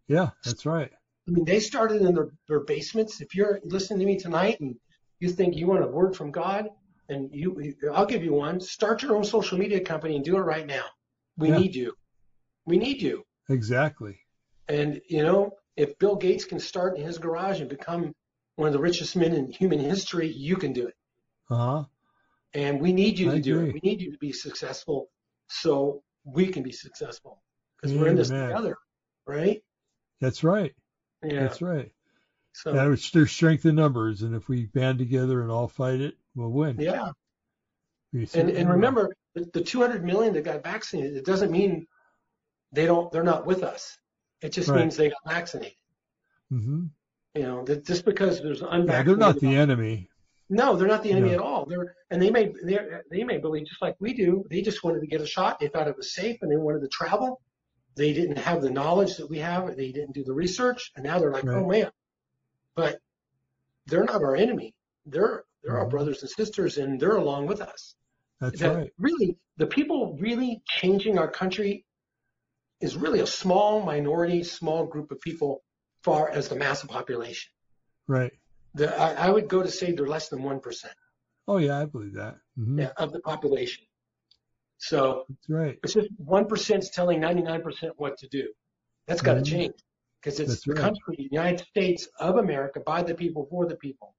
Yeah, that's right. I mean, they started in their, their basements. If you're listening to me tonight and you think you want a word from God, and you, I'll give you one. Start your own social media company and do it right now. We Yeah. need you. We need you. Exactly. And you know, if Bill Gates can start in his garage and become one of the richest men in human history, you can do it. Uh-huh. And we need you I to do it. We need you to be successful so we can be successful because we're in this together, right? That's right. Yeah. That's right. So Yeah, there's strength in numbers, and if we band together and all fight it, we'll win. yeah. And and remember, the, the 200 million that got vaccinated, it doesn't mean they don't they're not with us. It just Right. means they got vaccinated. Mhm. You know, that just because there's unvaccinated. Yeah, they're not the enemy. No, they're not the enemy No. at all. They're and they may they they may believe just like we do. They just wanted to get a shot. They thought it was safe and they wanted to travel. They didn't have the knowledge that we have. They didn't do the research, and now they're like, oh man. But they're not our enemy. They're they're our Mhm. brothers and sisters, and they're along with us. That's that right. really the people really changing our country is really a small minority, small group of people, far as the massive population. Right. The, I, I would go to say they're less than one percent Oh yeah, I believe that. Mhm. yeah, of the population. So That's right. it's just one percent is telling ninety nine percent what to do. That's got to Mhm. change because it's That's the right. country, the United States of America, by the people, for the people,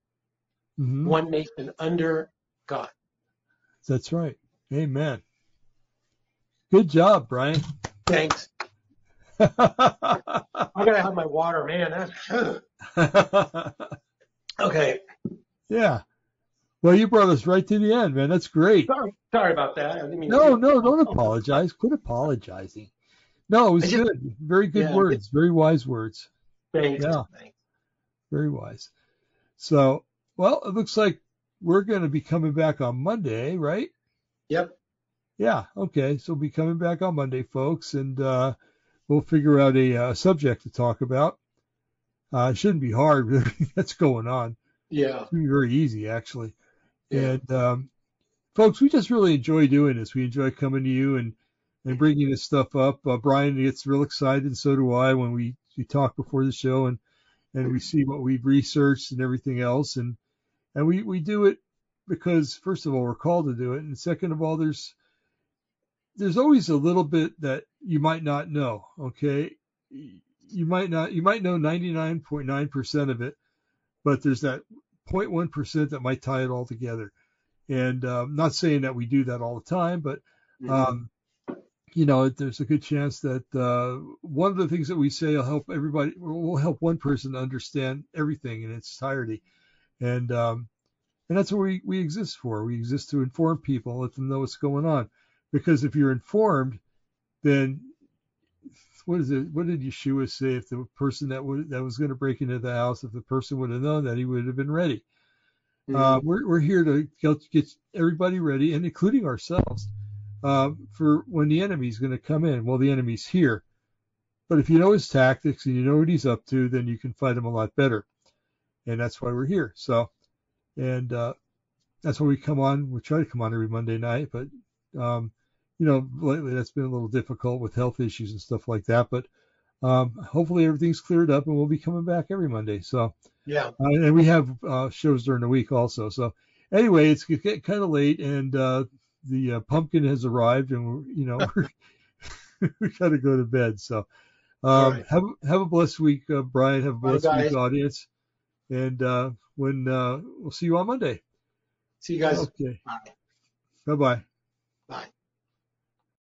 Mhm. one nation under God. That's right. Amen. Good job, Brian. Thanks. [LAUGHS] I gotta have my water, man. [LAUGHS] Okay. yeah. Well, you brought us right to the end, man. That's great. Sorry, sorry about that. I didn't mean No, to- no, don't apologize. Quit apologizing. No, it was just- good. Very good Yeah, words. Very wise words. Thanks. Yeah. Thanks. Very wise. So, well, it looks like we're going to be coming back on Monday, right? Yep. Yeah. Okay. So we'll be coming back on Monday, folks, and uh, we'll figure out a uh, subject to talk about. Uh, it shouldn't be hard [LAUGHS] with everything that's going on. Yeah. It's very easy, actually. Yeah. And um, folks, we just really enjoy doing this. We enjoy coming to you and and bringing this stuff up. Uh, Brian gets real excited, and so do I when we we talk before the show and and we see what we've researched and everything else. And and we we do it because first of all we're called to do it, and second of all there's there's always a little bit that you might not know. Okay, you might not you might know 99.9% of it, but there's that 0.1% that might tie it all together. And uh, I'm not saying that we do that all the time, but Mhm. um, you know, there's a good chance that uh, one of the things that we say will help everybody, will help one person understand everything in its entirety. And um, and that's what we, we exist for. We exist to inform people, let them know what's going on. Because if you're informed, then what is it? What did Yeshua say? If the person that would that was going to break into the house, if the person would have known that, he would have been ready. Uh, we're we're here to get, get everybody ready, and including ourselves, uh, for when the enemy's going to come in. Well, the enemy's here, but if you know his tactics and you know what he's up to, then you can fight him a lot better, and that's why we're here. So, and uh, that's why we come on. We try to come on every Monday night, but um, you know, lately that's been a little difficult with health issues and stuff like that. But um, hopefully everything's cleared up, and we'll be coming back every Monday. So. yeah. Uh, and we have uh, shows during the week also. So anyway, it's getting kind of late, and uh, the uh, pumpkin has arrived, and we're, you know [LAUGHS] [LAUGHS] we got to go to bed. So um, right. have have a blessed week, uh, Brian. Have a blessed week, audience, and uh, when uh, we'll see you on Monday. See you guys. Okay. Bye bye.